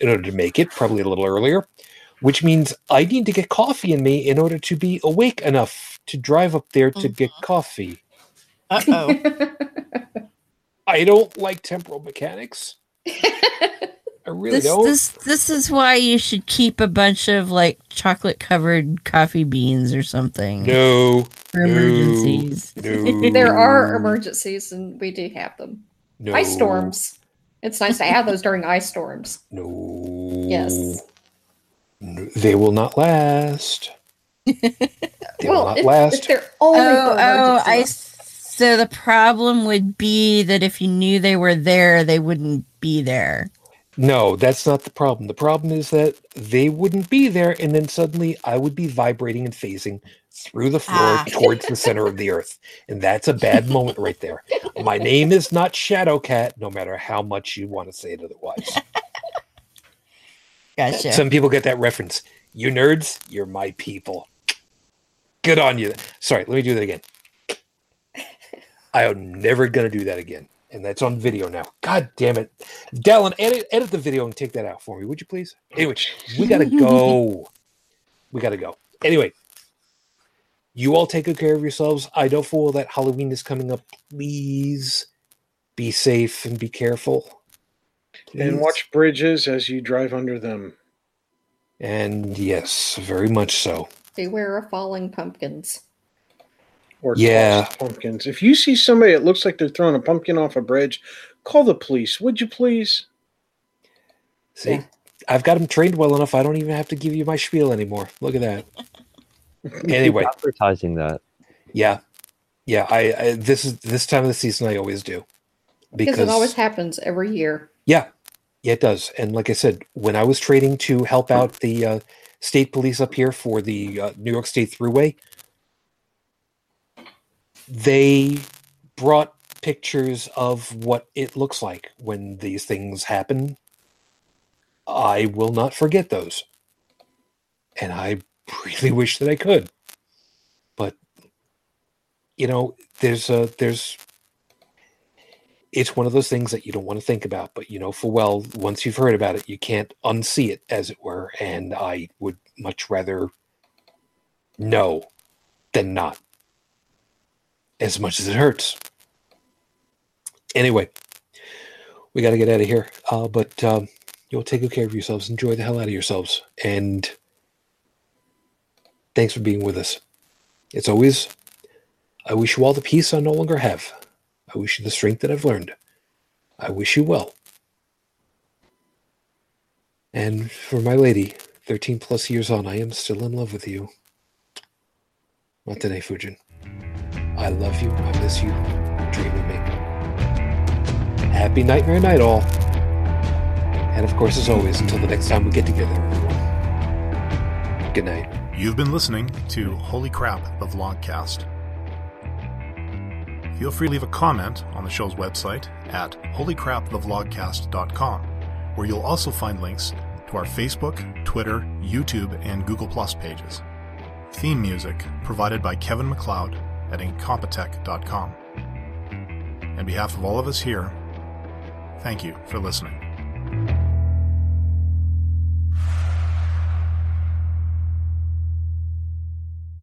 in order to make it, probably a little earlier, which means I need to get coffee in me in order to be awake enough to drive up there to get coffee.
uh oh.
I don't like temporal mechanics. I really
this
don't.
this this is why you should keep a bunch of like chocolate covered coffee beans or something
no,
for
no,
emergencies.
no.
there are emergencies, and we do have them.
no,
Ice storms. It's nice to have those during ice storms.
No.
Yes.
No, they will not last. They will not
if,
last.
if they're only
Oh,
for
oh, I. So the problem would be that if you knew they were there, they wouldn't be there.
No, that's not the problem. The problem is that they wouldn't be there, and then suddenly I would be vibrating and phasing through the floor
Ah.
towards the center of the earth. And that's a bad moment right there. My name is not Shadow Cat, no matter how much you want to say it otherwise.
Gotcha.
Some people get that reference. You nerds, you're my people. Good on you. Sorry, let me do that again. I am never gonna do that again. And that's on video now. God damn it. Dallin, edit edit the video and take that out for me, would you please? Anyway, we gotta go. We gotta go. Anyway, you all take good care of yourselves. I know fool that Halloween is coming up. Please be safe and be careful.
And watch bridges as you drive under them.
And yes, very much so.
Beware of falling pumpkins.
Or
Yeah.
tossed pumpkins. If you see somebody that looks like they're throwing a pumpkin off a bridge, call the police, would you please?
See,
Yeah.
I've got them trained well enough. I don't even have to give you my spiel anymore. Look at that. Anyway,
advertising that.
yeah, yeah. I, I this is this time of the season. I always do
Because it always happens every year.
Yeah, yeah, it does. And like I said, when I was trading to help out the uh, state police up here for the uh, New York State Thruway, they brought pictures of what it looks like when these things happen. I will not forget those. And I really wish that I could. But you know, there's a there's it's one of those things that you don't want to think about, but you know for well, once you've heard about it, you can't unsee it, as it were. And I would much rather know than not, as much as it hurts. Anyway, we got to get out of here. Uh, but um, you'll take good care of yourselves. Enjoy the hell out of yourselves. And thanks for being with us. It's always, I wish you all the peace I no longer have. I wish you the strength that I've learned. I wish you well. And for my lady, 13 plus years on, I am still in love with you. Today, Fujin. I love you. I miss you. Dream of me. Happy Nightmare Night, all. And of course, as always, until the next time we get together, everyone. Good night.
You've been listening to Holy Crap, the Vlogcast. Feel free to leave a comment on the show's website at holycrapthevlogcast.com, where you'll also find links to our Facebook, Twitter, YouTube, and Google Plus pages. Theme music provided by Kevin MacLeod at incompetech.com. On behalf of all of us here, thank you for listening.